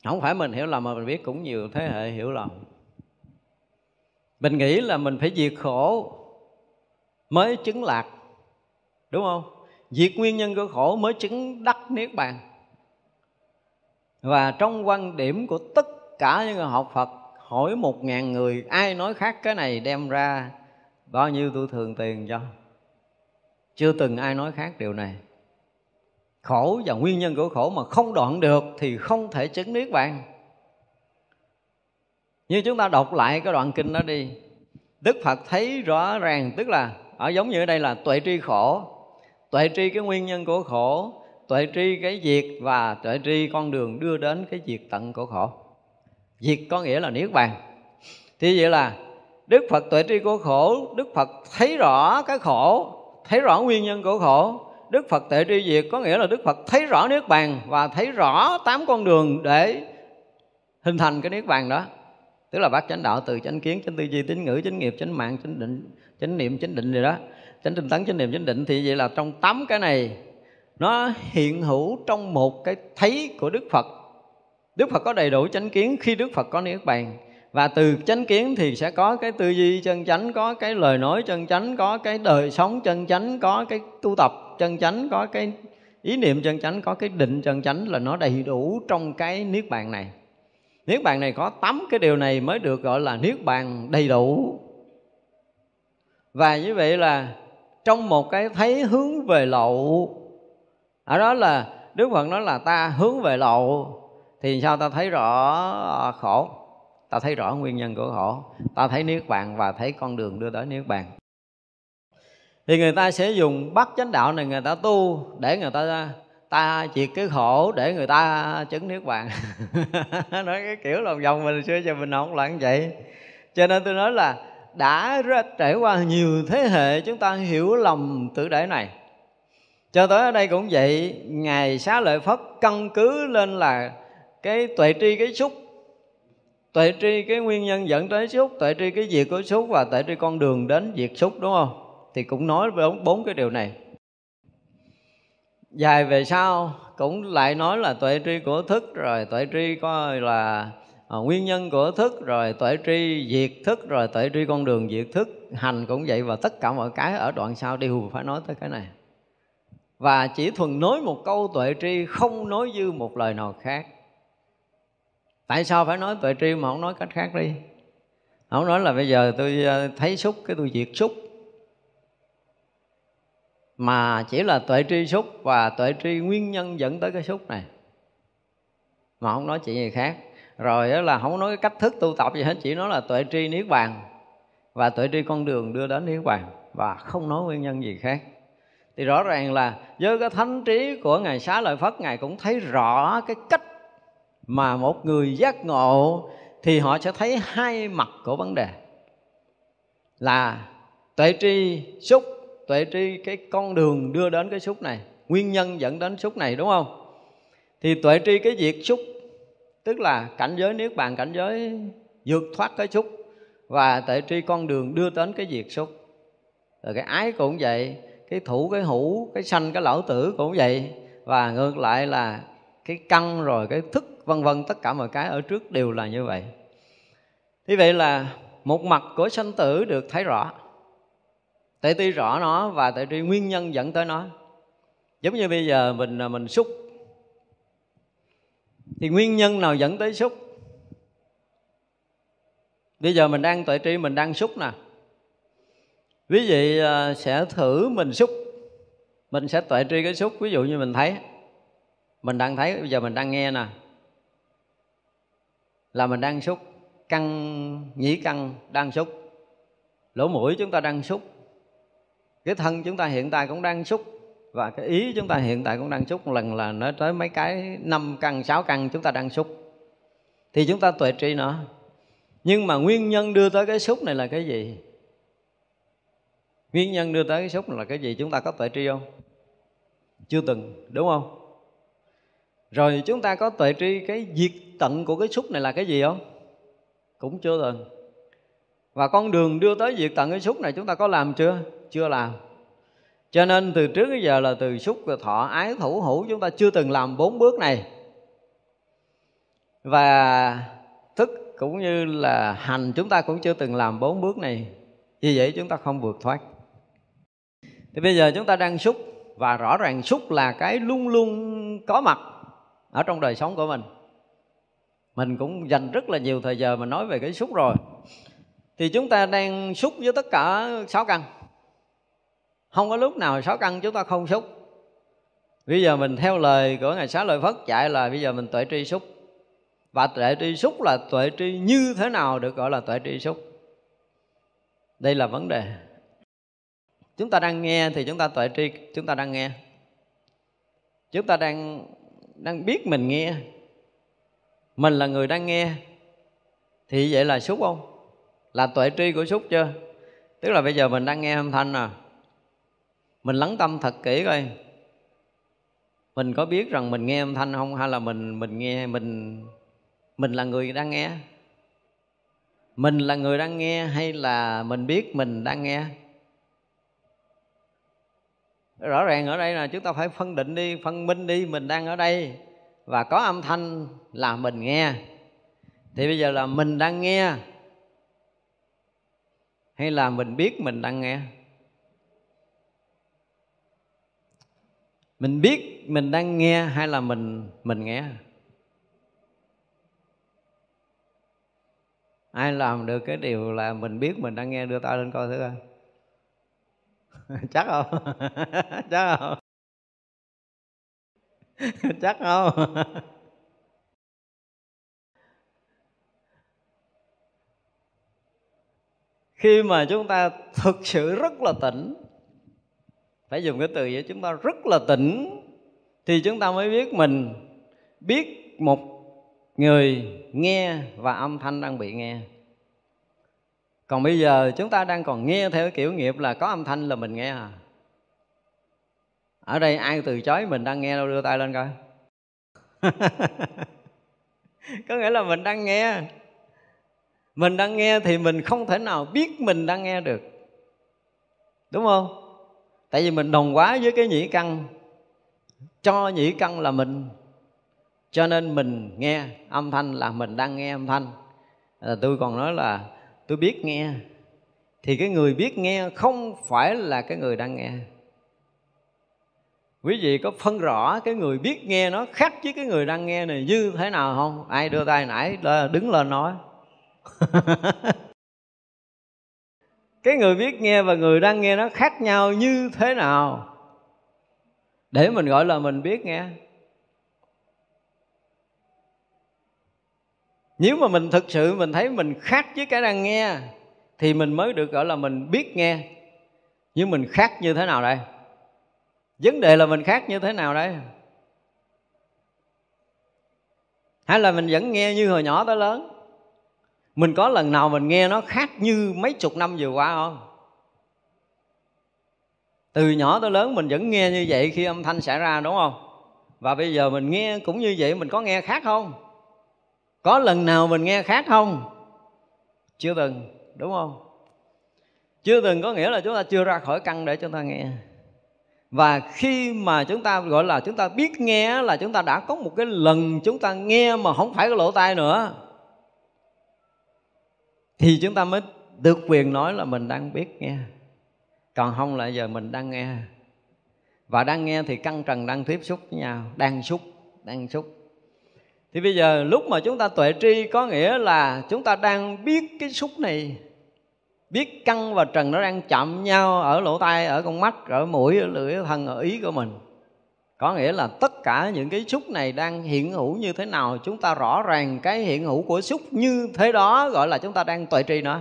không phải mình hiểu lầm mà mình biết cũng nhiều thế hệ hiểu lầm. Mình nghĩ là mình phải diệt khổ mới chứng lạc, đúng không? Diệt nguyên nhân của khổ mới chứng đắc niết bàn. Và trong quan điểm của tất cả những người học Phật, hỏi một ngàn người ai nói khác cái này đem ra bao nhiêu tôi thường tiền cho? Chưa từng ai nói khác điều này. Khổ và nguyên nhân của khổ mà không đoạn được thì không thể chứng niết bàn như chúng ta đọc lại cái đoạn kinh đó đi, đức phật thấy rõ ràng, tức là ở giống như ở đây là tuệ tri khổ. Tuệ tri cái nguyên nhân của khổ, tuệ tri cái diệt và tuệ tri con đường đưa đến cái diệt tận của khổ. Diệt có nghĩa là niết bàn. Thì vậy là Đức Phật tuệ tri của khổ, Đức Phật thấy rõ cái khổ, Thấy rõ nguyên nhân của khổ. Đức Phật tuệ tri diệt có nghĩa là Đức Phật thấy rõ Niết Bàn Và thấy rõ tám con đường để hình thành cái Niết Bàn đó. Tức là bát chánh đạo, từ chánh kiến, chánh tư duy tín ngữ, chánh nghiệp, chánh mạng, chánh định, chánh niệm, chánh định gì đó. Chánh tinh tấn, chánh niệm, chánh định thì vậy là trong tám cái này, nó hiện hữu trong một cái thấy của đức phật. Đức phật có đầy đủ chánh kiến khi đức phật có niết bàn và từ chánh kiến thì sẽ có cái tư duy chân chánh, có cái lời nói chân chánh, có cái đời sống chân chánh, có cái tu tập chân chánh, có cái ý niệm chân chánh, có cái định chân chánh là nó đầy đủ trong cái niết bàn này. Niết bàn này có tám cái điều này mới được gọi là niết bàn đầy đủ. Và như vậy là trong một cái thấy hướng về lậu, ở đó là đức phật nói là ta hướng về lậu, thì sao ta thấy rõ à, khổ? Ta thấy rõ nguyên nhân của khổ ta thấy niết bàn và thấy con đường đưa tới niết bàn. Thì người ta sẽ dùng bắt chánh đạo này người ta tu để người ta ta triệt cái khổ để người ta chứng niết bàn. <laughs> Nói cái kiểu lòng vòng mình xưa giờ mình không là như vậy. Cho nên tôi nói là đã trải qua nhiều thế hệ chúng ta hiểu lầm tự để này. Cho tới ở đây cũng vậy, ngài xá lợi phất căn cứ lên là cái tuệ tri cái xúc tuệ tri cái nguyên nhân dẫn tới xúc tuệ tri cái việc của xúc và tuệ tri con đường đến diệt xúc đúng không? Thì cũng nói bốn, bốn cái điều này. Dài về sau cũng lại nói là tuệ tri của thức rồi tuệ tri coi là à, nguyên nhân của thức rồi tuệ tri diệt thức rồi tuệ tri con đường diệt thức. Hành cũng vậy và tất cả mọi cái ở đoạn sau đều phải nói tới cái này. Và chỉ thuần nói một câu tuệ tri không nói dư một lời nào khác tại sao phải nói tuệ tri mà không nói cách khác đi? Không nói là bây giờ tôi ờ, thấy xúc cái tôi diệt xúc. Mà chỉ là tuệ tri xúc và tuệ tri nguyên nhân dẫn tới cái xúc này. Mà không nói chuyện gì khác. Rồi đó là không nói cái cách thức tu tập gì hết, chỉ nói là tuệ tri niết bàn và tuệ tri con đường đưa đến niết bàn và không nói nguyên nhân gì khác. Thì rõ ràng là với cái thánh trí của ngài xá lợi phất, ngài cũng thấy rõ cái cách mà một người giác ngộ thì họ sẽ thấy hai mặt của vấn đề. Là tuệ tri xúc, tuệ tri cái con đường đưa đến cái xúc này, nguyên nhân dẫn đến xúc này, đúng không? Thì tuệ tri cái việc xúc, tức là cảnh giới niết bàn, cảnh giới vượt thoát cái xúc, và tuệ tri con đường đưa đến cái việc xúc. Rồi cái ái cũng vậy, cái thủ, cái hữu, cái sanh, cái lão tử cũng vậy. Và ngược lại là cái căn rồi, cái thức vân vân, tất cả mọi cái ở trước đều là như vậy. Như vậy là một mặt của sanh tử được thấy rõ Tệ tri rõ nó và tệ tri nguyên nhân dẫn tới nó. Giống như bây giờ mình à, mình xúc thì nguyên nhân nào dẫn tới xúc bây giờ mình đang tuệ tri mình đang xúc nè. Quý vị à, sẽ thử mình xúc mình sẽ tuệ tri cái xúc ví dụ như mình thấy, mình đang thấy, bây giờ mình đang nghe nè là mình đang xúc căn nhĩ căn đang xúc lỗ mũi chúng ta đang xúc cái thân chúng ta hiện tại cũng đang xúc và cái ý chúng ta hiện tại cũng đang xúc một lần là nói tới mấy cái năm căn sáu căn chúng ta đang xúc thì chúng ta tuệ tri nó. Nhưng mà nguyên nhân đưa tới cái xúc này là cái gì? Nguyên nhân đưa tới cái xúc này là cái gì? Chúng ta có tuệ tri không? Chưa từng, đúng không? Rồi chúng ta có tuệ tri cái diệt tận của cái xúc này là cái gì không? Cũng chưa từng. Và con đường đưa tới diệt tận cái xúc này chúng ta có làm chưa? Chưa làm. Cho nên từ trước đến giờ là từ xúc và thọ ái thủ hữu chúng ta chưa từng làm bốn bước này. Và thức cũng như là hành chúng ta cũng chưa từng làm bốn bước này. Vì vậy chúng ta không vượt thoát. Thì bây giờ chúng ta đang xúc. Và rõ ràng xúc là cái luôn luôn có mặt ở trong đời sống của mình. Mình cũng dành rất là nhiều thời giờ mà nói về cái xúc rồi. Thì chúng ta đang xúc với tất cả sáu căn. Không có lúc nào sáu căn chúng ta không xúc bây giờ mình theo lời của ngài xá lợi phất chạy là bây giờ mình tuệ tri xúc và tuệ tri xúc là tuệ tri như thế nào được gọi là tuệ tri xúc đây là vấn đề. Chúng ta đang nghe thì chúng ta tuệ tri, chúng ta đang nghe. Chúng ta đang đang biết mình nghe. Mình là người đang nghe. Thì vậy là xúc không? Là tuệ tri của xúc chưa? Tức là bây giờ mình đang nghe âm thanh à? Mình lắng tâm thật kỹ coi. Mình có biết rằng mình nghe âm thanh không? Hay là mình mình nghe, mình mình là người đang nghe? Mình là người đang nghe hay là mình biết mình đang nghe? Rõ ràng ở đây là chúng ta phải phân định đi, phân minh đi, mình đang ở đây và có âm thanh là mình nghe. Thì bây giờ là mình đang nghe hay là mình biết mình đang nghe? Mình biết mình đang nghe hay là mình mình nghe? Ai làm được cái điều là mình biết mình đang nghe? Đưa tay lên coi thử coi. <laughs> chắc không? <laughs> Chắc không? <laughs> Chắc không? Khi mà chúng ta thực sự rất là tỉnh, phải dùng cái từ vậy, chúng ta rất là tỉnh, thì chúng ta mới biết mình, biết một người nghe và âm thanh đang bị nghe còn bây giờ chúng ta đang còn nghe theo kiểu nghiệp là có âm thanh là mình nghe à. Ở đây ai từ chối mình đang nghe đâu đưa tay lên coi. <laughs> Có nghĩa là mình đang nghe. Mình đang nghe thì mình không thể nào biết mình đang nghe được. Đúng không? Tại vì mình đồng quá với cái nhĩ căn. Cho nhĩ căn là mình. Cho nên mình nghe âm thanh là mình đang nghe âm thanh. À, tôi còn nói là tôi biết nghe. Thì cái người biết nghe không phải là cái người đang nghe. Quý vị có phân rõ cái người biết nghe nó khác với cái người đang nghe này như thế nào không? Ai đưa tay nãy đứng lên nói. <laughs> Cái người biết nghe và người đang nghe nó khác nhau như thế nào? Để mình gọi là mình biết nghe. Nếu mà mình thực sự mình thấy mình khác với cái đang nghe, thì mình mới được gọi là mình biết nghe. Nhưng mình khác như thế nào đây? Vấn đề là mình khác như thế nào đây? Hay là mình vẫn nghe như hồi nhỏ tới lớn? Mình có lần nào mình nghe nó khác như mấy chục năm vừa qua không? Từ nhỏ tới lớn mình vẫn nghe như vậy khi âm thanh xảy ra, đúng không? Và bây giờ mình nghe cũng như vậy, mình có nghe khác không? Có lần nào mình nghe khác không? Chưa từng, đúng không? Chưa từng có nghĩa là chúng ta chưa ra khỏi căn để chúng ta nghe. Và khi mà chúng ta gọi là chúng ta biết nghe là chúng ta đã có một cái lần chúng ta nghe mà không phải cái lỗ tai nữa, thì chúng ta mới được quyền nói là mình đang biết nghe. Còn không là giờ mình đang nghe. Và đang nghe thì căng trần, đang tiếp xúc với nhau, đang xúc đang xúc thì bây giờ lúc mà chúng ta tuệ tri có nghĩa là chúng ta đang biết cái xúc này, biết căng và trần nó đang chạm nhau ở lỗ tai, ở con mắt, ở mũi, ở lưỡi, ở thân, ở ý của mình. Có nghĩa là tất cả những cái xúc này đang hiện hữu như thế nào, chúng ta rõ ràng cái hiện hữu của xúc như thế đó, gọi là chúng ta đang tuệ tri nó.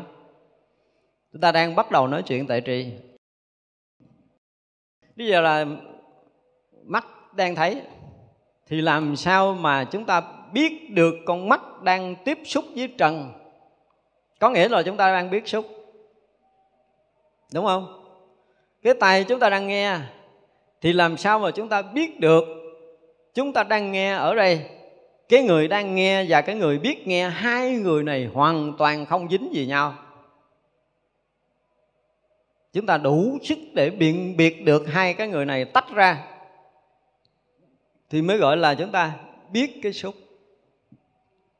Chúng ta đang bắt đầu nói chuyện tuệ tri. Bây giờ là mắt đang thấy, thì làm sao mà chúng ta biết được con mắt đang tiếp xúc với trần. Có nghĩa là chúng ta đang biết xúc. Đúng không? Cái tay chúng ta đang nghe, thì làm sao mà chúng ta biết được? Chúng ta đang nghe ở đây. Cái người đang nghe và cái người biết nghe, hai người này hoàn toàn không dính gì nhau. Chúng ta đủ sức để biện biệt được hai cái người này tách ra, thì mới gọi là chúng ta biết cái xúc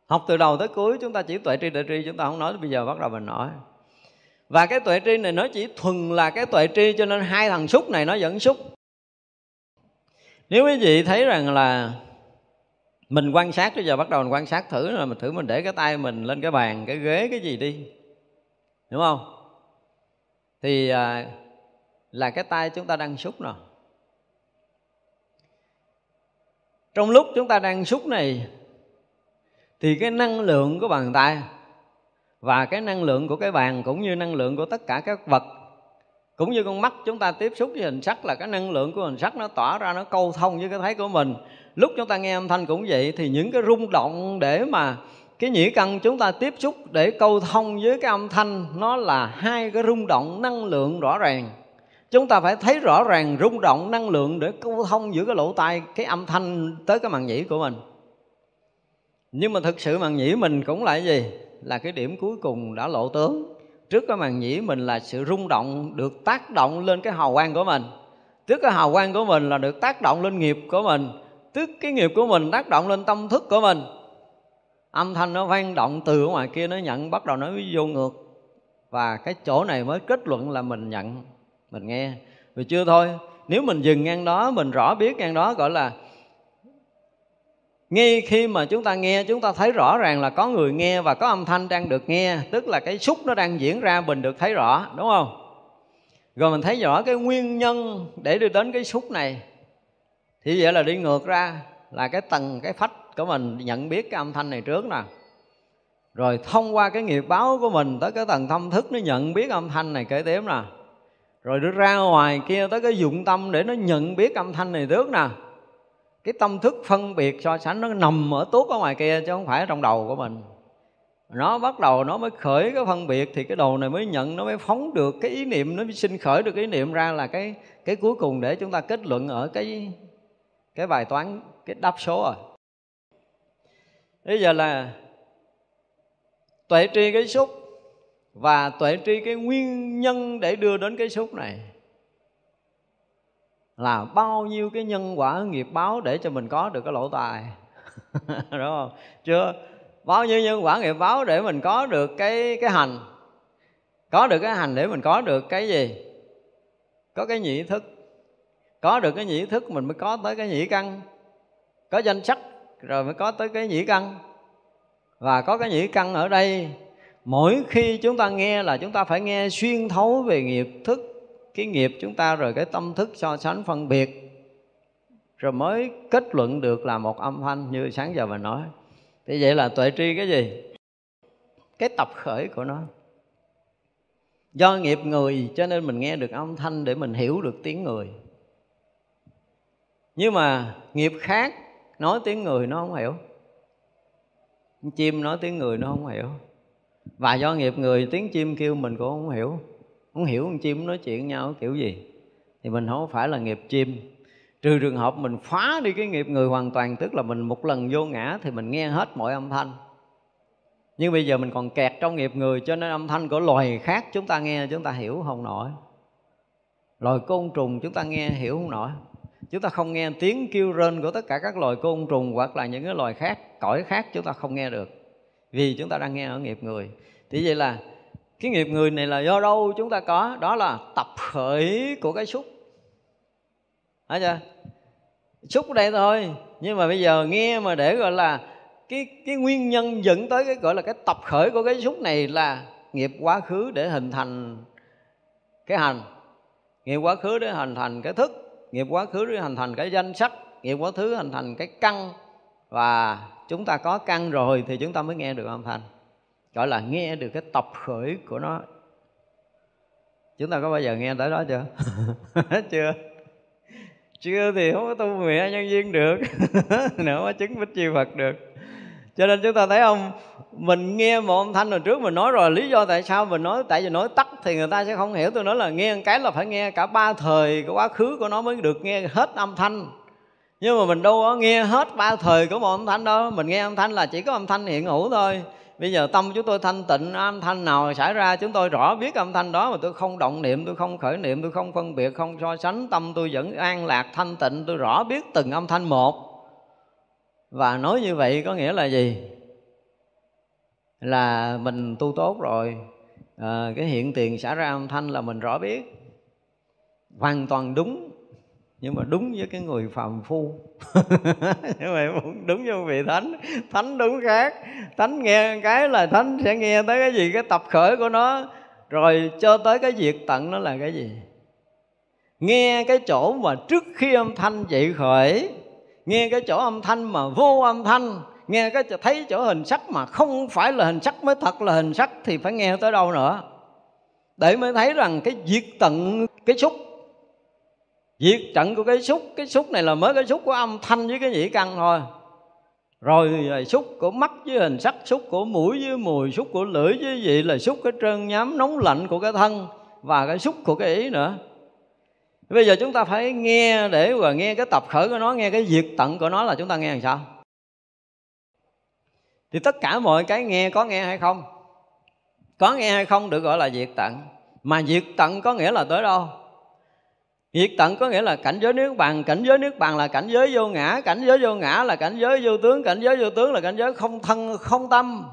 học từ đầu tới cuối chúng ta chỉ tuệ tri tuệ tri chúng ta không nói bây giờ bắt đầu mình nói. Và cái tuệ tri này nó chỉ thuần là cái tuệ tri cho nên hai thằng xúc này nó vẫn xúc nếu quý vị thấy rằng là mình quan sát bây giờ bắt đầu mình quan sát thử là mình thử mình để cái tay mình lên cái bàn cái ghế cái gì đi. Đúng không? Thì à, là cái tay chúng ta đang xúc nào trong lúc chúng ta đang xúc này thì cái năng lượng của bàn tay và cái năng lượng của cái bàn cũng như năng lượng của tất cả các vật, cũng như con mắt chúng ta tiếp xúc với hình sắc là cái năng lượng của hình sắc nó tỏa ra, nó câu thông với cái thấy của mình. Lúc chúng ta nghe âm thanh cũng vậy, thì những cái rung động để mà cái nhĩ căn chúng ta tiếp xúc để câu thông với cái âm thanh, nó là hai cái rung động năng lượng rõ ràng. Chúng ta phải thấy rõ ràng rung động năng lượng để câu thông giữa cái lỗ tai, cái âm thanh tới cái màng nhĩ của mình nhưng mà thực sự màn nhĩ mình cũng là cái gì? Là cái điểm cuối cùng đã lộ tướng. Trước cái màn nhĩ mình là sự rung động, được tác động lên cái hào quang của mình. Trước cái hào quang của mình là được tác động lên nghiệp của mình. Tức cái nghiệp của mình tác động lên tâm thức của mình. Âm thanh nó vang động từ ở ngoài kia, nó nhận, bắt đầu nó vô ngược. Và cái chỗ này mới kết luận là mình nhận. Mình nghe. Vì chưa thôi, nếu mình dừng ngang đó, mình rõ biết ngang đó, gọi là ngay khi mà chúng ta nghe, chúng ta thấy rõ ràng là có người nghe và có âm thanh đang được nghe, tức là cái xúc nó đang diễn ra mình được thấy rõ, đúng không? Rồi mình thấy rõ cái nguyên nhân để đi đến cái xúc này. Thì vậy là đi ngược ra là cái tầng, cái phách của mình nhận biết cái âm thanh này trước nè. Rồi thông qua cái nghiệp báo của mình tới cái tầng tâm thức nó nhận biết âm thanh này kế tiếp nè. Rồi nó ra ngoài kia tới cái dụng tâm để nó nhận biết âm thanh này trước nè cái tâm thức phân biệt so sánh nó nằm ở tốt ở ngoài kia chứ không phải ở trong đầu của mình. Nó bắt đầu nó mới khởi cái phân biệt thì cái đầu này mới nhận, nó mới phóng được cái ý niệm, nó mới sinh khởi được cái ý niệm ra là cái cái cuối cùng để chúng ta kết luận ở cái cái bài toán, cái đáp số rồi bây giờ là tuệ tri cái xúc và tuệ tri cái nguyên nhân để đưa đến cái xúc này là bao nhiêu cái nhân quả nghiệp báo để cho mình có được cái lỗ tài <laughs> đúng không? Chưa? Bao nhiêu nhân quả nghiệp báo để mình có được cái cái hành? Có được cái hành để mình có được cái gì? Có cái nhị thức. Có được cái nhị thức mình mới có tới cái nhị căn. Có danh sắc rồi mới có tới cái nhị căn. Và có cái nhị căn ở đây, mỗi khi chúng ta nghe là chúng ta phải nghe xuyên thấu về nghiệp thức cái nghiệp chúng ta rồi cái tâm thức so sánh phân biệt. Rồi mới kết luận được là một âm thanh như sáng giờ mình nói. Thì vậy là tuệ tri cái gì? Cái tập khởi của nó. Do nghiệp người, cho nên mình nghe được âm thanh để mình hiểu được tiếng người. Nhưng mà nghiệp khác, nói tiếng người nó không hiểu. Chim nói tiếng người nó không hiểu. Và do nghiệp người, tiếng chim kêu mình cũng không hiểu không hiểu con chim nói chuyện nhau kiểu gì? Thì mình không phải là nghiệp chim. Trừ trường hợp mình phá đi cái nghiệp người hoàn toàn, tức là mình một lần vô ngã thì mình nghe hết mọi âm thanh. Nhưng bây giờ mình còn kẹt trong nghiệp người, cho nên âm thanh của loài khác chúng ta nghe, chúng ta hiểu không nổi. Loài côn trùng chúng ta nghe hiểu không nổi. Chúng ta không nghe tiếng kêu rên của tất cả các loài côn trùng hoặc là những cái loài khác, cõi khác chúng ta không nghe được. Vì chúng ta đang nghe ở nghiệp người. Thì vậy là cái nghiệp người này là do đâu chúng ta có? Đó là tập khởi của cái xúc. Thấy chưa? Xúc ở đây thôi. Nhưng mà bây giờ nghe mà để gọi là cái cái nguyên nhân dẫn tới cái gọi là cái tập khởi của cái xúc này là nghiệp quá khứ để hình thành cái hành. Nghiệp quá khứ để hình thành cái thức. Nghiệp quá khứ để hình thành cái danh sách. Nghiệp quá khứ hình thành cái căn. Và chúng ta có căn rồi thì chúng ta mới nghe được âm thanh gọi là nghe được cái tập khởi của nó. Chúng ta có bao giờ nghe tới đó chưa? <laughs> Chưa. Chưa thì không có tu mẹ nhân viên được. <laughs> Nữa có chứng bích chi phật được. Cho nên chúng ta thấy không? Mình nghe một âm thanh hồi trước mình nói rồi, lý do tại sao mình nói, tại vì nói tắt thì người ta sẽ không hiểu tôi nói là nghe một cái là phải nghe cả ba thời của quá khứ của nó mới được nghe hết âm thanh. Nhưng mà mình đâu có nghe hết ba thời của một âm thanh đâu. Mình nghe âm thanh là chỉ có âm thanh hiện hữu thôi bây giờ tâm chúng tôi thanh tịnh âm thanh nào xảy ra chúng tôi rõ biết âm thanh đó mà tôi không động niệm tôi không khởi niệm tôi không phân biệt không so sánh. Tâm tôi vẫn an lạc thanh tịnh tôi rõ biết từng âm thanh một. Và nói như vậy có nghĩa là gì? Là mình tu tốt rồi à, cái hiện tiền xảy ra âm thanh là mình rõ biết. Hoàn toàn đúng nhưng mà đúng với cái người phàm phu. <laughs> Nhưng mà đúng với vị thánh thánh đúng khác. Thánh nghe cái là thánh sẽ nghe tới cái gì, cái tập khởi của nó. Rồi cho tới cái diệt tận nó là cái gì? Nghe cái chỗ mà trước khi âm thanh dậy khởi, nghe cái chỗ âm thanh mà vô âm thanh, nghe cái thấy chỗ hình sắc mà không phải là hình sắc mới thật là hình sắc thì phải nghe tới đâu nữa. Để mới thấy rằng cái diệt tận, cái xúc diệt trận của cái xúc cái xúc này là mới cái xúc của âm thanh với cái nhĩ căn thôi. Rồi là xúc của mắt với hình sắc, xúc của mũi với mùi, xúc của lưỡi với vị, là xúc cái trơn nhám nóng lạnh của cái thân và cái xúc của cái ý nữa. Bây giờ chúng ta phải nghe để và nghe cái tập khởi của nó, nghe cái diệt tận của nó là chúng ta nghe làm sao? Thì tất cả mọi cái nghe có nghe hay không? Có nghe hay không được gọi là diệt tận. Mà diệt tận có nghĩa là tới đâu? Diệt tận có nghĩa là cảnh giới nước bằng Cảnh giới nước bằng là cảnh giới vô ngã, Cảnh giới vô ngã là cảnh giới vô tướng, Cảnh giới vô tướng là cảnh giới không thân, không tâm.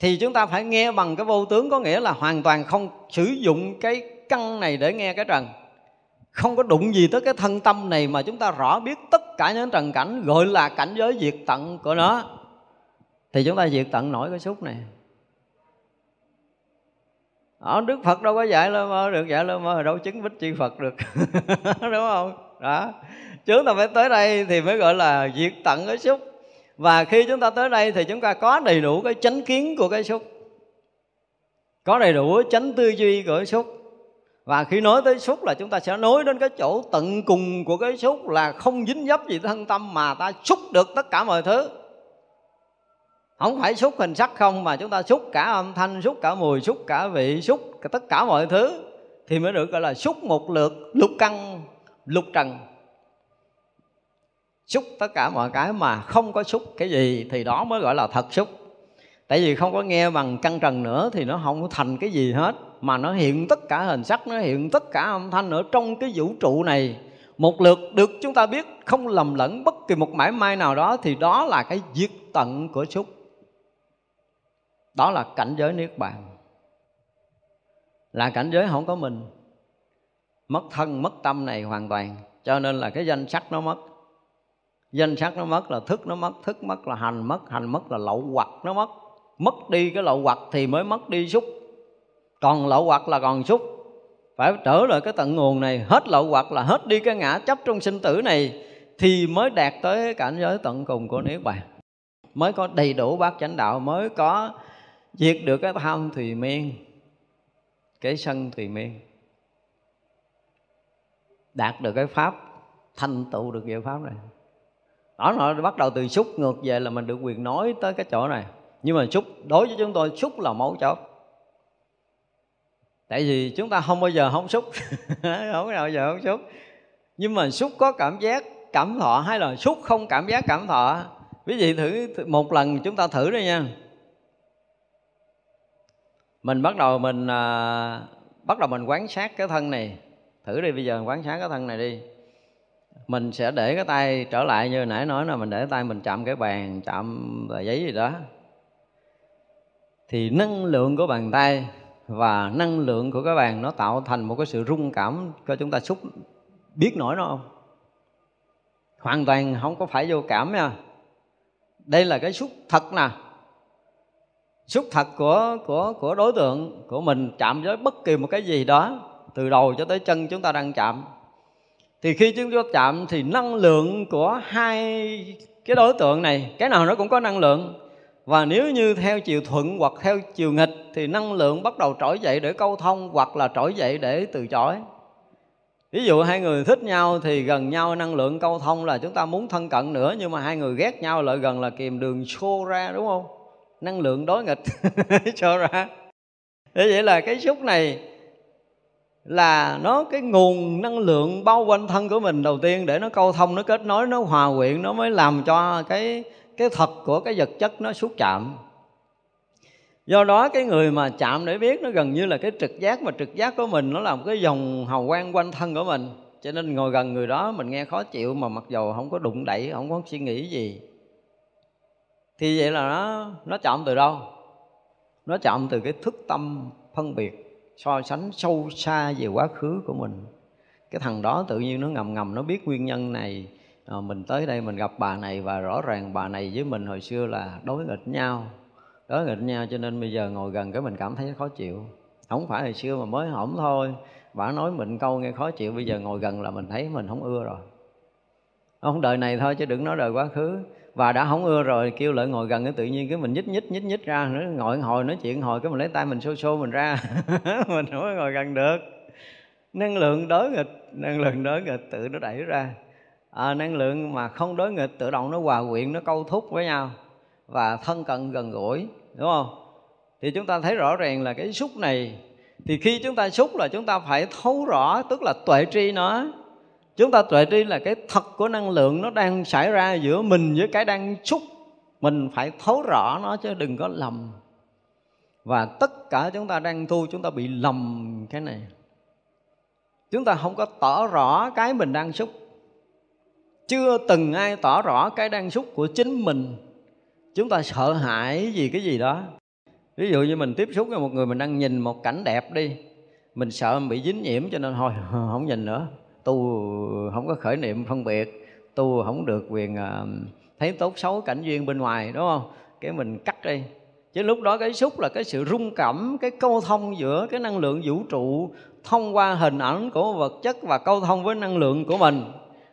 Thì chúng ta phải nghe bằng cái vô tướng Có nghĩa là hoàn toàn không sử dụng cái căn này để nghe cái trần. Không có đụng gì tới cái thân tâm này Mà chúng ta rõ biết tất cả những trần cảnh, Gọi là cảnh giới diệt tận của nó. Thì chúng ta diệt tận nổi cái xúc này ở đức phật đâu có dạy lơ mơ, được dạy lơ mơ đâu chứng bích chi phật được. <laughs> Đúng không? Đó. Chúng ta phải tới đây thì mới gọi là diệt tận cái xúc. Và khi chúng ta tới đây thì chúng ta có đầy đủ cái chánh kiến của cái xúc. Có đầy đủ chánh tư duy của cái xúc. Và khi nói tới xúc là chúng ta sẽ nói đến cái chỗ tận cùng của cái xúc là không dính dấp gì thân tâm mà ta xúc được tất cả mọi thứ không phải xúc hình sắc không, mà chúng ta xúc cả âm thanh, xúc cả mùi, xúc cả vị, xúc cả tất cả mọi thứ thì mới được gọi là xúc một lượt, lục căn, lục trần. Xúc tất cả mọi cái mà không có xúc cái gì thì đó mới gọi là thật xúc. Tại vì không có nghe bằng căn trần nữa thì nó không thành cái gì hết, mà nó hiện tất cả hình sắc, nó hiện tất cả âm thanh ở trong cái vũ trụ này. Một lượt được chúng ta biết không lầm lẫn bất kỳ một mãi may nào đó thì đó là cái diệt tận của xúc đó là cảnh giới niết bàn. Là cảnh giới không có mình. Mất thân, mất tâm này hoàn toàn. Cho nên là cái danh sắc nó mất. Danh sắc nó mất là thức nó mất, thức mất là hành mất hành mất là lậu hoặc nó mất. Mất đi cái lậu hoặc thì mới mất đi xúc. Còn lậu hoặc là còn xúc. Phải trở lại cái tận nguồn này. Hết lậu hoặc là hết đi cái ngã chấp trong sinh tử này thì mới đạt tới cảnh giới tận cùng của niết bàn. Mới có đầy đủ bát chánh đạo, mới có diệt được cái tham thùy miên cái sân thùy miên đạt được cái pháp thành tựu được diệu pháp này. Đó nó bắt đầu từ xúc ngược về là mình được quyền nói tới cái chỗ này. Nhưng mà xúc, đối với chúng tôi, xúc là mấu chốt. Tại vì chúng ta không bao giờ không xúc. <laughs> Không bao giờ không xúc. Nhưng mà xúc có cảm giác cảm thọ hay là xúc không cảm giác cảm thọ? Ví dụ thử một lần chúng ta thử đi nha mình bắt đầu mình à, bắt đầu mình quán sát cái thân này. Thử đi bây giờ quán sát cái thân này đi. Mình sẽ để cái tay trở lại như nãy nói là mình để tay mình chạm cái bàn chạm tờ giấy gì đó. Thì năng lượng của bàn tay và năng lượng của cái bàn nó tạo thành một cái sự rung cảm cho chúng ta xúc biết nổi nó không? Hoàn toàn không có phải vô cảm nha. Đây là cái xúc thật nè xúc thật của của của đối tượng, của mình chạm với bất kỳ một cái gì đó, từ đầu cho tới chân chúng ta đang chạm. Thì khi chúng ta chạm thì năng lượng của hai cái đối tượng này, cái nào nó cũng có năng lượng. Và nếu như theo chiều thuận hoặc theo chiều nghịch thì năng lượng bắt đầu trỗi dậy để câu thông hoặc là trỗi dậy để từ chối. Ví dụ hai người thích nhau thì gần nhau năng lượng câu thông là chúng ta muốn thân cận nữa, nhưng mà hai người ghét nhau lại gần là kìm đường xô ra, đúng không? Năng lượng đối nghịch. <laughs> Cho ra? Thế vậy là cái xúc này là nó cái nguồn năng lượng bao quanh thân của mình đầu tiên để nó câu thông, nó kết nối, nó hòa quyện, nó mới làm cho cái cái thật của cái vật chất nó xúc chạm. Do đó cái người mà chạm để biết nó gần như là cái trực giác, mà trực giác của mình nó là một cái dòng hào quang quanh thân của mình. Cho nên ngồi gần người đó mình nghe khó chịu mà mặc dầu không có đụng đẩy, không có suy nghĩ gì thì vậy là nó nó chọn từ đâu? Nó chọn từ cái thức tâm phân biệt so sánh sâu xa về quá khứ của mình. Cái thằng đó tự nhiên nó ngầm ngầm nó biết nguyên nhân này. À, mình tới đây mình gặp bà này và rõ ràng bà này với mình hồi xưa là đối nghịch nhau. Đối nghịch nhau cho nên bây giờ ngồi gần cái mình cảm thấy khó chịu. Không phải hồi xưa mà mới hỏng thôi. Bà nói mình câu nghe khó chịu bây giờ ngồi gần là mình thấy mình không ưa rồi. Không đời này thôi chứ đừng nói đời quá khứ và đã không ưa rồi kêu lại ngồi gần cái tự nhiên cái mình nhích nhích nhích nhích ra nữa ngồi hồi nói chuyện hồi cái mình lấy tay mình xô xô mình ra. <laughs> Mình không có ngồi gần được. Năng lượng đối nghịch năng lượng đối nghịch tự nó đẩy ra. À, năng lượng mà không đối nghịch tự động nó hòa quyện nó câu thúc với nhau và thân cận gần gũi đúng không? Thì chúng ta thấy rõ ràng là cái xúc này thì khi chúng ta xúc là chúng ta phải thấu rõ tức là tuệ tri nó chúng ta tuệ tri là cái thật của năng lượng nó đang xảy ra giữa mình với cái đang xúc. Mình phải thấu rõ nó chứ đừng có lầm. Và tất cả chúng ta đang tu chúng ta bị lầm cái này. Chúng ta không có tỏ rõ cái mình đang xúc. Chưa từng ai tỏ rõ cái đang xúc của chính mình. Chúng ta sợ hãi gì cái gì đó. Ví dụ như mình tiếp xúc với một người, mình đang nhìn một cảnh đẹp đi. Mình sợ mình bị dính nhiễm cho nên thôi, <laughs> không nhìn nữa tu không có khởi niệm phân biệt, tu không được quyền à, thấy tốt xấu cảnh duyên bên ngoài, đúng không? Cái mình cắt đi. Chứ lúc đó cái xúc là cái sự rung cảm, cái câu thông giữa cái năng lượng vũ trụ thông qua hình ảnh của vật chất và câu thông với năng lượng của mình.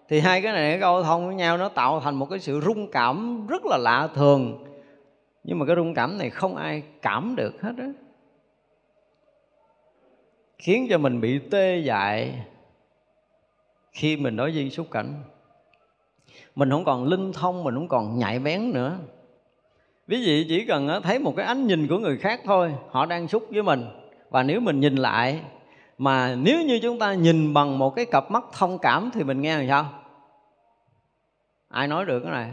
Thì hai cái này, câu thông với nhau nó tạo thành một cái sự rung cảm rất là lạ thường. Nhưng mà cái rung cảm này không ai cảm được hết á. Khiến cho mình bị tê dại khi mình đối duyên xúc cảnh, mình không còn linh thông, mình không còn nhạy bén nữa. Ví dụ chỉ cần thấy một cái ánh nhìn của người khác thôi, họ đang xúc với mình. Và nếu mình nhìn lại, mà nếu như chúng ta nhìn bằng một cái cặp mắt thông cảm thì mình nghe làm sao? Ai nói được cái này?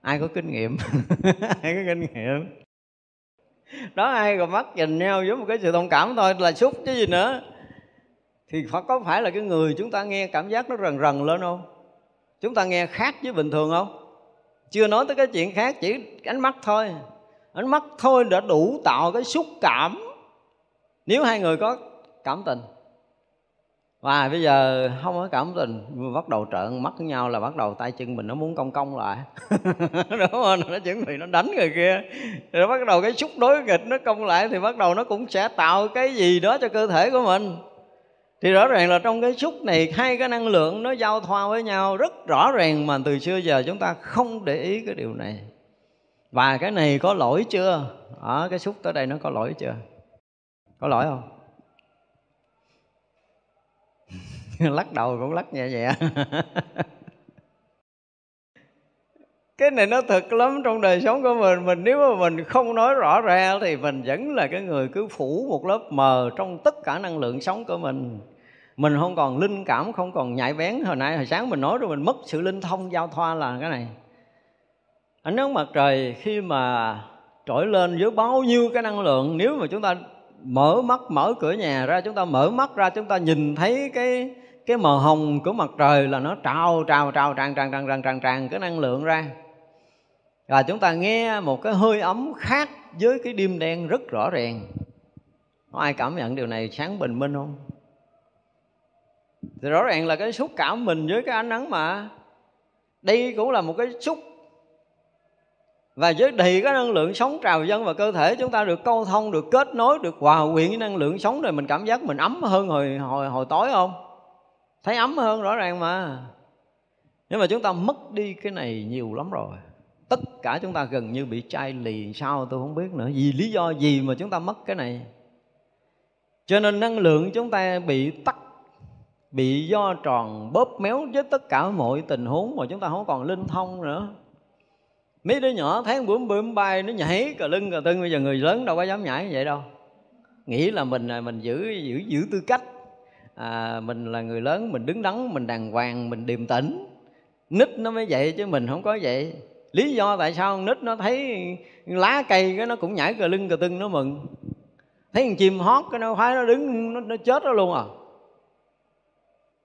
Ai có kinh nghiệm? <laughs> Ai có kinh nghiệm? Đó, ai còn mắt nhìn nhau với một cái sự thông cảm thôi, là xúc chứ gì nữa thì phải có phải là cái người chúng ta nghe cảm giác nó rần rần lên không? Chúng ta nghe khác với bình thường không? Chưa nói tới cái chuyện khác, chỉ ánh mắt thôi. Ánh mắt thôi đã đủ tạo cái xúc cảm. Nếu hai người có cảm tình. Và bây giờ không có cảm tình, bắt đầu trợn mắt với nhau là bắt đầu tay chân mình nó muốn cong cong lại. <laughs> Đúng không? Nó chuẩn bị nó đánh người kia. Rồi bắt đầu cái xúc đối nghịch nó cong lại thì bắt đầu nó cũng sẽ tạo cái gì đó cho cơ thể của mình thì rõ ràng là trong cái xúc này hai cái năng lượng nó giao thoa với nhau, rất rõ ràng mà từ xưa giờ chúng ta không để ý cái điều này. Và cái này có lỗi chưa? Ở cái xúc tới đây nó có lỗi chưa? Có lỗi không? <laughs> Lắc đầu cũng lắc nhẹ nhẹ. <laughs> cái này nó thật lắm trong đời sống của mình. Mình nếu mà mình không nói rõ ra thì mình vẫn là cái người cứ phủ một lớp mờ trong tất cả năng lượng sống của mình. Mình không còn linh cảm, không còn nhạy bén. Hồi nãy, hồi sáng mình nói rồi, mình mất sự linh thông, giao thoa là cái này. Ánh nắng mặt trời khi mà trỗi lên với bao nhiêu cái năng lượng, nếu mà chúng ta mở mắt, mở cửa nhà ra, chúng ta mở mắt ra, chúng ta nhìn thấy cái cái màu hồng của mặt trời là nó trào trào trào, tràn tràn tràn tràn tràn tràn cái năng lượng ra và chúng ta nghe một cái hơi ấm khác với cái đêm đen rất rõ ràng. Có ai cảm nhận điều này sáng bình minh không? Thì rõ ràng là cái xúc cảm mình với cái ánh nắng mà. Đây cũng là một cái xúc. Và với đầy cái năng lượng sống trào dâng vào cơ thể, chúng ta được câu thông, được kết nối, được hòa quyện với năng lượng sống, rồi mình cảm giác mình ấm hơn hồi hồi hồi tối không? Thấy ấm hơn rõ ràng mà. Nhưng mà chúng ta mất đi cái này nhiều lắm rồi tất cả chúng ta gần như bị chai lì sao tôi không biết nữa. Vì lý do gì mà chúng ta mất cái này? Cho nên năng lượng chúng ta bị tắt bị do tròn bóp méo với tất cả mọi tình huống mà chúng ta không còn linh thông nữa. Mấy đứa nhỏ thấy bướm bướm bay nó nhảy cờ lưng cờ tưng bây giờ người lớn đâu có dám nhảy vậy đâu. Nghĩ là mình là mình giữ giữ giữ tư cách. À, mình là người lớn mình đứng đắn mình đàng hoàng mình điềm tĩnh. Nít nó mới vậy chứ mình không có vậy lý do tại sao nít nó thấy lá cây cái nó cũng nhảy cờ lưng cờ tưng nó mừng. Thấy con chim hót cái nó khoái nó đứng nó, nó chết đó luôn à.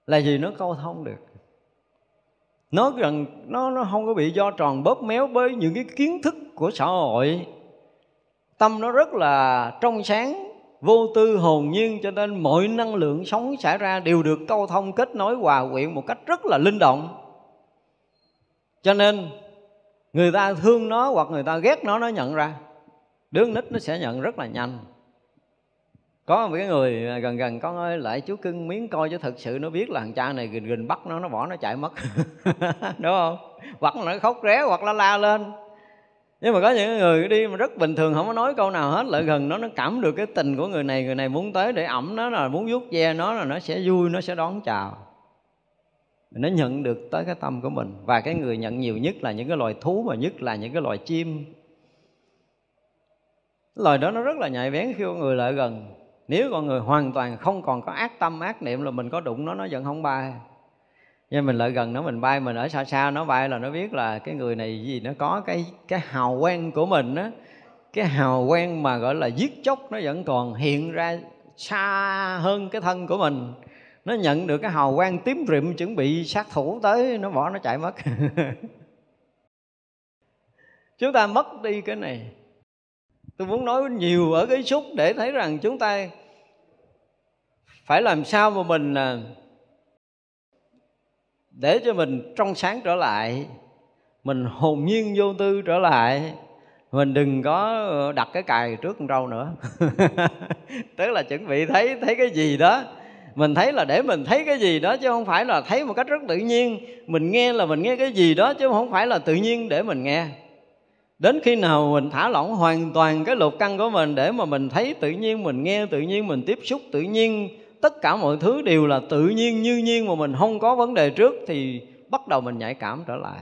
Là gì nó câu thông được. Nó gần nó nó không có bị do tròn bóp méo với những cái kiến thức của xã hội. Tâm nó rất là trong sáng vô tư hồn nhiên cho nên mọi năng lượng sống xảy ra đều được câu thông kết nối hòa quyện một cách rất là linh động. Cho nên người ta thương nó hoặc người ta ghét nó nó nhận ra. Đứa nít nó sẽ nhận rất là nhanh. Có một cái người gần gần con ơi lại chú cưng miếng coi cho thật sự nó biết là thằng cha này gình gình bắt nó nó bỏ nó chạy mất. <laughs> Đúng không? Hoặc là nó khóc ré, hoặc là la lên. Nhưng mà có những người đi mà rất bình thường, không có nói câu nào hết. Lại gần nó nó cảm được cái tình của người này. Người này muốn tới để ẩm nó, là muốn vuốt ve nó, là nó sẽ vui, nó sẽ đón chào nó nhận được tới cái tâm của mình. Và cái người nhận nhiều nhất là những cái loài thú mà nhất là những cái loài chim. Loài đó nó rất là nhạy bén khi con người lại gần. Nếu con người hoàn toàn không còn có ác tâm, ác niệm là mình có đụng nó nó vẫn không bay. Nhưng mình lại gần nó, mình bay, mình ở xa xa, nó bay là nó biết là cái người này gì, nó có cái cái hào quang của mình á. Cái hào quang mà gọi là giết chóc nó vẫn còn hiện ra xa hơn cái thân của mình nó nhận được cái hào quang tím rịm chuẩn bị sát thủ tới, nó bỏ nó chạy mất. <laughs> Chúng ta mất đi cái này. Tôi muốn nói nhiều ở cái xúc để thấy rằng chúng ta phải làm sao mà mình à, để cho mình trong sáng trở lại, mình hồn nhiên vô tư trở lại. Mình đừng có đặt cái cài trước con râu nữa. <laughs> Tức là chuẩn bị thấy thấy cái gì đó mình thấy là để mình thấy cái gì đó chứ không phải là thấy một cách rất tự nhiên. Mình nghe là mình nghe cái gì đó chứ không phải là tự nhiên để mình nghe. Đến khi nào mình thả lỏng hoàn toàn cái lục căn của mình để mà mình thấy tự nhiên, mình nghe tự nhiên, mình tiếp xúc tự nhiên, tất cả mọi thứ đều là tự nhiên, như nhiên mà mình không có vấn đề trước thì bắt đầu mình nhạy cảm trở lại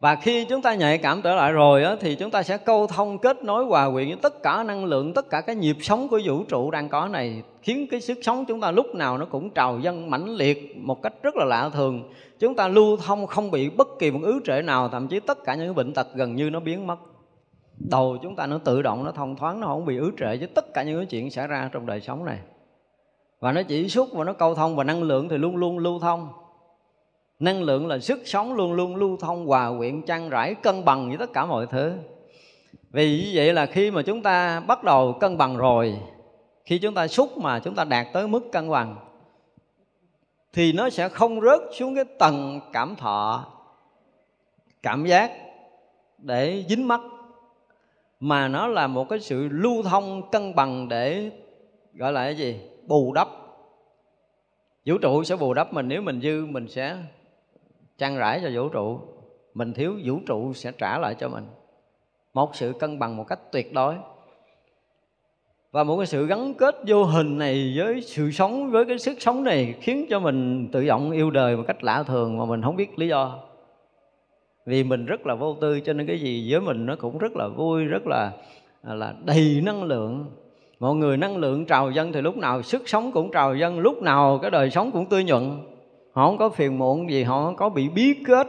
và khi chúng ta nhạy cảm trở lại rồi á, thì chúng ta sẽ câu thông kết nối hòa quyện với tất cả năng lượng tất cả cái nhịp sống của vũ trụ đang có này khiến cái sức sống chúng ta lúc nào nó cũng trào dâng mãnh liệt một cách rất là lạ thường. Chúng ta lưu thông không bị bất kỳ một ứ trệ nào thậm chí tất cả những bệnh tật gần như nó biến mất. Đầu chúng ta nó tự động nó thông thoáng nó không bị ứ trệ với tất cả những cái chuyện xảy ra trong đời sống này. Và nó chỉ xúc và nó câu thông và năng lượng thì luôn luôn lưu thông năng lượng là sức sống luôn luôn lưu thông, hòa quyện chăn rải cân bằng với tất cả mọi thứ. Vì như vậy là khi mà chúng ta bắt đầu cân bằng rồi, khi chúng ta xúc mà chúng ta đạt tới mức cân bằng, thì nó sẽ không rớt xuống cái tầng cảm thọ, cảm giác để dính mắt, mà nó là một cái sự lưu thông cân bằng để gọi là cái gì? Bù đắp. Vũ trụ sẽ bù đắp mình, nếu mình dư, mình sẽ trang rãi cho vũ trụ, mình thiếu vũ trụ sẽ trả lại cho mình. Một sự cân bằng một cách tuyệt đối. Và một cái sự gắn kết vô hình này với sự sống, với cái sức sống này khiến cho mình tự động yêu đời một cách lạ thường mà mình không biết lý do. Vì mình rất là vô tư cho nên cái gì với mình nó cũng rất là vui, rất là à, là đầy năng lượng. Mọi người năng lượng trào dân thì lúc nào sức sống cũng trào dân lúc nào cái đời sống cũng tươi nhuận họ không có phiền muộn gì họ không có bị bí kết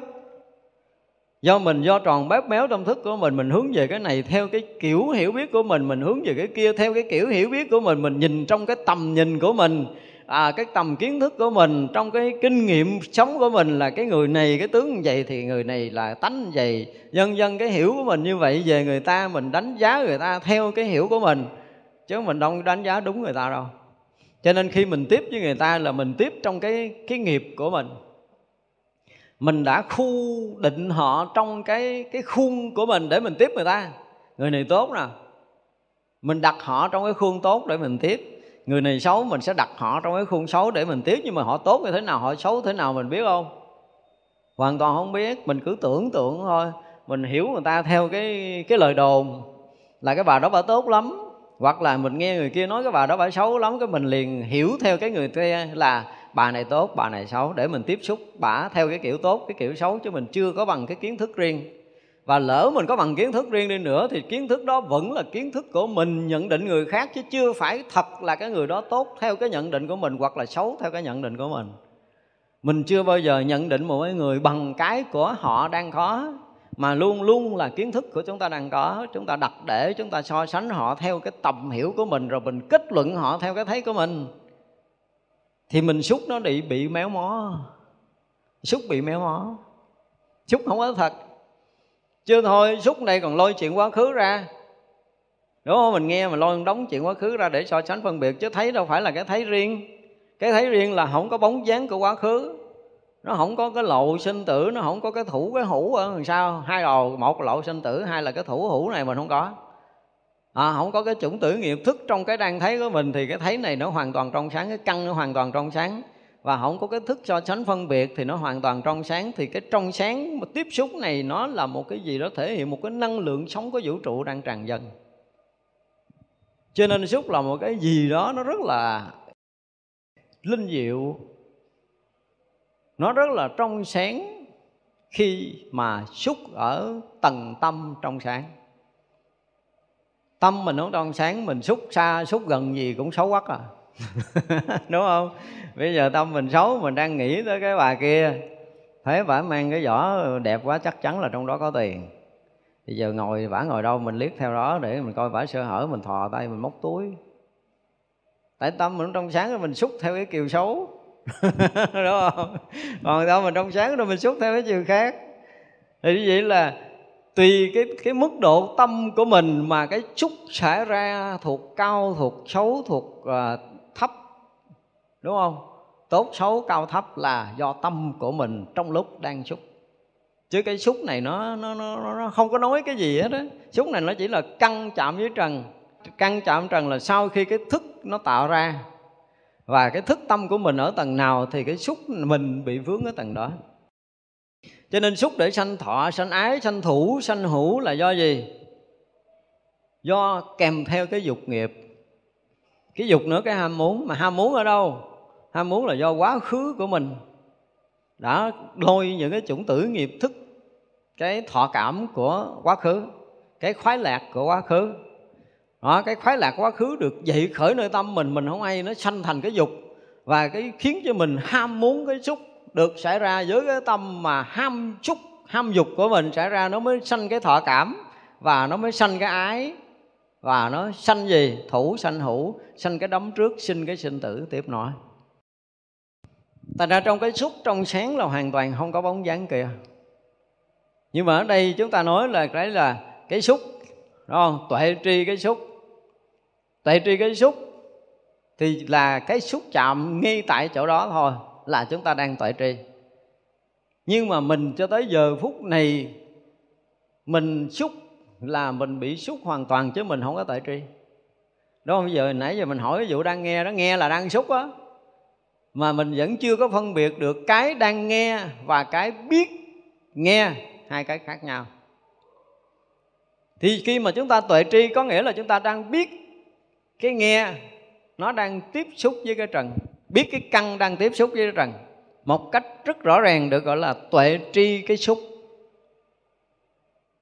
do mình do tròn bát méo tâm thức của mình mình hướng về cái này theo cái kiểu hiểu biết của mình mình hướng về cái kia theo cái kiểu hiểu biết của mình mình nhìn trong cái tầm nhìn của mình. À, cái tầm kiến thức của mình trong cái kinh nghiệm sống của mình là cái người này cái tướng như vậy thì người này là tánh như vậy. Dân dân cái hiểu của mình như vậy về người ta mình đánh giá người ta theo cái hiểu của mình. Chứ mình đâu đánh giá đúng người ta đâu cho nên khi mình tiếp với người ta là mình tiếp trong cái cái nghiệp của mình. Mình đã khu định họ trong cái cái khuôn của mình để mình tiếp người ta. Người này tốt nè. Mình đặt họ trong cái khuôn tốt để mình tiếp. Người này xấu, mình sẽ đặt họ trong cái khuôn xấu để mình tiếp. Nhưng mà họ tốt như thế nào, họ xấu thế nào mình biết không? Hoàn toàn không biết. Mình cứ tưởng tượng thôi. Mình hiểu người ta theo cái cái lời đồn. Là cái bà đó bà tốt lắm hoặc là mình nghe người kia nói cái bà đó bà xấu lắm, cái mình liền hiểu theo cái người kia là bà này tốt, bà này xấu, để mình tiếp xúc bả theo cái kiểu tốt, cái kiểu xấu, chứ mình chưa có bằng cái kiến thức riêng. Và lỡ mình có bằng kiến thức riêng đi nữa, thì kiến thức đó vẫn là kiến thức của mình, nhận định người khác, chứ chưa phải thật là cái người đó tốt theo cái nhận định của mình, hoặc là xấu theo cái nhận định của mình. Mình chưa bao giờ nhận định một cái người bằng cái của họ đang có mà luôn luôn là kiến thức của chúng ta đang có. Chúng ta đặt để chúng ta so sánh họ theo cái tầm hiểu của mình, rồi mình kết luận họ theo cái thấy của mình. Thì mình xúc nó bị bị méo mó. Xúc bị méo mó. Xúc không có thật. Chưa thôi, xúc đây còn lôi chuyện quá khứ ra. Đúng không? Mình nghe mà lôi, đóng chuyện quá khứ ra để so sánh phân biệt. Chứ thấy đâu phải là cái thấy riêng. Cái thấy riêng là không có bóng dáng của quá khứ nó không có cái lộ sinh tử nó không có cái thủ cái hữu ở làm sao? Hai đầu một là lộ sinh tử hai là cái thủ hữu này mình không có. À, không có cái chủng tử nghiệp thức trong cái đang thấy của mình thì cái thấy này nó hoàn toàn trong sáng cái căn nó hoàn toàn trong sáng. Và không có cái thức so sánh phân biệt thì nó hoàn toàn trong sáng. Thì cái trong sáng mà tiếp xúc này nó là một cái gì đó thể hiện một cái năng lượng sống của vũ trụ đang tràn dần cho nên xúc là một cái gì đó nó rất là linh diệu nó rất là trong sáng khi mà xúc ở tầng tâm trong sáng. Tâm mình nó trong sáng, mình xúc xa xúc gần gì cũng xấu quắc à. <laughs> Đúng không? Bây giờ tâm mình xấu, mình đang nghĩ tới cái bà kia. Thấy bà mang cái vỏ đẹp quá, chắc chắn là trong đó có tiền. Thì giờ ngồi bả ngồi đâu, mình liếc theo đó để mình coi bả sơ hở, mình thò tay, mình móc túi. Tại tâm mình trong sáng, mình xúc theo cái kiều xấu. <laughs> đúng không? Còn đâu mình trong sáng rồi mình xúc theo cái chiều khác. Thì như vậy là tùy cái cái mức độ tâm của mình mà cái xúc xảy ra thuộc cao thuộc xấu thuộc uh, thấp. Đúng không? Tốt xấu cao thấp là do tâm của mình trong lúc đang xúc chứ cái xúc này nó nó nó nó không có nói cái gì hết á. Xúc này nó chỉ là căng chạm với trần. Căng chạm trần là sau khi cái thức nó tạo ra và cái thức tâm của mình ở tầng nào thì cái xúc mình bị vướng ở tầng đó. Cho nên xúc để sanh thọ, sanh ái, sanh thủ, sanh hữu là do gì? Do kèm theo cái dục nghiệp. Cái dục nữa, cái ham muốn. Mà ham muốn ở đâu? Ham muốn là do quá khứ của mình. Đã lôi những cái chủng tử nghiệp thức, cái thọ cảm của quá khứ, cái khoái lạc của quá khứ đó, cái khoái lạc quá khứ được dậy khởi nơi tâm mình mình không ai nó sanh thành cái dục. Và cái khiến cho mình ham muốn cái xúc được xảy ra với cái tâm mà ham xúc ham dục của mình xảy ra nó mới sanh cái thọ cảm và nó mới sanh cái ái. Và nó sanh gì? Thủ sanh hữu sanh cái đấm trước sinh cái sinh tử. Tiếp nổi Thành ra trong cái xúc trong sáng là hoàn toàn không có bóng dáng kìa Nhưng mà ở đây chúng ta nói là cái là cái xúc Đúng không? Tuệ tri cái xúc tại tri cái xúc Thì là cái xúc chạm ngay tại chỗ đó thôi, Là chúng ta đang tuệ tri Nhưng mà mình cho tới giờ phút này, Mình xúc là mình bị xúc hoàn toàn chứ mình không có tuệ tri Đúng không? Bây giờ nãy giờ mình hỏi cái vụ đang nghe đó, Nghe là đang xúc á, mà mình vẫn chưa có phân biệt được cái đang nghe và cái biết nghe, hai cái khác nhau. Thì khi mà chúng ta tuệ tri, có nghĩa là chúng ta đang biết cái nghe nó đang tiếp xúc với cái trần. Biết cái căn đang tiếp xúc với cái trần. Một cách rất rõ ràng được gọi là tuệ tri cái xúc.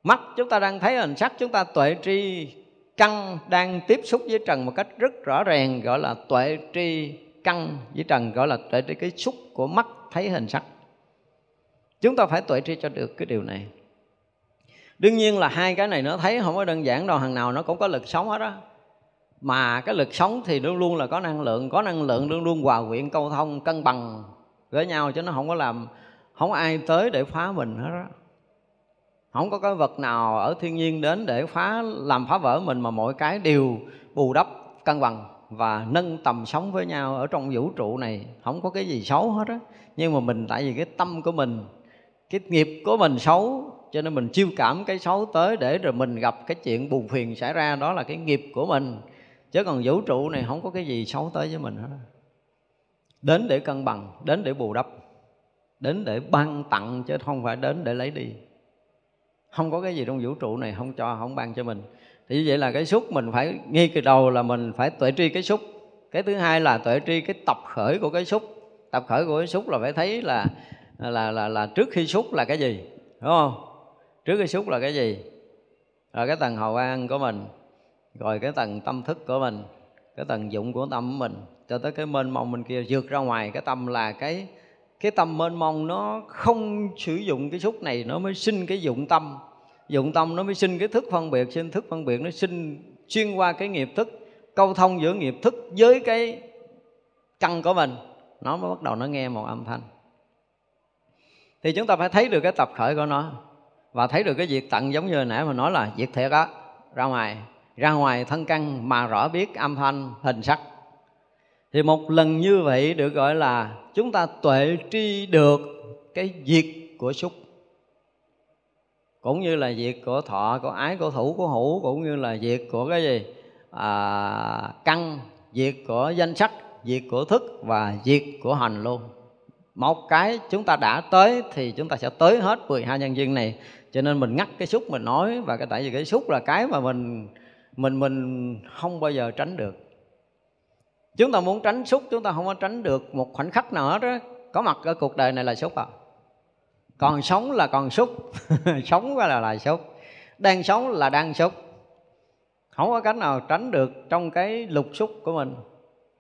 Mắt chúng ta đang thấy, hình sắc chúng ta tuệ tri. Căn đang tiếp xúc với trần một cách rất rõ ràng gọi là tuệ tri căn với trần gọi là tuệ tri cái xúc của mắt thấy hình sắc. Chúng ta phải tuệ tri cho được cái điều này. Đương nhiên là hai cái này nó thấy không có đơn giản đâu hàng nào nó cũng có lực sống hết đó mà cái lực sống thì luôn luôn là có năng lượng có năng lượng luôn luôn hòa quyện câu thông cân bằng với nhau chứ nó không có làm không ai tới để phá mình hết đó, không có cái vật nào ở thiên nhiên đến để phá làm phá vỡ mình mà mọi cái đều bù đắp cân bằng và nâng tầm sống với nhau ở trong vũ trụ này. Không có cái gì xấu hết á. Nhưng mà mình tại vì cái tâm của mình cái nghiệp của mình xấu cho nên mình chiêu cảm cái xấu tới để rồi mình gặp cái chuyện buồn phiền xảy ra đó là cái nghiệp của mình chứ còn vũ trụ này không có cái gì xấu tới với mình hết. Đến để cân bằng, đến để bù đắp, đến để ban tặng chứ không phải đến để lấy đi. Không có cái gì trong vũ trụ này không cho, không ban cho mình. Thì như vậy là cái xúc mình phải ngay từ đầu là mình phải tuệ tri cái xúc. Cái thứ hai là tuệ tri cái tập khởi của cái xúc. Tập khởi của cái xúc là phải thấy là là là là trước khi xúc là cái gì, đúng không? Trước khi xúc là cái gì? Rồi cái tầng hầu an của mình rồi cái tầng tâm thức của mình, cái tầng dụng của tâm của mình, cho tới cái mênh mông bên kia vượt ra ngoài. Cái tâm là cái cái tâm mênh mông nó không sử dụng cái xúc này, nó mới sinh cái dụng tâm. Dụng tâm nó mới sinh cái thức phân biệt, sinh thức phân biệt nó sinh xuyên qua cái nghiệp thức, câu thông giữa nghiệp thức với cái căn của mình. Nó mới bắt đầu nó nghe một âm thanh. Thì chúng ta phải thấy được cái tập khởi của nó và thấy được cái việc tận giống như hồi nãy mà nói là việc thiệt á ra ngoài ra ngoài thân căn mà rõ biết âm thanh hình sắc. Thì một lần như vậy được gọi là chúng ta tuệ tri được cái diệt của xúc cũng như là diệt của thọ của ái của thủ của hữu cũng như là diệt của cái gì? À, căn diệt của danh sách diệt của thức và diệt của hành luôn. Một cái chúng ta đã tới thì chúng ta sẽ tới hết 12 nhân duyên này. Cho nên mình ngắt cái xúc mình nói và cái tại vì cái xúc là cái mà mình mình mình không bao giờ tránh được. Chúng ta muốn tránh xúc chúng ta không có tránh được một khoảnh khắc nào hết đó có mặt ở cuộc đời này là xúc à? Còn sống là còn xúc <laughs> sống là là xúc đang sống là đang xúc không có cách nào tránh được trong cái lục xúc của mình.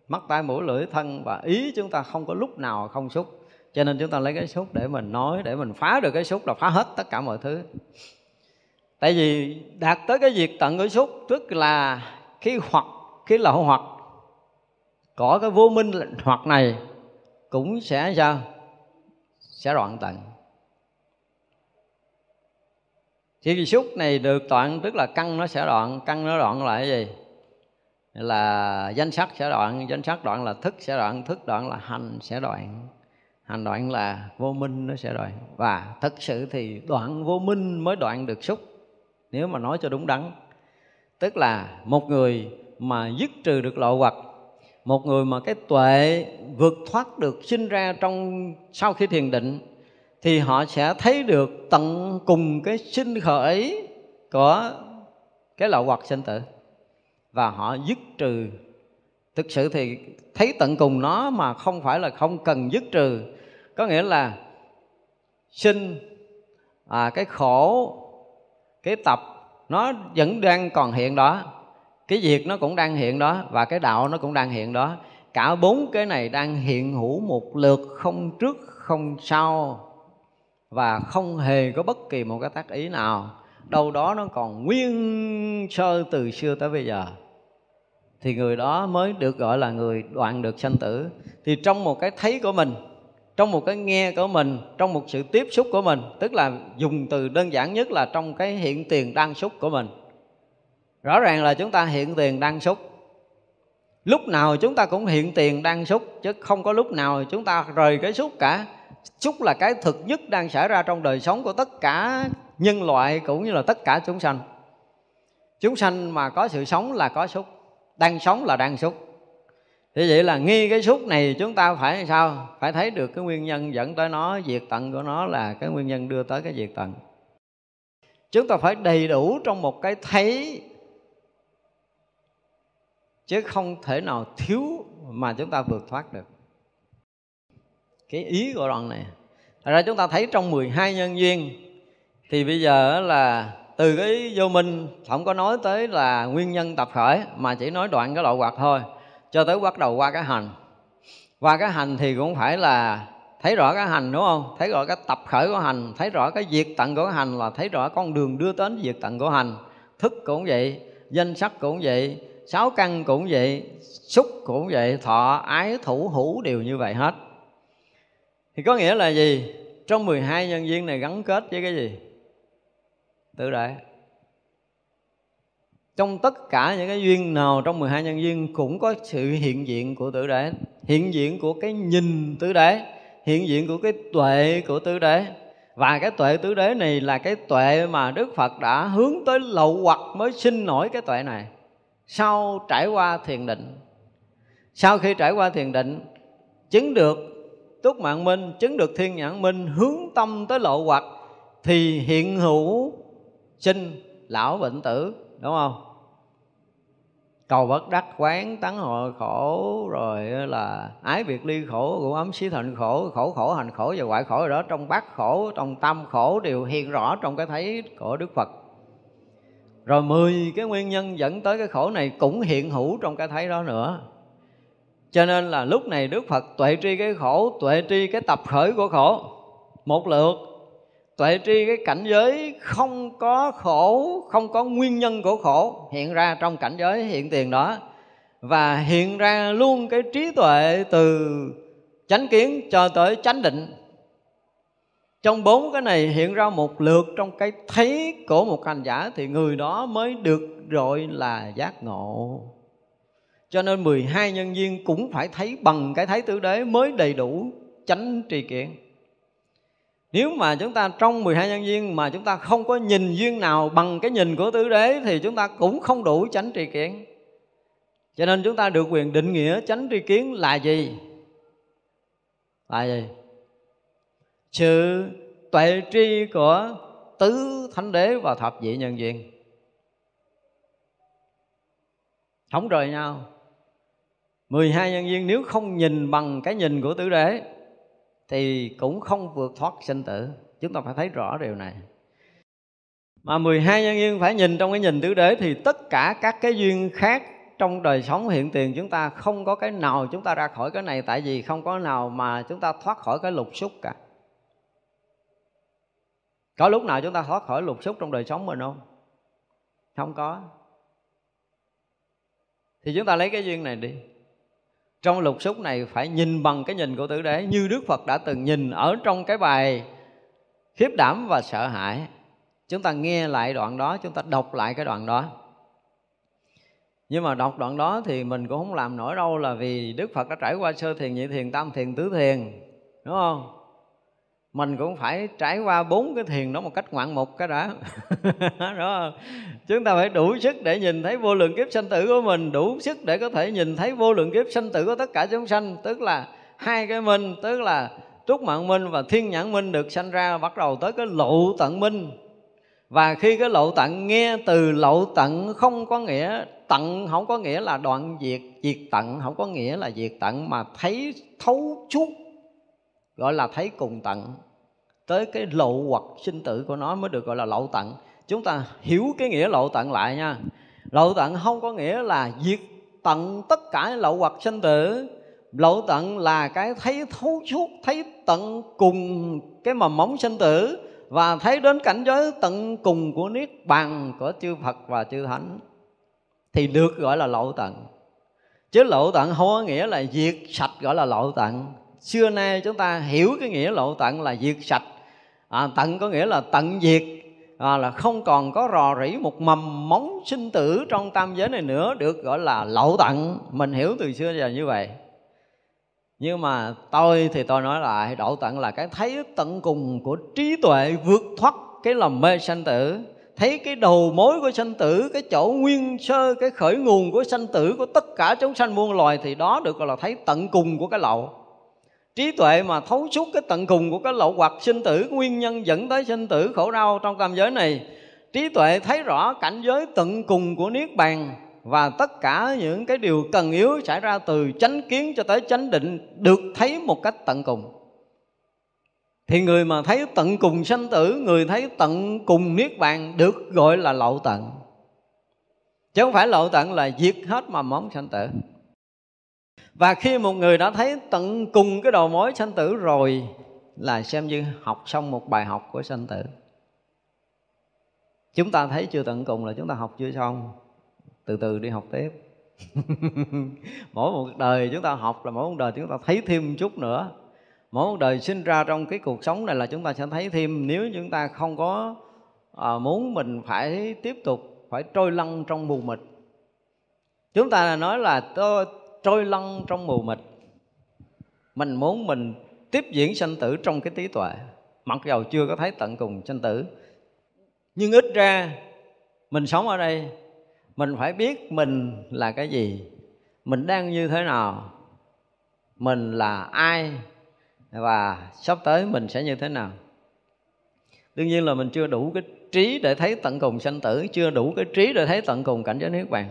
Mắt, tai, mũi, lưỡi, thân và ý chúng ta không có lúc nào không xúc cho nên chúng ta lấy cái xúc để mình nói, để mình phá được cái xúc là phá hết tất cả mọi thứ tại vì đạt tới cái việc tận của xúc, tức là khi hoặc khi lậu hoặc, có cái vô minh hoặc này cũng sẽ sao? Sẽ đoạn tận. Khi xúc này được đoạn tức là căn nó sẽ đoạn căn nó đoạn là cái gì? Là danh sắc sẽ đoạn danh sắc đoạn là thức sẽ đoạn thức đoạn là hành sẽ đoạn hành đoạn là vô minh nó sẽ đoạn và thật sự thì đoạn vô minh mới đoạn được xúc nếu mà nói cho đúng đắn tức là một người mà dứt trừ được lộ hoặc một người mà cái tuệ vượt thoát được sinh ra trong sau khi thiền định thì họ sẽ thấy được tận cùng cái sinh khởi của cái lậu hoặc sinh tử. Và họ dứt trừ. Thực sự thì thấy tận cùng nó mà không phải là không cần dứt trừ. Có nghĩa là sinh à, cái khổ cái tập nó vẫn đang còn hiện đó. Cái việc nó cũng đang hiện đó và cái đạo nó cũng đang hiện đó. Cả bốn cái này đang hiện hữu một lượt không trước, không sau và không hề có bất kỳ một cái tác ý nào. Đâu đó nó còn nguyên sơ từ xưa tới bây giờ. Thì người đó mới được gọi là người đoạn được sanh tử. Thì trong một cái thấy của mình trong một cái nghe của mình, trong một sự tiếp xúc của mình, tức là dùng từ đơn giản nhất là trong cái hiện tiền đang xúc của mình. Rõ ràng là chúng ta hiện tiền đang xúc. Lúc nào chúng ta cũng hiện tiền đang xúc, chứ không có lúc nào chúng ta rời cái xúc cả. Xúc là cái thực nhất đang xảy ra trong đời sống của tất cả nhân loại cũng như là tất cả chúng sanh. Chúng sanh mà có sự sống là có xúc, đang sống là đang xúc thế vậy là nghi cái xúc này chúng ta phải sao? Phải thấy được cái nguyên nhân dẫn tới nó, diệt tận của nó là cái nguyên nhân đưa tới cái diệt tận. Chúng ta phải đầy đủ trong một cái thấy, chứ không thể nào thiếu mà chúng ta vượt thoát được. Cái ý của đoạn này. Thật ra chúng ta thấy trong 12 nhân duyên, thì bây giờ là từ cái vô minh, không có nói tới là nguyên nhân tập khởi, mà chỉ nói đoạn cái lộ hoạt thôi cho tới bắt đầu qua cái hành. Qua cái hành thì cũng phải là thấy rõ cái hành, đúng không? Thấy rõ cái tập khởi của hành, thấy rõ cái diệt tận của hành là thấy rõ con đường đưa đến diệt tận của hành. Thức cũng vậy, danh sắc cũng vậy, sáu căn cũng vậy, xúc cũng vậy, thọ, ái, thủ, hữu đều như vậy hết. Thì có nghĩa là gì? Trong 12 nhân viên này gắn kết với cái gì? Tự đại trong tất cả những cái duyên nào trong 12 nhân duyên cũng có sự hiện diện của tử đế. Hiện diện của cái nhìn tứ đế, hiện diện của cái tuệ của tứ đế. Và cái tuệ tứ đế này là cái tuệ mà đức phật đã hướng tới lậu hoặc mới sinh nổi cái tuệ này. Sau trải qua thiền định, sau khi trải qua thiền định, chứng được túc mạng minh, chứng được thiên nhãn minh, hướng tâm tới lộ hoặc, thì hiện hữu sinh lão bệnh tử đúng không? Cầu bất đắc quán tấn hội khổ, rồi là ái biệt ly khổ, ngũ ấm xí thịnh khổ khổ khổ hành khổ và hoại khổ. Rồi đó, trong bát khổ, trong tâm khổ đều hiện rõ trong cái thấy của đức phật. Rồi mười cái nguyên nhân dẫn tới cái khổ này cũng hiện hữu trong cái thấy đó nữa. Cho nên là lúc này đức phật tuệ tri cái khổ, tuệ tri cái tập khởi của khổ. Một lượt tuệ tri cái cảnh giới không có khổ, không có nguyên nhân của khổ, hiện ra trong cảnh giới hiện tiền đó. Và hiện ra luôn cái trí tuệ từ chánh kiến cho tới chánh định. Trong bốn cái này hiện ra một lượt trong cái thấy của một hành giả, thì người đó mới được gọi là giác ngộ. Cho nên 12 nhân viên cũng phải thấy bằng cái thấy tứ đế mới đầy đủ chánh tri kiến nếu mà chúng ta trong 12 nhân duyên mà chúng ta không có nhìn duyên nào bằng cái nhìn của tứ đế thì chúng ta cũng không đủ chánh tri kiến. Cho nên chúng ta được quyền định nghĩa chánh tri kiến là gì? Là gì? Sự tuệ tri của tứ thánh đế và thập vị nhân duyên không rời nhau. 12 nhân duyên nếu không nhìn bằng cái nhìn của tứ đế thì cũng không vượt thoát sinh tử. Chúng ta phải thấy rõ điều này. Mà 12 nhân duyên phải nhìn trong cái nhìn tứ đế thì tất cả các cái duyên khác trong đời sống hiện tiền chúng ta không có cái nào chúng ta ra khỏi cái này, tại vì không có nào mà chúng ta thoát khỏi cái lục xúc cả. Có lúc nào chúng ta thoát khỏi lục xúc trong đời sống mình không? Không có. Thì chúng ta lấy cái duyên này đi trong lục xúc này phải nhìn bằng cái nhìn của tử đế, như đức phật đã từng nhìn ở trong cái bài khiếp đảm và sợ hãi. Chúng ta nghe lại đoạn đó, chúng ta đọc lại cái đoạn đó. Nhưng mà đọc đoạn đó thì mình cũng không làm nổi đâu là vì đức phật đã trải qua sơ thiền, nhị thiền, tam thiền, tứ thiền, đúng không? Mình cũng phải trải qua bốn cái thiền đó một cách ngoạn mục cái đã. <laughs> Đó. Chúng ta phải đủ sức để nhìn thấy vô lượng kiếp sanh tử của mình, đủ sức để có thể nhìn thấy vô lượng kiếp sanh tử của tất cả chúng sanh, tức là hai cái minh tức là trúc mạng minh và thiên nhãn minh được sanh ra, bắt đầu tới cái lộ tận minh. Và khi cái lộ tận nghe từ lộ tận không có nghĩa, tận không có nghĩa là đoạn diệt diệt tận không có nghĩa là diệt tận, mà thấy thấu suốt gọi là thấy cùng tận. Tới cái lộ hoặc sinh tử của nó mới được gọi là lộ tận. Chúng ta hiểu cái nghĩa lộ tận lại nha. Lộ tận không có nghĩa là diệt tận tất cả lộ hoặc sinh tử. Lộ tận là cái thấy thấu suốt, thấy tận cùng cái mầm móng sinh tử và thấy đến cảnh giới tận cùng của niết bàn của chư Phật và chư Thánh. Thì được gọi là lộ tận. Chứ lộ tận không có nghĩa là diệt sạch gọi là lộ tận xưa nay chúng ta hiểu cái nghĩa lộ tận là diệt sạch. À, tận có nghĩa là tận diệt. À, là không còn có rò rỉ một mầm móng sinh tử trong tam giới này nữa được gọi là lộ tận. Mình hiểu từ xưa giờ như vậy. Nhưng mà tôi thì tôi nói lại độ tận là cái thấy tận cùng của trí tuệ vượt thoát cái lầm mê sanh tử. Thấy cái đầu mối của sanh tử cái chỗ nguyên sơ cái khởi nguồn của sanh tử của tất cả chúng sanh muôn loài thì đó được gọi là thấy tận cùng của cái lậu trí tuệ mà thấu suốt cái tận cùng của cái lậu hoặc sinh tử, nguyên nhân dẫn tới sinh tử khổ đau trong tam giới này. Trí tuệ thấy rõ cảnh giới tận cùng của niết bàn và tất cả những cái điều cần yếu xảy ra từ chánh kiến cho tới chánh định được thấy một cách tận cùng. Thì người mà thấy tận cùng sanh tử, người thấy tận cùng niết bàn được gọi là lậu tận. Chứ không phải lậu tận là diệt hết mà móng sanh tử và khi một người đã thấy tận cùng cái đầu mối sanh tử rồi là xem như học xong một bài học của sanh tử. Chúng ta thấy chưa tận cùng là chúng ta học chưa xong. Từ từ đi học tiếp. <laughs> Mỗi một đời chúng ta học là mỗi một đời chúng ta thấy thêm một chút nữa. Mỗi một đời sinh ra trong cái cuộc sống này là chúng ta sẽ thấy thêm. Nếu chúng ta không có à, muốn mình phải tiếp tục phải trôi lăn trong mù mịt. Chúng ta nói là tôi trôi lăn trong mù mịt. Mình muốn mình tiếp diễn sanh tử trong cái trí tuệ mặc dầu chưa có thấy tận cùng sanh tử. Nhưng ít ra, mình sống ở đây, mình phải biết mình là cái gì, mình đang như thế nào, mình là ai, và sắp tới mình sẽ như thế nào. Đương nhiên là mình chưa đủ cái trí để thấy tận cùng sanh tử, chưa đủ cái trí để thấy tận cùng cảnh giới niết bàn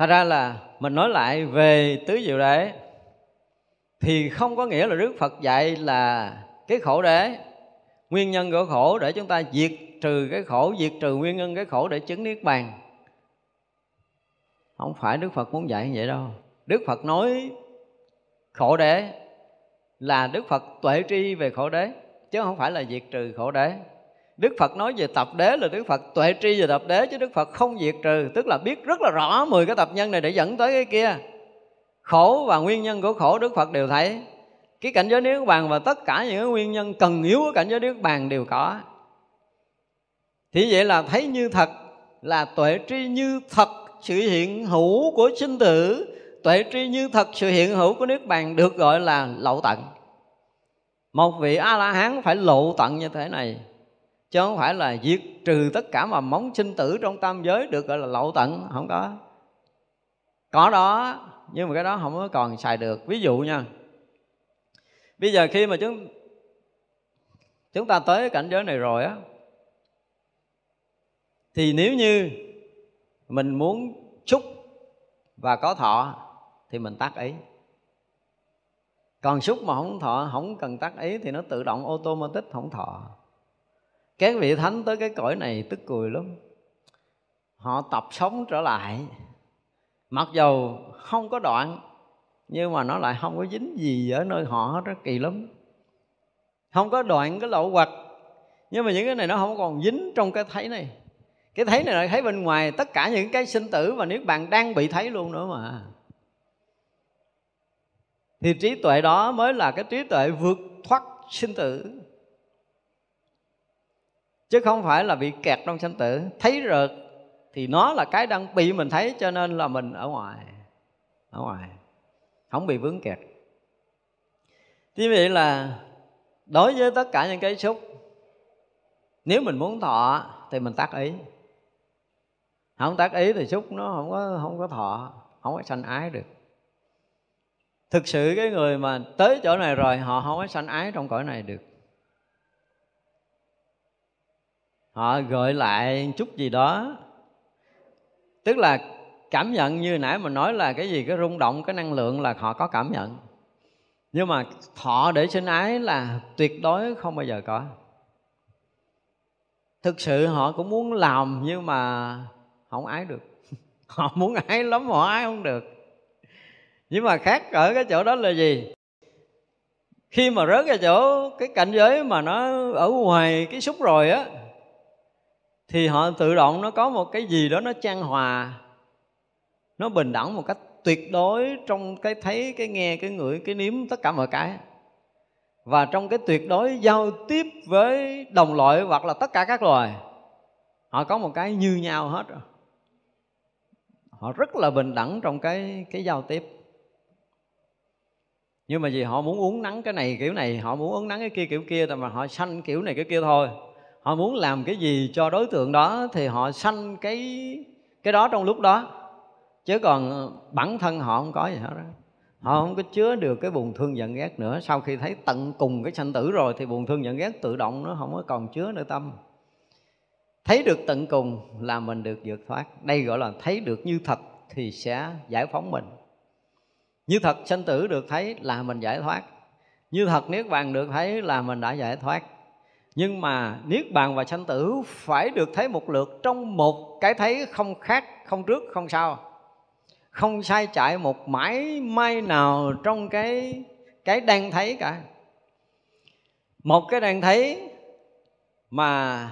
thật ra là mình nói lại về tứ diệu đế thì không có nghĩa là đức phật dạy là cái khổ đế. Nguyên nhân của khổ để chúng ta diệt trừ cái khổ, diệt trừ nguyên nhân cái khổ để chứng niết bàn. Không phải đức phật muốn dạy như vậy đâu. Đức phật nói khổ đế là đức phật tuệ tri về khổ đế, chứ không phải là diệt trừ khổ đế. Đức Phật nói về tập đế là Đức Phật tuệ tri về tập đế chứ Đức Phật không diệt trừ. Tức là biết rất là rõ 10 cái tập nhân này để dẫn tới cái kia. Khổ và nguyên nhân của khổ Đức Phật đều thấy. Cái cảnh giới niết bàn và tất cả những cái nguyên nhân cần yếu của cảnh giới niết bàn đều có. Thì vậy là thấy như thật là tuệ tri như thật sự hiện hữu của sinh tử. Tuệ tri như thật sự hiện hữu của niết bàn được gọi là lậu tận. Một vị a la hán phải lộ tận như thế này chứ không phải là diệt trừ tất cả mà móng sinh tử trong tam giới được gọi là lậu tận, không có. Có đó, nhưng mà cái đó không có còn xài được. Ví dụ nha, bây giờ khi mà chúng chúng ta tới cảnh giới này rồi á, thì nếu như mình muốn xúc và có thọ, thì mình tác ý. Còn xúc mà không thọ, không cần tác ý thì nó tự động automatic không thọ các vị thánh tới cái cõi này tức cười lắm. Họ tập sống trở lại. Mặc dầu không có đoạn, nhưng mà nó lại không có dính gì ở nơi họ hết, rất kỳ lắm. Không có đoạn cái lậu hoặc nhưng mà những cái này nó không còn dính trong cái thấy này. Cái thấy này là thấy bên ngoài tất cả những cái sinh tử và niết bàn đang bị thấy luôn nữa mà. Thì trí tuệ đó mới là cái trí tuệ vượt thoát sinh tử chứ không phải là bị kẹt trong sanh tử. Thấy rợt thì nó là cái đang bị mình thấy, cho nên là mình ở ngoài ở ngoài, không bị vướng kẹt. Như vậy là đối với tất cả những cái xúc, nếu mình muốn thọ thì mình tác ý. Không tác ý thì xúc nó không có không có thọ, không có sanh ái được. Thực sự cái người mà tới chỗ này rồi, họ không có sanh ái trong cõi này được. Họ gợi lại chút gì đó. Tức là cảm nhận như nãy mình nói là cái gì, cái rung động, cái năng lượng là họ có cảm nhận. Nhưng mà thọ để sinh ái là tuyệt đối không bao giờ có. Thực sự họ cũng muốn làm nhưng mà không ái được. <laughs> Họ muốn ái lắm, họ ái không được. Nhưng mà khác ở cái chỗ đó là gì? Khi mà rớt ra chỗ cái cảnh giới mà nó ở ngoài cái xúc rồi á thì họ tự động nó có một cái gì đó nó trang hòa, nó bình đẳng một cách tuyệt đối trong cái thấy, cái nghe, cái ngửi, cái nếm tất cả mọi cái. Và trong cái tuyệt đối giao tiếp với đồng loại hoặc là tất cả các loài, họ có một cái như nhau hết. Rồi họ rất là bình đẳng trong cái cái giao tiếp. Nhưng mà vì họ muốn uống nắng cái này kiểu này, họ muốn uống nắng cái kia kiểu kia mà họ sanh kiểu này cái kia thôi họ muốn làm cái gì cho đối tượng đó thì họ sanh cái cái đó trong lúc đó. Chứ còn ờ, bản thân họ không có gì hết đó họ không có chứa được cái buồn thương giận ghét nữa. Sau khi thấy tận cùng cái sanh tử rồi thì buồn thương giận ghét tự động nó không có còn chứa nơi tâm. Thấy được tận cùng là mình được vượt thoát. Đây gọi là thấy được như thật thì sẽ giải phóng mình. Như thật sanh tử được thấy là mình giải thoát. Như thật niết bàn được thấy là mình đã giải thoát nhưng mà niết bàn và sanh tử phải được thấy một lượt trong một cái thấy không khác, không trước, không sau. Không sai chạy một mãi may nào trong cái cái đang thấy cả. Một cái đang thấy mà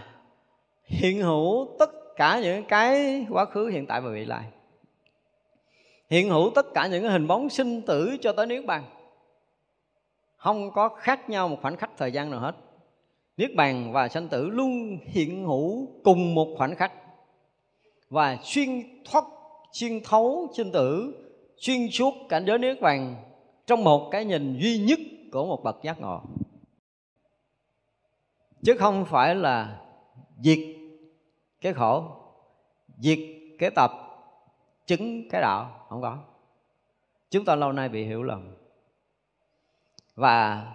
hiện hữu tất cả những cái quá khứ, hiện tại và vị lai. Hiện hữu tất cả những cái hình bóng sinh tử cho tới niết bàn. Không có khác nhau một khoảnh khắc thời gian nào hết niết bàn và sanh tử luôn hiện hữu cùng một khoảnh khắc. Và xuyên thoát, xuyên thấu sinh tử, xuyên suốt cảnh giới niết bàn trong một cái nhìn duy nhất của một bậc giác ngộ. Chứ không phải là diệt cái khổ, diệt cái tập, chứng cái đạo, không có. Chúng ta lâu nay bị hiểu lầm. Và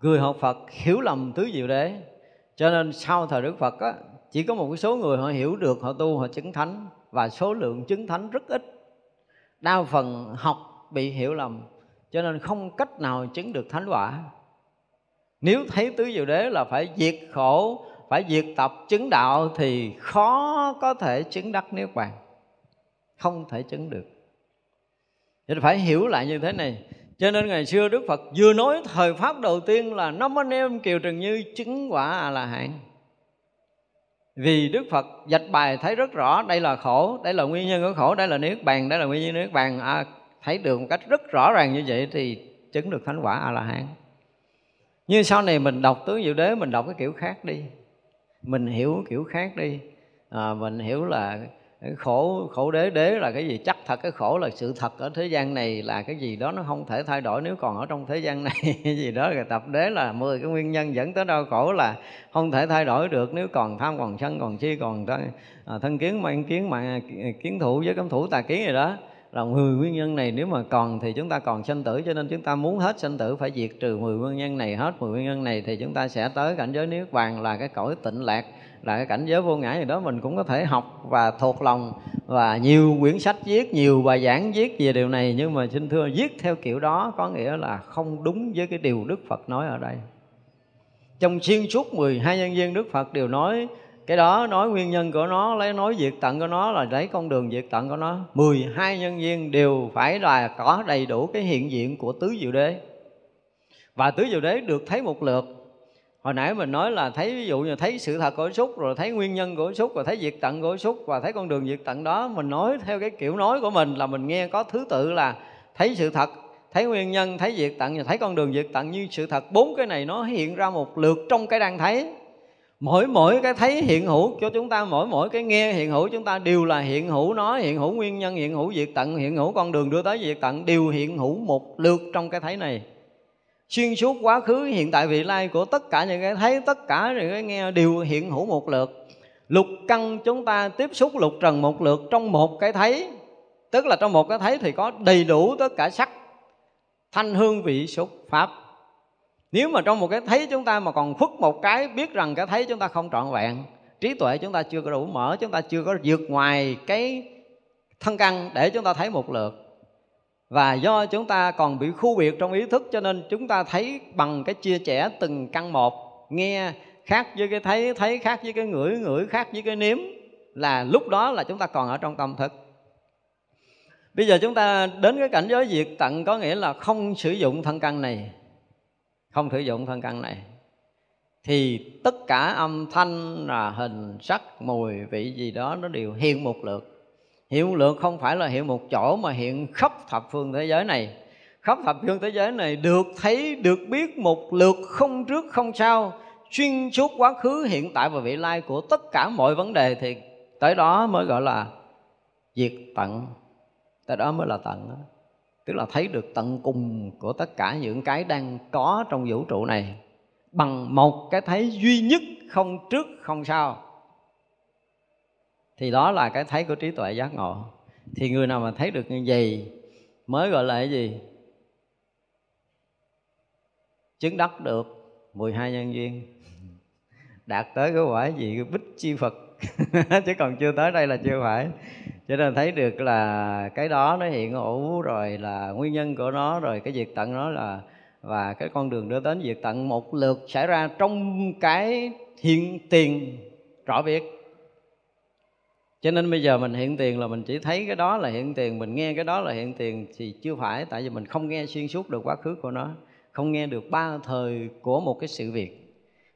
người học Phật hiểu lầm tứ diệu đế cho nên sau thời Đức Phật á, chỉ có một số người họ hiểu được họ tu họ chứng thánh và số lượng chứng thánh rất ít. Đa phần học bị hiểu lầm cho nên không cách nào chứng được thánh quả. Nếu thấy tứ diệu đế là phải diệt khổ phải diệt tập chứng đạo thì khó có thể chứng đắc niết bàn. Không thể chứng được. Vậy phải hiểu lại như thế này cho nên ngày xưa Đức Phật vừa nói thời pháp đầu tiên là năm anh em Kiều Trần Như chứng quả a la hán vì Đức Phật dạch bài thấy rất rõ đây là khổ, đây là nguyên nhân của khổ, đây là niết bàn, đây là nguyên nhân niết bàn. À, thấy được một cách rất rõ ràng như vậy thì chứng được thánh quả a la hán. Như sau này mình đọc tướng diệu đế mình đọc cái kiểu khác đi, mình hiểu kiểu khác đi, à, mình hiểu là khổ khổ đế đế là cái gì? Chắc thật cái khổ là sự thật ở thế gian này là cái gì đó nó không thể thay đổi. Nếu còn ở trong thế gian này <laughs> cái gì đó rồi tập đế là 10 cái nguyên nhân dẫn tới đau khổ là không thể thay đổi được. Nếu còn tham còn sân còn chi còn thân, à, thân kiến mang kiến mà à, kiến thủ với cấm thủ tà kiến gì đó là 10 nguyên nhân này. Nếu mà còn thì chúng ta còn sanh tử cho nên chúng ta muốn hết sanh tử phải diệt trừ 10 nguyên nhân này. Hết 10 nguyên nhân này thì chúng ta sẽ tới cảnh giới niết bàn là cái cõi tịnh lạc là cái cảnh giới vô ngã gì đó mình cũng có thể học và thuộc lòng và nhiều quyển sách viết, nhiều bài giảng viết về điều này. Nhưng mà xin thưa, viết theo kiểu đó có nghĩa là không đúng với cái điều Đức Phật nói ở đây. Trong xuyên suốt 12 nhân viên Đức Phật đều nói, cái đó nói nguyên nhân của nó, lấy nói diệt tận của nó là lấy con đường diệt tận của nó. 12 nhân viên đều phải là có đầy đủ cái hiện diện của tứ diệu đế. Và tứ diệu đế được thấy một lượt hồi nãy mình nói là thấy, ví dụ như thấy sự thật của xúc rồi thấy nguyên nhân của xúc rồi thấy diệt tận của xúc và thấy con đường diệt tận đó, mình nói theo cái kiểu nói của mình là mình nghe có thứ tự là thấy sự thật, thấy nguyên nhân, thấy diệt tận và thấy con đường diệt tận. Như sự thật bốn cái này nó hiện ra một lượt trong cái đang thấy. Mỗi mỗi cái thấy hiện hữu cho chúng ta, mỗi mỗi cái nghe hiện hữu chúng ta đều là hiện hữu nó, hiện hữu nguyên nhân, hiện hữu diệt tận, hiện hữu con đường đưa tới diệt tận, đều hiện hữu một lượt trong cái thấy này xuyên suốt quá khứ, hiện tại vị lai của tất cả những cái, thấy tất cả những cái nghe đều hiện hữu một lượt. Lục căn chúng ta tiếp xúc lục trần một lượt trong một cái thấy. Tức là trong một cái thấy thì có đầy đủ tất cả sắc, thanh hương vị xúc pháp. Nếu mà trong một cái thấy chúng ta mà còn khuất một cái, biết rằng cái thấy chúng ta không trọn vẹn, trí tuệ chúng ta chưa có đủ mở, chúng ta chưa có vượt ngoài cái thân căn để chúng ta thấy một lượt và do chúng ta còn bị khu biệt trong ý thức cho nên chúng ta thấy bằng cái chia sẻ từng căn một, nghe khác với cái thấy thấy khác với cái ngửi ngửi khác với cái nếm là lúc đó là chúng ta còn ở trong tâm thức. Bây giờ chúng ta đến cái cảnh giới diệt tận có nghĩa là không sử dụng thân căn này, không sử dụng thân căn này. Thì tất cả âm thanh là hình, sắc, mùi, vị gì đó nó đều hiện một lượt hiện lượng không phải là hiện một chỗ mà hiện khắp thập phương thế giới này. Khắp thập phương thế giới này được thấy, được biết một lượt không trước không sau, xuyên suốt quá khứ, hiện tại và vị lai của tất cả mọi vấn đề thì tới đó mới gọi là diệt tận. Tới đó mới là tận đó. tức là thấy được tận cùng của tất cả những cái đang có trong vũ trụ này bằng một cái thấy duy nhất không trước không sau thì đó là cái thấy của trí tuệ giác ngộ. Thì người nào mà thấy được như vậy, mới gọi là cái gì? Chứng đắc được 12 nhân duyên. <laughs> Đạt tới cái quả gì? Cái bích chi phật. <laughs> Chứ còn chưa tới đây là chưa phải. Cho nên thấy được là cái đó nó hiện hữu rồi là nguyên nhân của nó, rồi cái việc tận nó là, và cái con đường đưa đến việc tận một lượt xảy ra trong cái hiện tiền rõ việc cho nên bây giờ mình hiện tiền là mình chỉ thấy cái đó là hiện tiền, mình nghe cái đó là hiện tiền thì chưa phải, tại vì mình không nghe xuyên suốt được quá khứ của nó, không nghe được ba thời của một cái sự việc.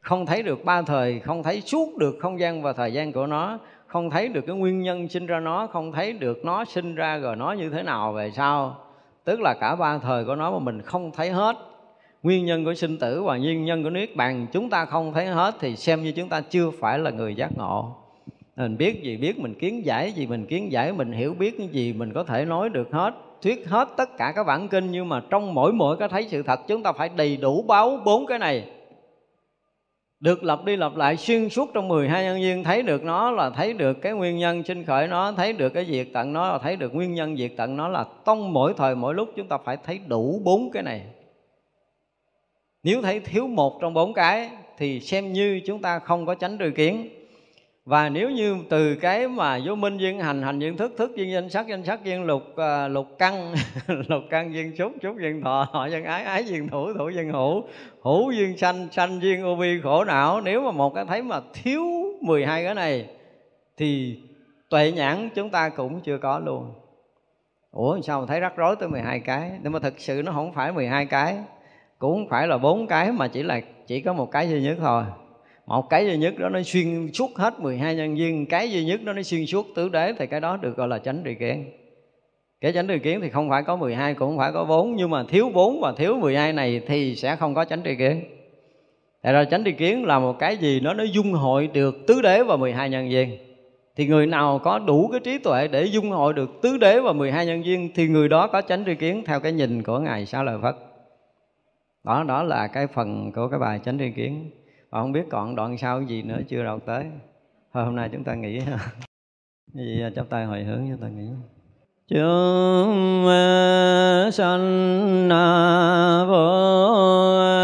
Không thấy được ba thời, không thấy suốt được không gian và thời gian của nó, không thấy được cái nguyên nhân sinh ra nó, không thấy được nó sinh ra rồi nó như thế nào, về sau. Tức là cả ba thời của nó mà mình không thấy hết. Nguyên nhân của sinh tử và nguyên nhân của niết bàn chúng ta không thấy hết thì xem như chúng ta chưa phải là người giác ngộ mình biết gì biết, mình kiến giải gì, mình kiến giải, mình hiểu biết cái gì, mình có thể nói được hết, thuyết hết tất cả các bản kinh. Nhưng mà trong mỗi mỗi cái thấy sự thật, chúng ta phải đầy đủ báo bốn cái này. Được lặp đi lặp lại xuyên suốt trong 12 nhân duyên, thấy được nó là thấy được cái nguyên nhân sinh khởi nó, thấy được cái diệt tận nó là thấy được nguyên nhân diệt tận nó là trong mỗi thời mỗi lúc chúng ta phải thấy đủ bốn cái này. Nếu thấy thiếu một trong bốn cái thì xem như chúng ta không có tránh trừ kiến và nếu như từ cái mà vô minh duyên hành hành duyên thức thức duyên danh sắc danh sắc duyên lục uh, lục căn <laughs> lục căn duyên xúc xúc duyên thọ họ duyên ái ái duyên thủ thủ duyên hữu hữu duyên sanh sanh duyên ô vi khổ não. Nếu mà một cái thấy mà thiếu 12 cái này thì tuệ nhãn chúng ta cũng chưa có luôn. Ủa sao mà thấy rắc rối tới 12 cái? Nhưng mà thực sự nó không phải 12 cái cũng không phải là bốn cái mà chỉ là chỉ có một cái duy nhất thôi một cái duy nhất đó nó xuyên suốt hết 12 nhân viên, cái duy nhất đó nó xuyên suốt tứ đế thì cái đó được gọi là chánh tri kiến cái chánh tri kiến thì không phải có 12 cũng không phải có 4 nhưng mà thiếu 4 và thiếu 12 này thì sẽ không có chánh tri kiến Tại ra chánh tri kiến là một cái gì nó nó dung hội được tứ đế và 12 nhân viên. Thì người nào có đủ cái trí tuệ để dung hội được tứ đế và 12 nhân viên thì người đó có chánh tri kiến theo cái nhìn của ngài Sa Lợi Phất. Đó đó là cái phần của cái bài chánh tri kiến và không biết còn đoạn sau gì nữa, chưa đọc tới. Thôi, hôm nay chúng ta nghỉ. <laughs> Gì à, chắp tay hồi hướng chúng ta nghỉ. Chúng à, sanh à, vô